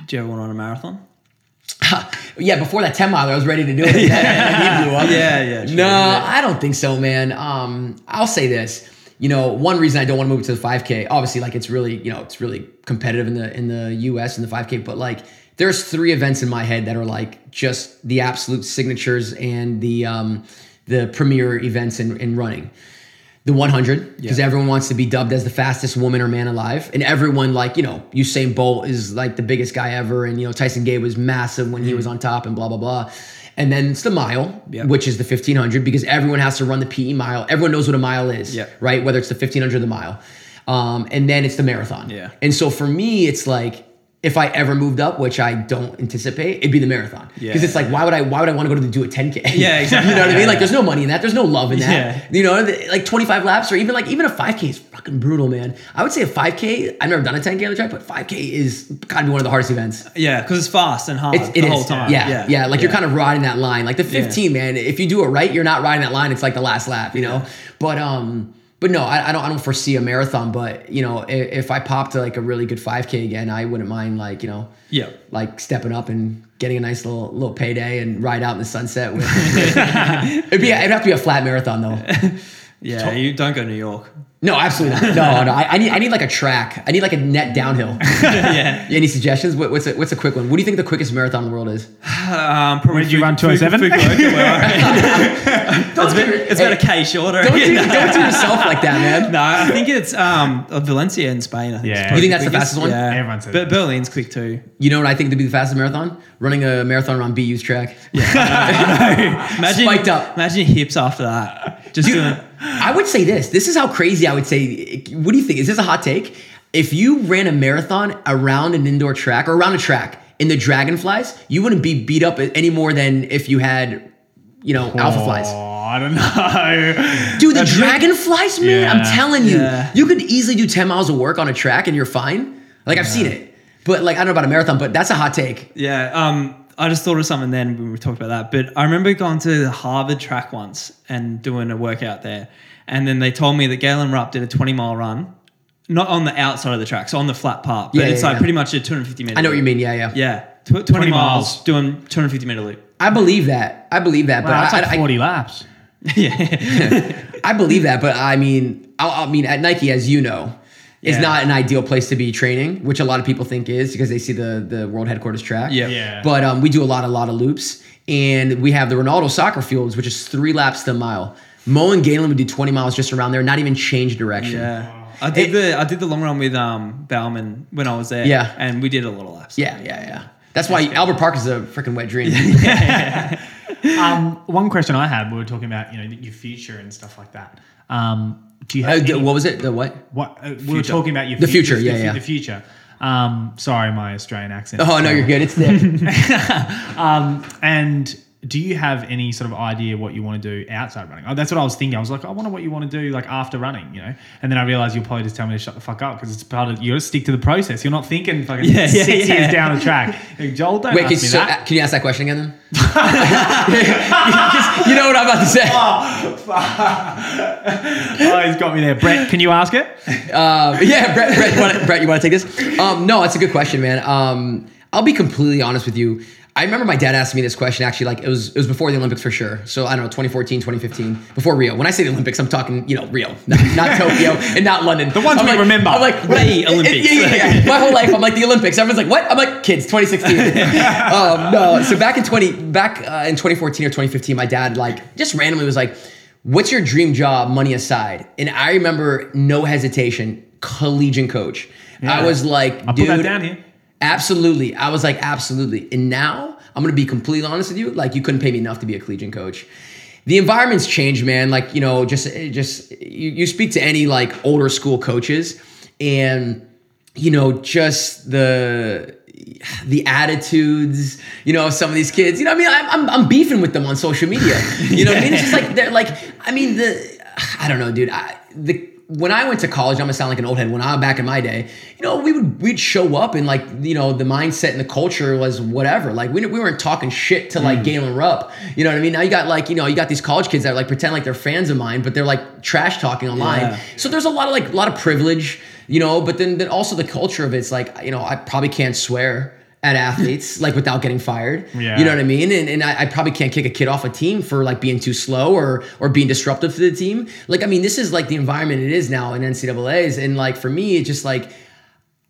[SPEAKER 2] do you ever want to run a marathon?
[SPEAKER 3] yeah before that 10 mile i was ready to do it and then he blew up.
[SPEAKER 2] Yeah, yeah, true.
[SPEAKER 3] no i don't think so man um i'll say this you know one reason i don't want to move to the 5k obviously like it's really you know it's really competitive in the in the us in the 5k but like there's three events in my head that are like just the absolute signatures and the um the premier events in, in running. The 100 because
[SPEAKER 2] Yeah.
[SPEAKER 3] everyone wants to be dubbed as the fastest woman or man alive and everyone like you know usain bolt is like the biggest guy ever and you know tyson gay was massive when he was on top and blah blah blah and then it's the mile.
[SPEAKER 2] Yep.
[SPEAKER 3] which is the 1500 because everyone has to run the pe mile everyone knows what a mile is
[SPEAKER 2] Yep.
[SPEAKER 3] right whether it's the 1500 or the mile um, and then it's the marathon
[SPEAKER 2] Yeah.
[SPEAKER 3] and so for me it's like if I ever moved up, which I don't anticipate, it'd be the marathon. Because
[SPEAKER 2] Yeah.
[SPEAKER 3] it's like, why would I? Why would I want to go to do a 10k?
[SPEAKER 2] Yeah, exactly.
[SPEAKER 3] you know what I mean? Like, there's no money in that. There's no love in that.
[SPEAKER 2] Yeah.
[SPEAKER 3] You know, like 25 laps or even like even a 5K is fucking brutal, man. I would say a 5K. I've never done a 10K on the track, but 5K is gotta be one of the hardest events.
[SPEAKER 2] Yeah, because it's fast and hard
[SPEAKER 3] It's,
[SPEAKER 2] the
[SPEAKER 3] it
[SPEAKER 2] whole
[SPEAKER 3] is.
[SPEAKER 2] time.
[SPEAKER 3] Yeah, yeah, Like you're kind of riding that line. Like the 15, man. If you do it right, you're not riding that line. It's like the last lap, you know. But um, but no, I, I don't I don't foresee a marathon. But you know, if, if I popped to like a really good 5K again, I wouldn't mind like you know
[SPEAKER 2] Yeah.
[SPEAKER 3] like stepping up and getting a nice little little payday and ride out in the sunset with. it'd be it'd have to be a flat marathon though.
[SPEAKER 2] Yeah. You don't go to New York.
[SPEAKER 3] No, absolutely not. No, no. I, I need I need like a track. I need like a net downhill.
[SPEAKER 2] yeah.
[SPEAKER 3] Any suggestions? What, what's a, what's a quick one? What do you think the quickest marathon in the world is?
[SPEAKER 2] Um, probably
[SPEAKER 1] did you run,
[SPEAKER 2] Fu-
[SPEAKER 1] 207?
[SPEAKER 2] Fukuoka, where I-
[SPEAKER 3] Don't do,
[SPEAKER 2] it's about a K shorter.
[SPEAKER 3] don't, do, don't do yourself like that, man.
[SPEAKER 2] No, I think it's um Valencia in Spain. I think
[SPEAKER 1] Yeah. You
[SPEAKER 3] think that's the
[SPEAKER 2] quickest.
[SPEAKER 3] fastest one?
[SPEAKER 2] Yeah,
[SPEAKER 1] Everyone says
[SPEAKER 2] But. Berlin's quick too.
[SPEAKER 3] You know what I think to be the fastest marathon? Running a marathon around BU's track. Yeah.
[SPEAKER 2] imagine
[SPEAKER 3] Spiked up.
[SPEAKER 2] Imagine your hips after that. Just doing.
[SPEAKER 3] I would say this. This is how crazy I would say. What do you think? Is this a hot take? If you ran a marathon around an indoor track or around a track in the dragonflies, you wouldn't be beat up any more than if you had, you know, alpha flies.
[SPEAKER 1] Oh, I don't know.
[SPEAKER 3] Dude, the
[SPEAKER 1] That's-
[SPEAKER 3] dragonflies, man. I'm telling you,
[SPEAKER 2] Yeah.
[SPEAKER 3] you could easily do 10 miles of work on a track and you're fine. Like I've seen it. But like I don't know about a marathon, but that's a hot take.
[SPEAKER 2] Yeah. Um. I just thought of something then when we talked about that. But I remember going to the Harvard track once and doing a workout there, and then they told me that Galen Rupp did a 20 mile run, not on the outside of the track, so on the flat part. But
[SPEAKER 3] Yeah,
[SPEAKER 2] it's
[SPEAKER 3] yeah,
[SPEAKER 2] like
[SPEAKER 3] yeah.
[SPEAKER 2] pretty much a 250 meter.
[SPEAKER 3] I know what you mean. Yeah, yeah.
[SPEAKER 2] Yeah. Tw- 20,
[SPEAKER 1] 20
[SPEAKER 2] miles,
[SPEAKER 1] miles.
[SPEAKER 2] doing 250 meter loop.
[SPEAKER 3] I believe that. I believe that.
[SPEAKER 1] Wow,
[SPEAKER 3] but
[SPEAKER 1] that's
[SPEAKER 3] I,
[SPEAKER 1] like
[SPEAKER 3] I-
[SPEAKER 1] 40 laps.
[SPEAKER 2] yeah.
[SPEAKER 3] I believe that, but I mean, I, I mean, at Nike, as you know, is
[SPEAKER 2] Yeah.
[SPEAKER 3] not an ideal place to be training, which a lot of people think is because they see the the world headquarters track.
[SPEAKER 2] Yeah.
[SPEAKER 1] Yeah.
[SPEAKER 3] But um, we do a lot, a lot of loops, and we have the Ronaldo soccer fields, which is three laps to a mile. Mo and Galen would do 20 miles just around there, not even change direction.
[SPEAKER 2] Yeah. I did
[SPEAKER 3] It-
[SPEAKER 2] the I did the long run with um Bauman when I was there.
[SPEAKER 3] Yeah.
[SPEAKER 2] And we did a lot of laps.
[SPEAKER 3] Yeah, yeah, yeah. That's why Albert Park is a freaking wet dream.
[SPEAKER 1] Um, one question I had, we were talking about, you know, your future and stuff like that. Um, do you
[SPEAKER 3] Uh,
[SPEAKER 1] have
[SPEAKER 3] d-
[SPEAKER 1] any-
[SPEAKER 3] what was it? The what?
[SPEAKER 1] what uh, we were
[SPEAKER 2] Future.
[SPEAKER 1] talking about your
[SPEAKER 3] The future,
[SPEAKER 1] the,
[SPEAKER 3] yeah,
[SPEAKER 1] the,
[SPEAKER 3] yeah.
[SPEAKER 1] the future. Um, sorry, my Australian accent.
[SPEAKER 3] Oh no, you're good. It's there.
[SPEAKER 1] Um, and do you have any sort of idea what you want to do outside running? Oh, that's what I was thinking. I was like, I wonder what you want to do like after running, you know. And then I realized you'll probably just tell me to shut the fuck up because it's part of you got to stick to the process. You're not thinking fucking
[SPEAKER 2] Yeah, yeah,
[SPEAKER 1] six
[SPEAKER 2] yeah.
[SPEAKER 1] years down the track. Like, Joel, don't
[SPEAKER 3] Wait,
[SPEAKER 1] ask
[SPEAKER 3] can,
[SPEAKER 1] me
[SPEAKER 3] so,
[SPEAKER 1] that.
[SPEAKER 3] uh, can you ask that question again then? you know what I'm about to say.
[SPEAKER 1] oh, he's got me there. Brett, can you ask it?
[SPEAKER 3] Um, yeah, Brett, Brett, you wanna, Brett, you want to take this? Um, no, that's a good question, man. Um, I'll be completely honest with you. I remember my dad asked me this question actually, like it was it was before the Olympics for sure. So I don't know, 2014, 2015, before Rio. When I say the Olympics, I'm talking, you know, Rio, not, not Tokyo and not London. The
[SPEAKER 1] ones we
[SPEAKER 3] like,
[SPEAKER 1] remember.
[SPEAKER 3] I'm like,
[SPEAKER 2] The
[SPEAKER 3] what- it- it-
[SPEAKER 2] Olympics.
[SPEAKER 3] yeah, yeah, yeah. My whole life, I'm like the Olympics. Everyone's like, what? I'm like, kids, 2016. um, no, so back in 20, back uh, in 2014 or 2015, my dad like just randomly was like, "What's your dream job, money aside?" And I remember no hesitation, collegiate coach. I was like,
[SPEAKER 1] I'll
[SPEAKER 3] dude, Absolutely. I was like, absolutely. And now I'm gonna be completely honest with you. Like, you couldn't pay me enough to be a collegiate coach. The environment's changed, man. Like, you know, just just you, you speak to any like older school coaches, and you know, just the the attitudes, you know, of some of these kids. You know, I mean, I'm, I'm I'm beefing with them on social media. You know, what I mean, it's just like they're like, I mean, the I don't know, dude. I, the when I went to college, I'm gonna sound like an old head. When I back in my day, you know, we would we'd show up and like you know the mindset and the culture was whatever. Like we, we weren't talking shit to like mm. Galen Rupp. You know what I mean? Now you got like you know you got these college kids that like pretend like they're fans of mine, but they're like trash talking online.
[SPEAKER 2] Yeah.
[SPEAKER 3] So there's a lot of like a lot of privilege, you know. But then then also the culture of it's like you know I probably can't swear at athletes like without getting fired.
[SPEAKER 1] Yeah.
[SPEAKER 3] You know what I mean? And, and I, I probably can't kick a kid off a team for like being too slow or or being disruptive to the team. Like I mean, this is like the environment it is now in NCAA's, and like for me, it's just like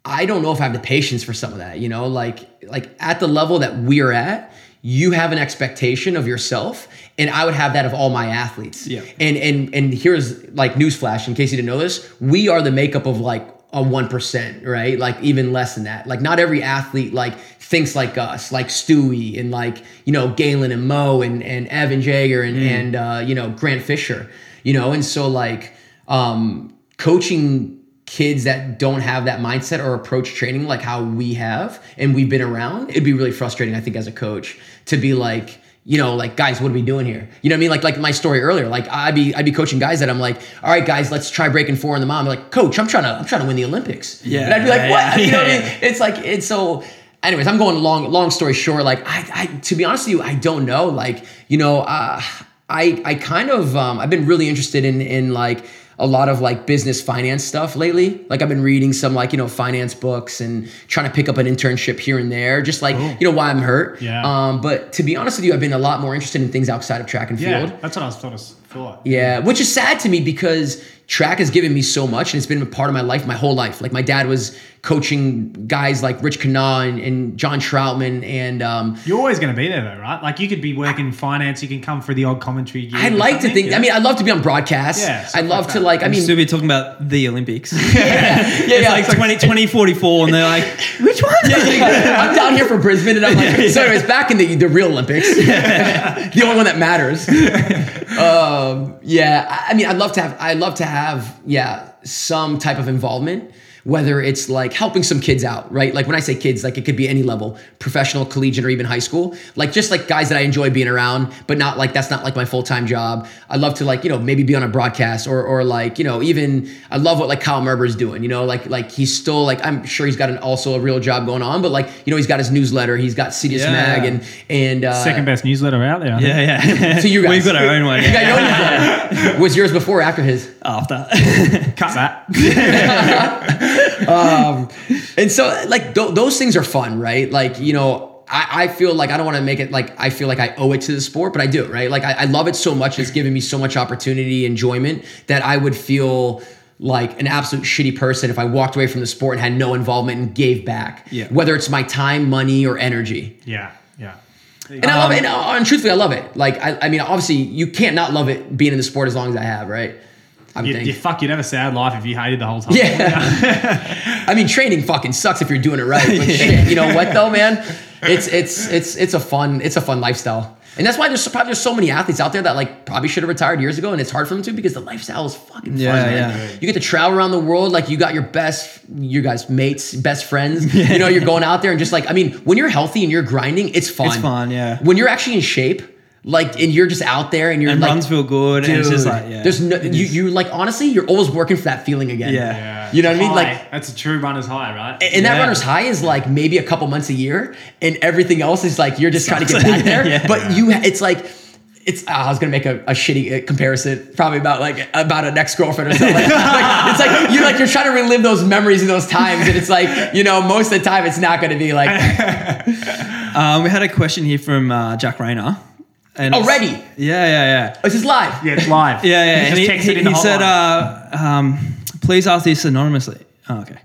[SPEAKER 3] I don't know if I have the patience for some of that. You know, like like at the level that we're at. You have an expectation of yourself, and I would have that of all my athletes.
[SPEAKER 2] Yeah.
[SPEAKER 3] And and and here's like newsflash in case you didn't know this: we are the makeup of like a one percent, right? Like even less than that. Like not every athlete like thinks like us, like Stewie and like you know Galen and Mo and and Evan Jager and and uh, you know Grant Fisher, you know, and so like um, coaching kids that don't have that mindset or approach training like how we have and we've been around, it'd be really frustrating, I think, as a coach to be like you know, like guys, what are we doing here? You know what I mean? Like like my story earlier. Like I'd be I'd be coaching guys that I'm like, all right, guys, let's try breaking four in the mom. I'm like, coach, I'm trying to I'm trying to win the Olympics.
[SPEAKER 2] Yeah,
[SPEAKER 3] and I'd be like,
[SPEAKER 2] yeah,
[SPEAKER 3] what?
[SPEAKER 2] yeah,
[SPEAKER 3] you know what I mean? It's like it's so. Anyways, I'm going long. Long story short, like I, I to be honest with you, I don't know. Like you know, uh, I I kind of um, I've been really interested in in like a lot of like business finance stuff lately. Like I've been reading some like, you know, finance books and trying to pick up an internship here and there, just like, you know, why I'm hurt.
[SPEAKER 1] Yeah.
[SPEAKER 3] Um, but to be honest with you, I've been a lot more interested in things outside of track and field.
[SPEAKER 1] Yeah, that's what I was of thought.
[SPEAKER 3] Yeah, which is sad to me because track has given me so much and it's been a part of my life my whole life. Like my dad was coaching guys like Rich Kana and, and John Troutman and um,
[SPEAKER 1] You're always going to be there, though, right? Like you could be working finance, you can come for the odd commentary. gig
[SPEAKER 3] I'd like to think.
[SPEAKER 1] yeah.
[SPEAKER 3] I mean, I'd love to be on broadcast.
[SPEAKER 1] Yeah,
[SPEAKER 3] I'd love
[SPEAKER 1] like
[SPEAKER 3] to like. I
[SPEAKER 2] I
[SPEAKER 3] mean,
[SPEAKER 2] still be talking about the Olympics.
[SPEAKER 3] yeah, yeah, yeah.
[SPEAKER 2] like 20, 2044, and they're like, which one?
[SPEAKER 3] I'm down here for Brisbane, and I'm like, so anyways, back in the the real Olympics, the only one that matters. Um, yeah, I mean, I'd love to have, I'd love to have, yeah, some type of involvement. Whether it's like helping some kids out, right? Like when I say kids, like it could be any level, professional, collegiate, or even high school. Like just like guys that I enjoy being around, but not like that's not like my full time job. I love to like you know maybe be on a broadcast or or like you know even I love what like Kyle Merber's doing. You know like like he's still like I'm sure he's got an also a real job going on, but like you know he's got his newsletter, he's got Citius
[SPEAKER 2] Yeah.
[SPEAKER 3] Mag and and uh,
[SPEAKER 1] second best newsletter out there. I.
[SPEAKER 2] Yeah, yeah.
[SPEAKER 3] So you guys,
[SPEAKER 2] We've got our own one.
[SPEAKER 3] You got
[SPEAKER 2] Yeah.
[SPEAKER 3] your own newsletter. Was yours before or after his?
[SPEAKER 2] After.
[SPEAKER 1] Cut that.
[SPEAKER 3] And so, like, th- those things are fun, right? Like, you know, I, I feel like I don't want to make it like I feel like I owe it to the sport, but I do, right? Like, I, I love it so much. It's given me so much opportunity, enjoyment that I would feel like an absolute shitty person if I walked away from the sport and had no involvement and gave back.
[SPEAKER 2] Yeah.
[SPEAKER 3] Whether it's my time, money, or energy.
[SPEAKER 1] Yeah, yeah.
[SPEAKER 3] And I love it. And, uh, and truthfully, I love it. Like, I, I mean, obviously, you can't not love it being in the sport as long as I have, right? I would
[SPEAKER 1] You,
[SPEAKER 3] think.
[SPEAKER 1] you fuck, you'd have a sad life if you hated the whole time.
[SPEAKER 3] Yeah. I mean, training fucking sucks if you're doing it right. But shit, you know what though, man? It's it's it's it's a fun it's a fun lifestyle, and that's why there's probably there's so many athletes out there that like probably should have retired years ago, and it's hard for them to because the lifestyle is fucking fun.
[SPEAKER 2] Yeah,
[SPEAKER 3] man.
[SPEAKER 2] yeah.
[SPEAKER 3] You get to travel around the world, like you got your best, your guys mates, best friends. You know, you're going out there and just like I mean, when you're healthy and you're grinding, it's fun.
[SPEAKER 2] It's fun, yeah.
[SPEAKER 3] When you're actually in shape. Like and you're just out there and you're
[SPEAKER 2] and
[SPEAKER 3] like
[SPEAKER 2] runs feel good. and it's just like, yeah.
[SPEAKER 3] There's no you, you like honestly, you're always working for that feeling again.
[SPEAKER 2] Yeah.
[SPEAKER 1] Yeah.
[SPEAKER 3] You know what I mean? Like-
[SPEAKER 1] that's a true runner's high, right?
[SPEAKER 3] And that
[SPEAKER 2] Yeah.
[SPEAKER 3] runner's high is like maybe a couple months a year, and everything else is like you're just trying to get back there.
[SPEAKER 2] Yeah.
[SPEAKER 3] But you, it's like. It's, ah, I was gonna make a, a shitty uh, comparison, probably about like about an ex girlfriend or something. Like, like, it's like you like you're trying to relive those memories and those times, and it's like you know most of the time it's not gonna be like
[SPEAKER 2] Um, we had a question here from uh, Jack Rayner. And
[SPEAKER 3] Already?
[SPEAKER 2] Yeah, yeah, yeah.
[SPEAKER 3] this is live.
[SPEAKER 1] yeah, it's live.
[SPEAKER 2] Yeah, yeah.
[SPEAKER 1] He
[SPEAKER 2] and
[SPEAKER 1] just
[SPEAKER 2] he,
[SPEAKER 1] texted
[SPEAKER 2] he,
[SPEAKER 1] in the
[SPEAKER 2] he said, uh, um, please ask this anonymously. Oh, okay.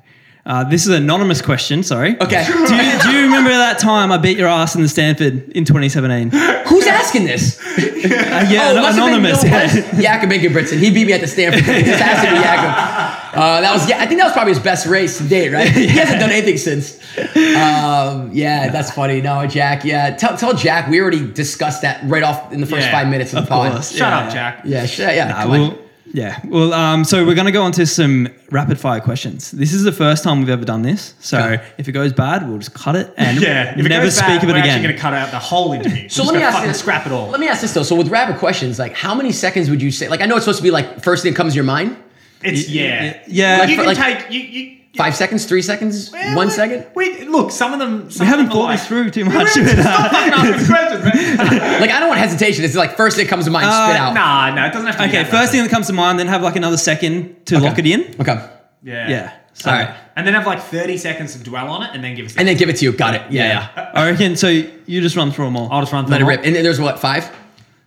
[SPEAKER 2] Uh, this is an anonymous question, sorry.
[SPEAKER 3] Okay,
[SPEAKER 2] Do you, do you remember that time I beat your ass in the Stanford in 2017? Uh,
[SPEAKER 3] who's asking this?
[SPEAKER 2] yeah,
[SPEAKER 3] it
[SPEAKER 2] an-
[SPEAKER 3] been-
[SPEAKER 2] anonymous.
[SPEAKER 3] no, it
[SPEAKER 2] yeah.
[SPEAKER 3] was Jakob Ingebrigtsen. He beat me at the Stanford. thing. This has to be Jakob. Uh, that was yeah. I think that was probably his best race to date, right? He hasn't done anything since. Um, yeah, that's funny. No, Jack. Yeah, tell, tell Jack we already discussed that right off in the first
[SPEAKER 1] Yeah,
[SPEAKER 3] five minutes of the
[SPEAKER 2] of
[SPEAKER 3] pod.
[SPEAKER 2] course.
[SPEAKER 1] Shut
[SPEAKER 2] Yeah,
[SPEAKER 1] up. Jack.
[SPEAKER 3] Yeah, sh- yeah.
[SPEAKER 2] Nah,
[SPEAKER 3] come on.
[SPEAKER 2] well, yeah. Well, um, so we're going to go on to some rapid fire questions. This is the first time we've ever done this. So
[SPEAKER 3] Okay.
[SPEAKER 2] if it goes bad, we'll just cut it and
[SPEAKER 1] Yeah, if it
[SPEAKER 2] never speak
[SPEAKER 1] bad,
[SPEAKER 2] of it again.
[SPEAKER 1] we're
[SPEAKER 2] again.
[SPEAKER 1] actually going to cut out the whole interview.
[SPEAKER 3] So let me ask
[SPEAKER 1] fucking
[SPEAKER 3] you,
[SPEAKER 1] scrap it all.
[SPEAKER 3] Let me ask this though. So with rapid questions, like how many seconds would you say? Like I know it's supposed to be like first thing that comes to your mind.
[SPEAKER 1] It's yeah,
[SPEAKER 2] yeah.
[SPEAKER 1] Like, you can
[SPEAKER 3] like-
[SPEAKER 1] take you. you
[SPEAKER 3] Five seconds, three seconds,
[SPEAKER 1] Well,
[SPEAKER 3] one
[SPEAKER 1] we-
[SPEAKER 3] second.
[SPEAKER 1] We look. Some of them. Some
[SPEAKER 2] we haven't
[SPEAKER 1] of them are
[SPEAKER 2] thought this
[SPEAKER 1] like-
[SPEAKER 2] through too much.
[SPEAKER 1] haven't- Stop fucking asking questions, man.
[SPEAKER 3] Like I don't want hesitation. It's like first thing that comes to mind,
[SPEAKER 2] Uh,
[SPEAKER 3] spit out.
[SPEAKER 1] Nah, no, it doesn't have to. be
[SPEAKER 2] okay,
[SPEAKER 1] that
[SPEAKER 2] first thing that comes to mind, then have like another second to lock it in.
[SPEAKER 3] Okay.
[SPEAKER 1] Yeah.
[SPEAKER 2] Yeah. So
[SPEAKER 3] All right.
[SPEAKER 1] And then have like thirty seconds to dwell on it, and then give us.
[SPEAKER 3] And then give it to you. Got it. Yeah, yeah.
[SPEAKER 2] I reckon. So you just run through them all.
[SPEAKER 1] I'll just run through.
[SPEAKER 3] Let it rip.
[SPEAKER 1] all.
[SPEAKER 3] And then there's what five?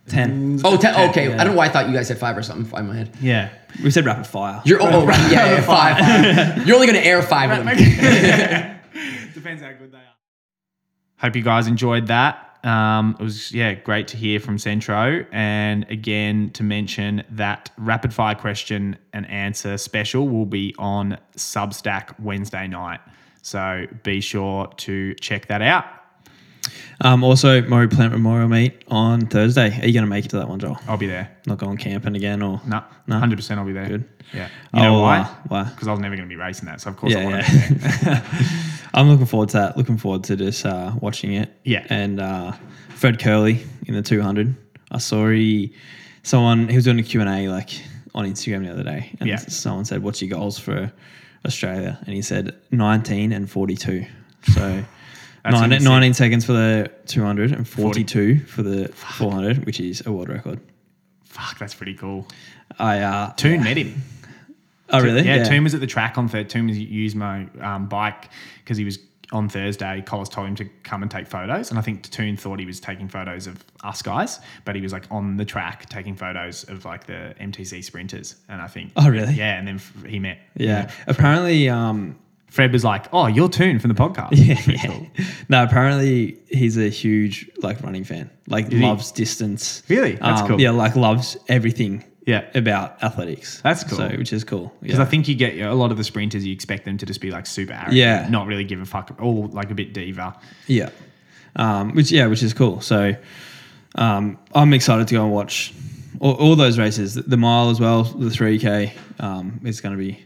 [SPEAKER 2] Ten.
[SPEAKER 3] Oh, ten.
[SPEAKER 1] Ten,
[SPEAKER 3] okay.
[SPEAKER 2] yeah.
[SPEAKER 3] I don't know why I thought you guys said five or something. Five in my head.
[SPEAKER 1] Yeah.
[SPEAKER 2] We said rapid fire.
[SPEAKER 3] You're oh, oh right. Yeah, yeah, five. five. You're only gonna air five of them.
[SPEAKER 1] Depends how good they are. Hope you guys enjoyed that. Um, it was yeah great to hear from Centro, and again to mention that rapid fire question and answer special will be on Substack Wednesday night. So be sure to check that out.
[SPEAKER 2] Um, also, Maurie Plant Memorial Meet on Thursday. Are you going to make it to that one, Joel?
[SPEAKER 1] I'll be there.
[SPEAKER 2] Not going camping again or?
[SPEAKER 1] No,
[SPEAKER 2] No?
[SPEAKER 1] hundred percent. I'll be there.
[SPEAKER 2] Good.
[SPEAKER 1] Yeah. You know
[SPEAKER 2] Oh,
[SPEAKER 1] why?
[SPEAKER 2] uh, why?
[SPEAKER 1] Because I was never going to be racing that, so of course I
[SPEAKER 2] Yeah,
[SPEAKER 1] want
[SPEAKER 2] yeah.
[SPEAKER 1] to be there.
[SPEAKER 2] I'm looking forward to that. Looking forward to just uh, watching it.
[SPEAKER 1] Yeah.
[SPEAKER 2] And uh, Fred Kerley in the 200. I saw he, someone, he was doing a Q&A like on Instagram the other day. And
[SPEAKER 1] Yeah.
[SPEAKER 2] someone said, what's your goals for Australia? And he said 19 and 42. So nine, 19 seconds for the 200 and 42 for the 400, which is a world record.
[SPEAKER 1] Fuck, that's pretty cool.
[SPEAKER 2] I uh,
[SPEAKER 1] Toon met him.
[SPEAKER 2] Oh, really?
[SPEAKER 1] Yeah,
[SPEAKER 2] Yeah.
[SPEAKER 1] Toon was at the track on Thursday. Toon was used my um, bike because he was on Thursday. Collis told him to come and take photos, and I think Toon thought he was taking photos of us guys, but he was like on the track taking photos of like the MTC sprinters, and I think.
[SPEAKER 2] Oh, really?
[SPEAKER 1] Yeah, and then he met.
[SPEAKER 2] Yeah. Apparently, um,
[SPEAKER 1] Fred was like, "Oh, you're Toon from the podcast."
[SPEAKER 2] yeah, yeah.
[SPEAKER 1] cool.
[SPEAKER 2] No, apparently he's a huge like running fan. Like
[SPEAKER 1] he?
[SPEAKER 2] loves distance.
[SPEAKER 1] Really? That's
[SPEAKER 2] Um,
[SPEAKER 1] cool.
[SPEAKER 2] Yeah, like loves everything.
[SPEAKER 1] Yeah.
[SPEAKER 2] About athletics.
[SPEAKER 1] That's cool.
[SPEAKER 2] So, which is cool.
[SPEAKER 1] Because
[SPEAKER 2] Yeah.
[SPEAKER 1] I think you get a lot of the sprinters, you expect them to just be like super arrogant,
[SPEAKER 2] Yeah.
[SPEAKER 1] not really give a fuck, all like a bit diva.
[SPEAKER 2] Yeah. Um, which yeah, which is cool. So um, I'm excited to go and watch all, all those races. The, the mile as well, the 3K. Um, it's going to be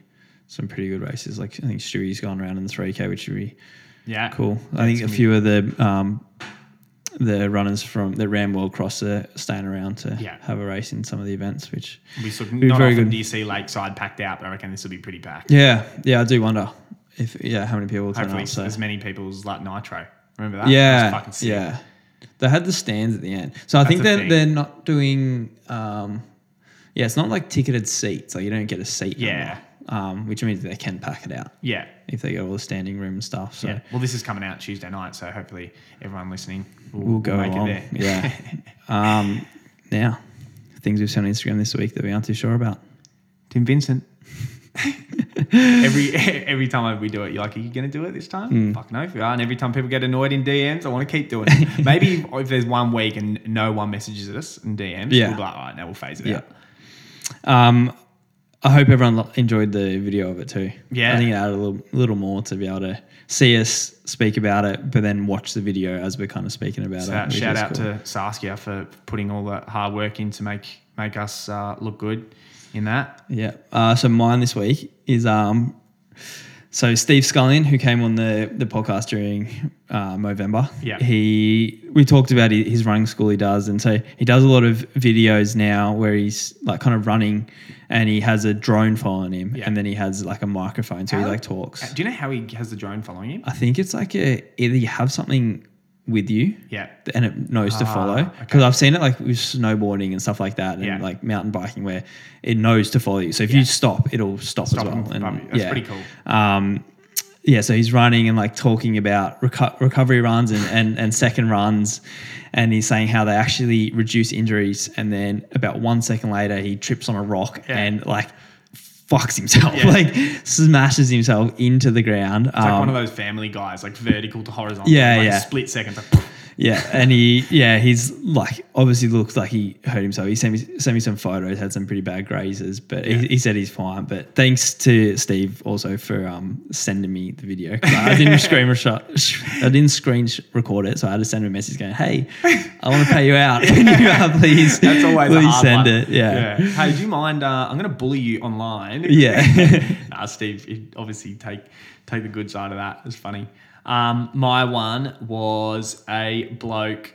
[SPEAKER 2] some pretty good races. Like I think Stewie's gone around in the 3K, which should be
[SPEAKER 1] Yeah,
[SPEAKER 2] cool. I think a few of the um, the runners from the Ram World Cross are staying around to
[SPEAKER 1] Yeah.
[SPEAKER 2] have a race in some of the events, which
[SPEAKER 1] We sort of, not
[SPEAKER 2] very
[SPEAKER 1] often
[SPEAKER 2] good.
[SPEAKER 1] do you see Lakeside packed out, but I reckon this will be pretty packed.
[SPEAKER 2] yeah, yeah, I do wonder if yeah how many people will turn
[SPEAKER 1] Hopefully,
[SPEAKER 2] up. So.
[SPEAKER 1] as many people as like Nitro. Remember that?
[SPEAKER 2] Yeah,
[SPEAKER 1] fucking
[SPEAKER 2] yeah. They had the stands at the end, so I think they're
[SPEAKER 1] thing.
[SPEAKER 2] they're not doing. Um, yeah, it's not like ticketed seats. Like you don't get a seat.
[SPEAKER 1] Yeah.
[SPEAKER 2] Um, which means they can pack it out
[SPEAKER 1] yeah,
[SPEAKER 2] if they get all the standing room and stuff. So
[SPEAKER 1] yeah. Well, this is coming out Tuesday night, so hopefully everyone listening will,
[SPEAKER 2] we'll go
[SPEAKER 1] make
[SPEAKER 2] along.
[SPEAKER 1] it there.
[SPEAKER 2] Yeah. um, now, things we've seen on Instagram this week that we aren't too sure about.
[SPEAKER 1] Tim Vincent. every every time we do it, you're like, "Are you going to do it this time?"
[SPEAKER 2] Mm.
[SPEAKER 1] Fuck no, if you are. And every time people get annoyed in DMs, I want to keep doing it. Maybe if there's one week and no one messages us in DMs,
[SPEAKER 2] Yeah.
[SPEAKER 1] we'll be like, "All right, now we'll phase it
[SPEAKER 2] Yeah.
[SPEAKER 1] out."
[SPEAKER 2] Um, I hope everyone enjoyed the video of it too.
[SPEAKER 1] Yeah.
[SPEAKER 2] I think it added a little, little more to be able to see us speak about it, but then watch the video as we're kind of speaking about
[SPEAKER 1] So
[SPEAKER 2] it.
[SPEAKER 1] shout out
[SPEAKER 2] cool.
[SPEAKER 1] to Saskia for putting all the hard work in to make make us uh, look good in that.
[SPEAKER 2] Yeah. Uh, so mine this week is um, so Steve Scullion, who came on the the podcast during uh, November.
[SPEAKER 1] Yeah.
[SPEAKER 2] He we talked about his running school he does, and so he does a lot of videos now where he's like kind of running, and he has a drone following him,
[SPEAKER 1] Yeah.
[SPEAKER 2] and then he has like a microphone, so he like talks.
[SPEAKER 1] Do you know how he has the drone following him?
[SPEAKER 2] I think it's like a either you have something with you.
[SPEAKER 1] Yeah.
[SPEAKER 2] And it knows to
[SPEAKER 1] Ah,
[SPEAKER 2] follow
[SPEAKER 1] okay.
[SPEAKER 2] because I've seen it like with snowboarding and stuff like that, and
[SPEAKER 1] Yeah.
[SPEAKER 2] like mountain biking where it knows to follow you. So if you stop, it'll stop,
[SPEAKER 1] Stop
[SPEAKER 2] as well.
[SPEAKER 1] and bump you. That's pretty cool.
[SPEAKER 2] Um, yeah, so he's running and like talking about reco- recovery runs and, and, and second runs. And he's saying how they actually reduce injuries. And then about one second later, he trips on a rock
[SPEAKER 1] Yeah.
[SPEAKER 2] and like fucks himself,
[SPEAKER 1] Yeah.
[SPEAKER 2] like smashes himself into the ground.
[SPEAKER 1] It's like
[SPEAKER 2] Um,
[SPEAKER 1] one of those family guys, like vertical to horizontal.
[SPEAKER 2] Yeah,
[SPEAKER 1] like
[SPEAKER 2] yeah.
[SPEAKER 1] Split seconds. Like,
[SPEAKER 2] Yeah, and he yeah he's like obviously looks like he hurt himself. He sent me sent me some photos, had some pretty bad grazes, but he, he said he's fine. But thanks to Steve also for um, sending me the video. I didn't screen shot, I didn't screen record it, so I had to send him a message going, "Hey, I want to pay you out. Can you uh, please
[SPEAKER 1] That's always
[SPEAKER 2] please send
[SPEAKER 1] one.
[SPEAKER 2] it?" Yeah,
[SPEAKER 1] Hey, do you mind? Uh, I'm going to bully you online.
[SPEAKER 2] Yeah.
[SPEAKER 1] nah, Steve, obviously take take the good side of that. It's funny. Um, my one was a bloke.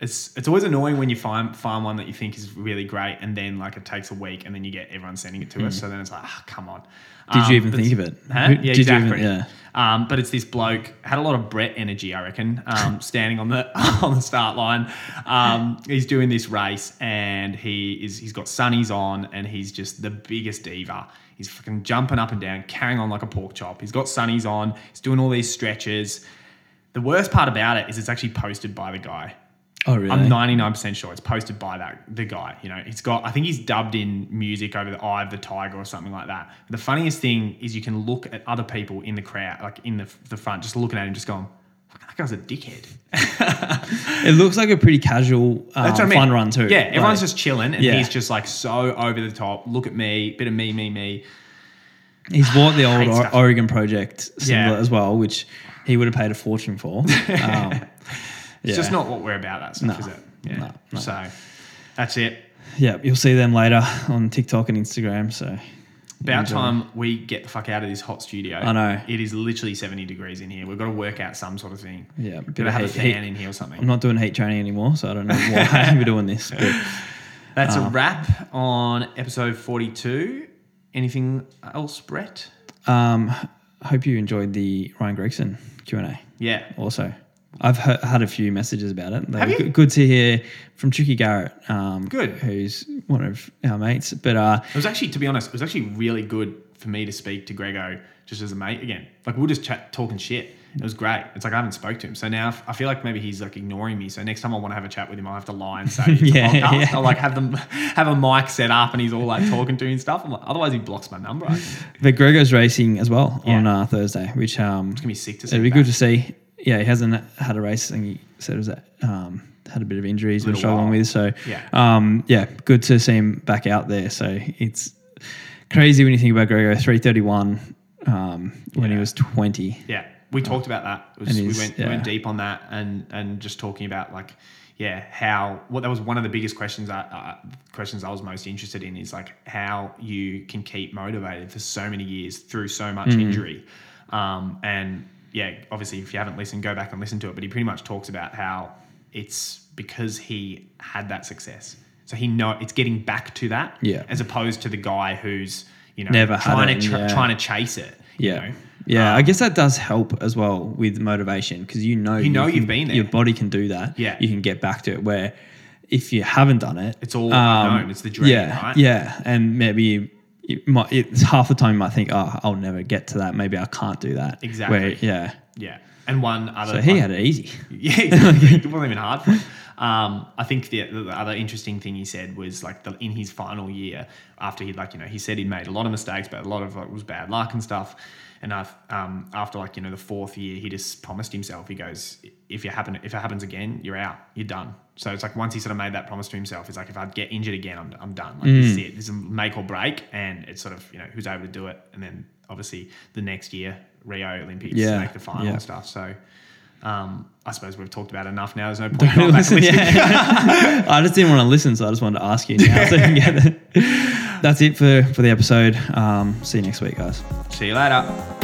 [SPEAKER 1] It's it's always annoying when you find find one that you think is really great, and then like it takes a week, and then you get everyone sending it to us. So then it's like, ah, come on.
[SPEAKER 2] Hmm. Did you
[SPEAKER 1] Um,
[SPEAKER 2] even think of it?
[SPEAKER 1] Huh?
[SPEAKER 2] Who-
[SPEAKER 1] Yeah,
[SPEAKER 2] did you even-
[SPEAKER 1] exactly.
[SPEAKER 2] yeah.
[SPEAKER 1] Um, but it's this bloke had a lot of Brett energy, I reckon, um, standing on the on the start line. Um, he's doing this race, and he is he's got sunnies on, and he's just the biggest diva. He's fucking jumping up and down, carrying on like a pork chop. He's got sunnies on. He's doing all these stretches. The worst part about it is it's actually posted by the guy.
[SPEAKER 2] Oh really?
[SPEAKER 1] I'm 99% sure it's posted by that the guy. You know, it's got. I think he's dubbed in music over the Eye of the Tiger or something like that. the funniest thing is you can look at other people in the crowd, like in the the front, just looking at him, just going, "Fuck, "That guy's a dickhead."
[SPEAKER 2] It looks like a pretty casual um,
[SPEAKER 1] I mean.
[SPEAKER 2] fun run too.
[SPEAKER 1] Yeah, everyone's
[SPEAKER 2] Like,
[SPEAKER 1] just chilling, and
[SPEAKER 2] Yeah.
[SPEAKER 1] he's just like so over the top. Look at me, bit of me, me, me.
[SPEAKER 2] He's bought the old o- Oregon Project symbol
[SPEAKER 1] Yeah.
[SPEAKER 2] as well, which he would have paid a fortune for. Um,
[SPEAKER 1] It's
[SPEAKER 2] yeah.
[SPEAKER 1] just not what we're about. That stuff, is it? Yeah. So that's it.
[SPEAKER 2] Yeah, you'll see them later on TikTok and Instagram. So
[SPEAKER 1] About
[SPEAKER 2] Enjoy.
[SPEAKER 1] time we get the fuck out of this hot studio.
[SPEAKER 2] I know.
[SPEAKER 1] It is literally 70 degrees in here. We've got to work out some sort of thing.
[SPEAKER 2] yeah,
[SPEAKER 1] Gotta have a fan
[SPEAKER 2] heat-
[SPEAKER 1] in here or something.
[SPEAKER 2] I'm not doing heat training anymore, so I don't know why we're doing this. But
[SPEAKER 1] That's
[SPEAKER 2] Uh.
[SPEAKER 1] a wrap on episode 42. Anything else, Brett?
[SPEAKER 2] um, hope you enjoyed the Ryan Gregson Q and A.
[SPEAKER 1] Yeah.
[SPEAKER 2] Also, I've he- had a few messages about it. They
[SPEAKER 1] Have you?
[SPEAKER 2] Good, good to hear from Tricky Garrett. Um,
[SPEAKER 1] Good.
[SPEAKER 2] Who's one of our mates, but uh,
[SPEAKER 1] It was actually, to be honest, it was actually really good for me to speak to Grego just as a mate again. Like we'll just chat, talking shit. It was great. It's like I haven't spoke to him, so now I feel like maybe he's like ignoring me. So next time I want to have a chat with him, I will have to lie and say it's
[SPEAKER 2] Yeah,
[SPEAKER 1] a podcast.
[SPEAKER 2] yeah.
[SPEAKER 1] I'll like have them have a mic set up and he's all like talking to me and stuff. I'm like, otherwise he blocks my number. I think. It's
[SPEAKER 2] But Grego's racing as well
[SPEAKER 1] Yeah.
[SPEAKER 2] on uh, Thursday, which um,
[SPEAKER 1] gonna be sick to see.
[SPEAKER 2] it'd be good to see. Yeah, he hasn't had a race. I think he said it was um, had a bit of injuries and
[SPEAKER 1] Little
[SPEAKER 2] struggling with. So
[SPEAKER 1] Yeah.
[SPEAKER 2] um, yeah, good to see him back out there. So it's crazy when you think about Grego Three thirty one um, when he was twenty.
[SPEAKER 1] Yeah, we talked about that. Was, we went
[SPEAKER 2] yeah.
[SPEAKER 1] went deep on that and and just talking about like yeah how what that was one of the biggest questions I, uh, questions I was most interested in is like how you can keep motivated for so many years through so much
[SPEAKER 2] Mm.
[SPEAKER 1] injury, um, and yeah, obviously if you haven't listened, go back and listen to it. But he pretty much talks about how it's because he had that success, so he know it's getting back to that,
[SPEAKER 2] Yeah.
[SPEAKER 1] as opposed to the guy who's you know
[SPEAKER 2] Never
[SPEAKER 1] trying
[SPEAKER 2] it,
[SPEAKER 1] to tr-
[SPEAKER 2] yeah.
[SPEAKER 1] trying to chase it, you
[SPEAKER 2] Yeah.
[SPEAKER 1] know?
[SPEAKER 2] Yeah,
[SPEAKER 1] Um,
[SPEAKER 2] I guess that does help as well with motivation because you know
[SPEAKER 1] You know
[SPEAKER 2] can-
[SPEAKER 1] you've been there.
[SPEAKER 2] Your body can do that.
[SPEAKER 1] Yeah.
[SPEAKER 2] you can get back to it. Where if you haven't done it,
[SPEAKER 1] It's all unknown. It's the dream,
[SPEAKER 2] yeah,
[SPEAKER 1] right?
[SPEAKER 2] Yeah, and maybe you might, it's half the time you might think, oh, I'll never get to that. Maybe I can't do that.
[SPEAKER 1] Exactly.
[SPEAKER 2] Where, yeah.
[SPEAKER 1] Yeah. And one other.
[SPEAKER 2] So he
[SPEAKER 1] one-
[SPEAKER 2] had it easy.
[SPEAKER 1] Yeah, exactly. it wasn't even hard for him. Um, I think the, the other interesting thing he said was like the, in his final year, after he'd like you know he said he'd made a lot of mistakes, but a lot of it was bad luck and stuff. And I, um, after like you know the fourth year, he just promised himself. He goes, if you happen, if it happens again, you're out. You're done. So it's like once he sort of made that promise to himself, it's like if I get injured again, I'm, I'm done. Like this is
[SPEAKER 2] Mm.
[SPEAKER 1] it. This is make or break. And it's sort of you know who's able to do it. And then obviously the next year Rio Olympics
[SPEAKER 2] Yeah,
[SPEAKER 1] make the final
[SPEAKER 2] yeah.
[SPEAKER 1] and stuff. So. Um, I suppose we've talked about enough now. There's no point
[SPEAKER 2] Don't
[SPEAKER 1] going
[SPEAKER 2] listen,
[SPEAKER 1] and
[SPEAKER 2] yeah. I just didn't want to listen, so I just wanted to ask you now. So you can get it. That's it for, for the episode. Um, see you next week, guys.
[SPEAKER 1] See you later.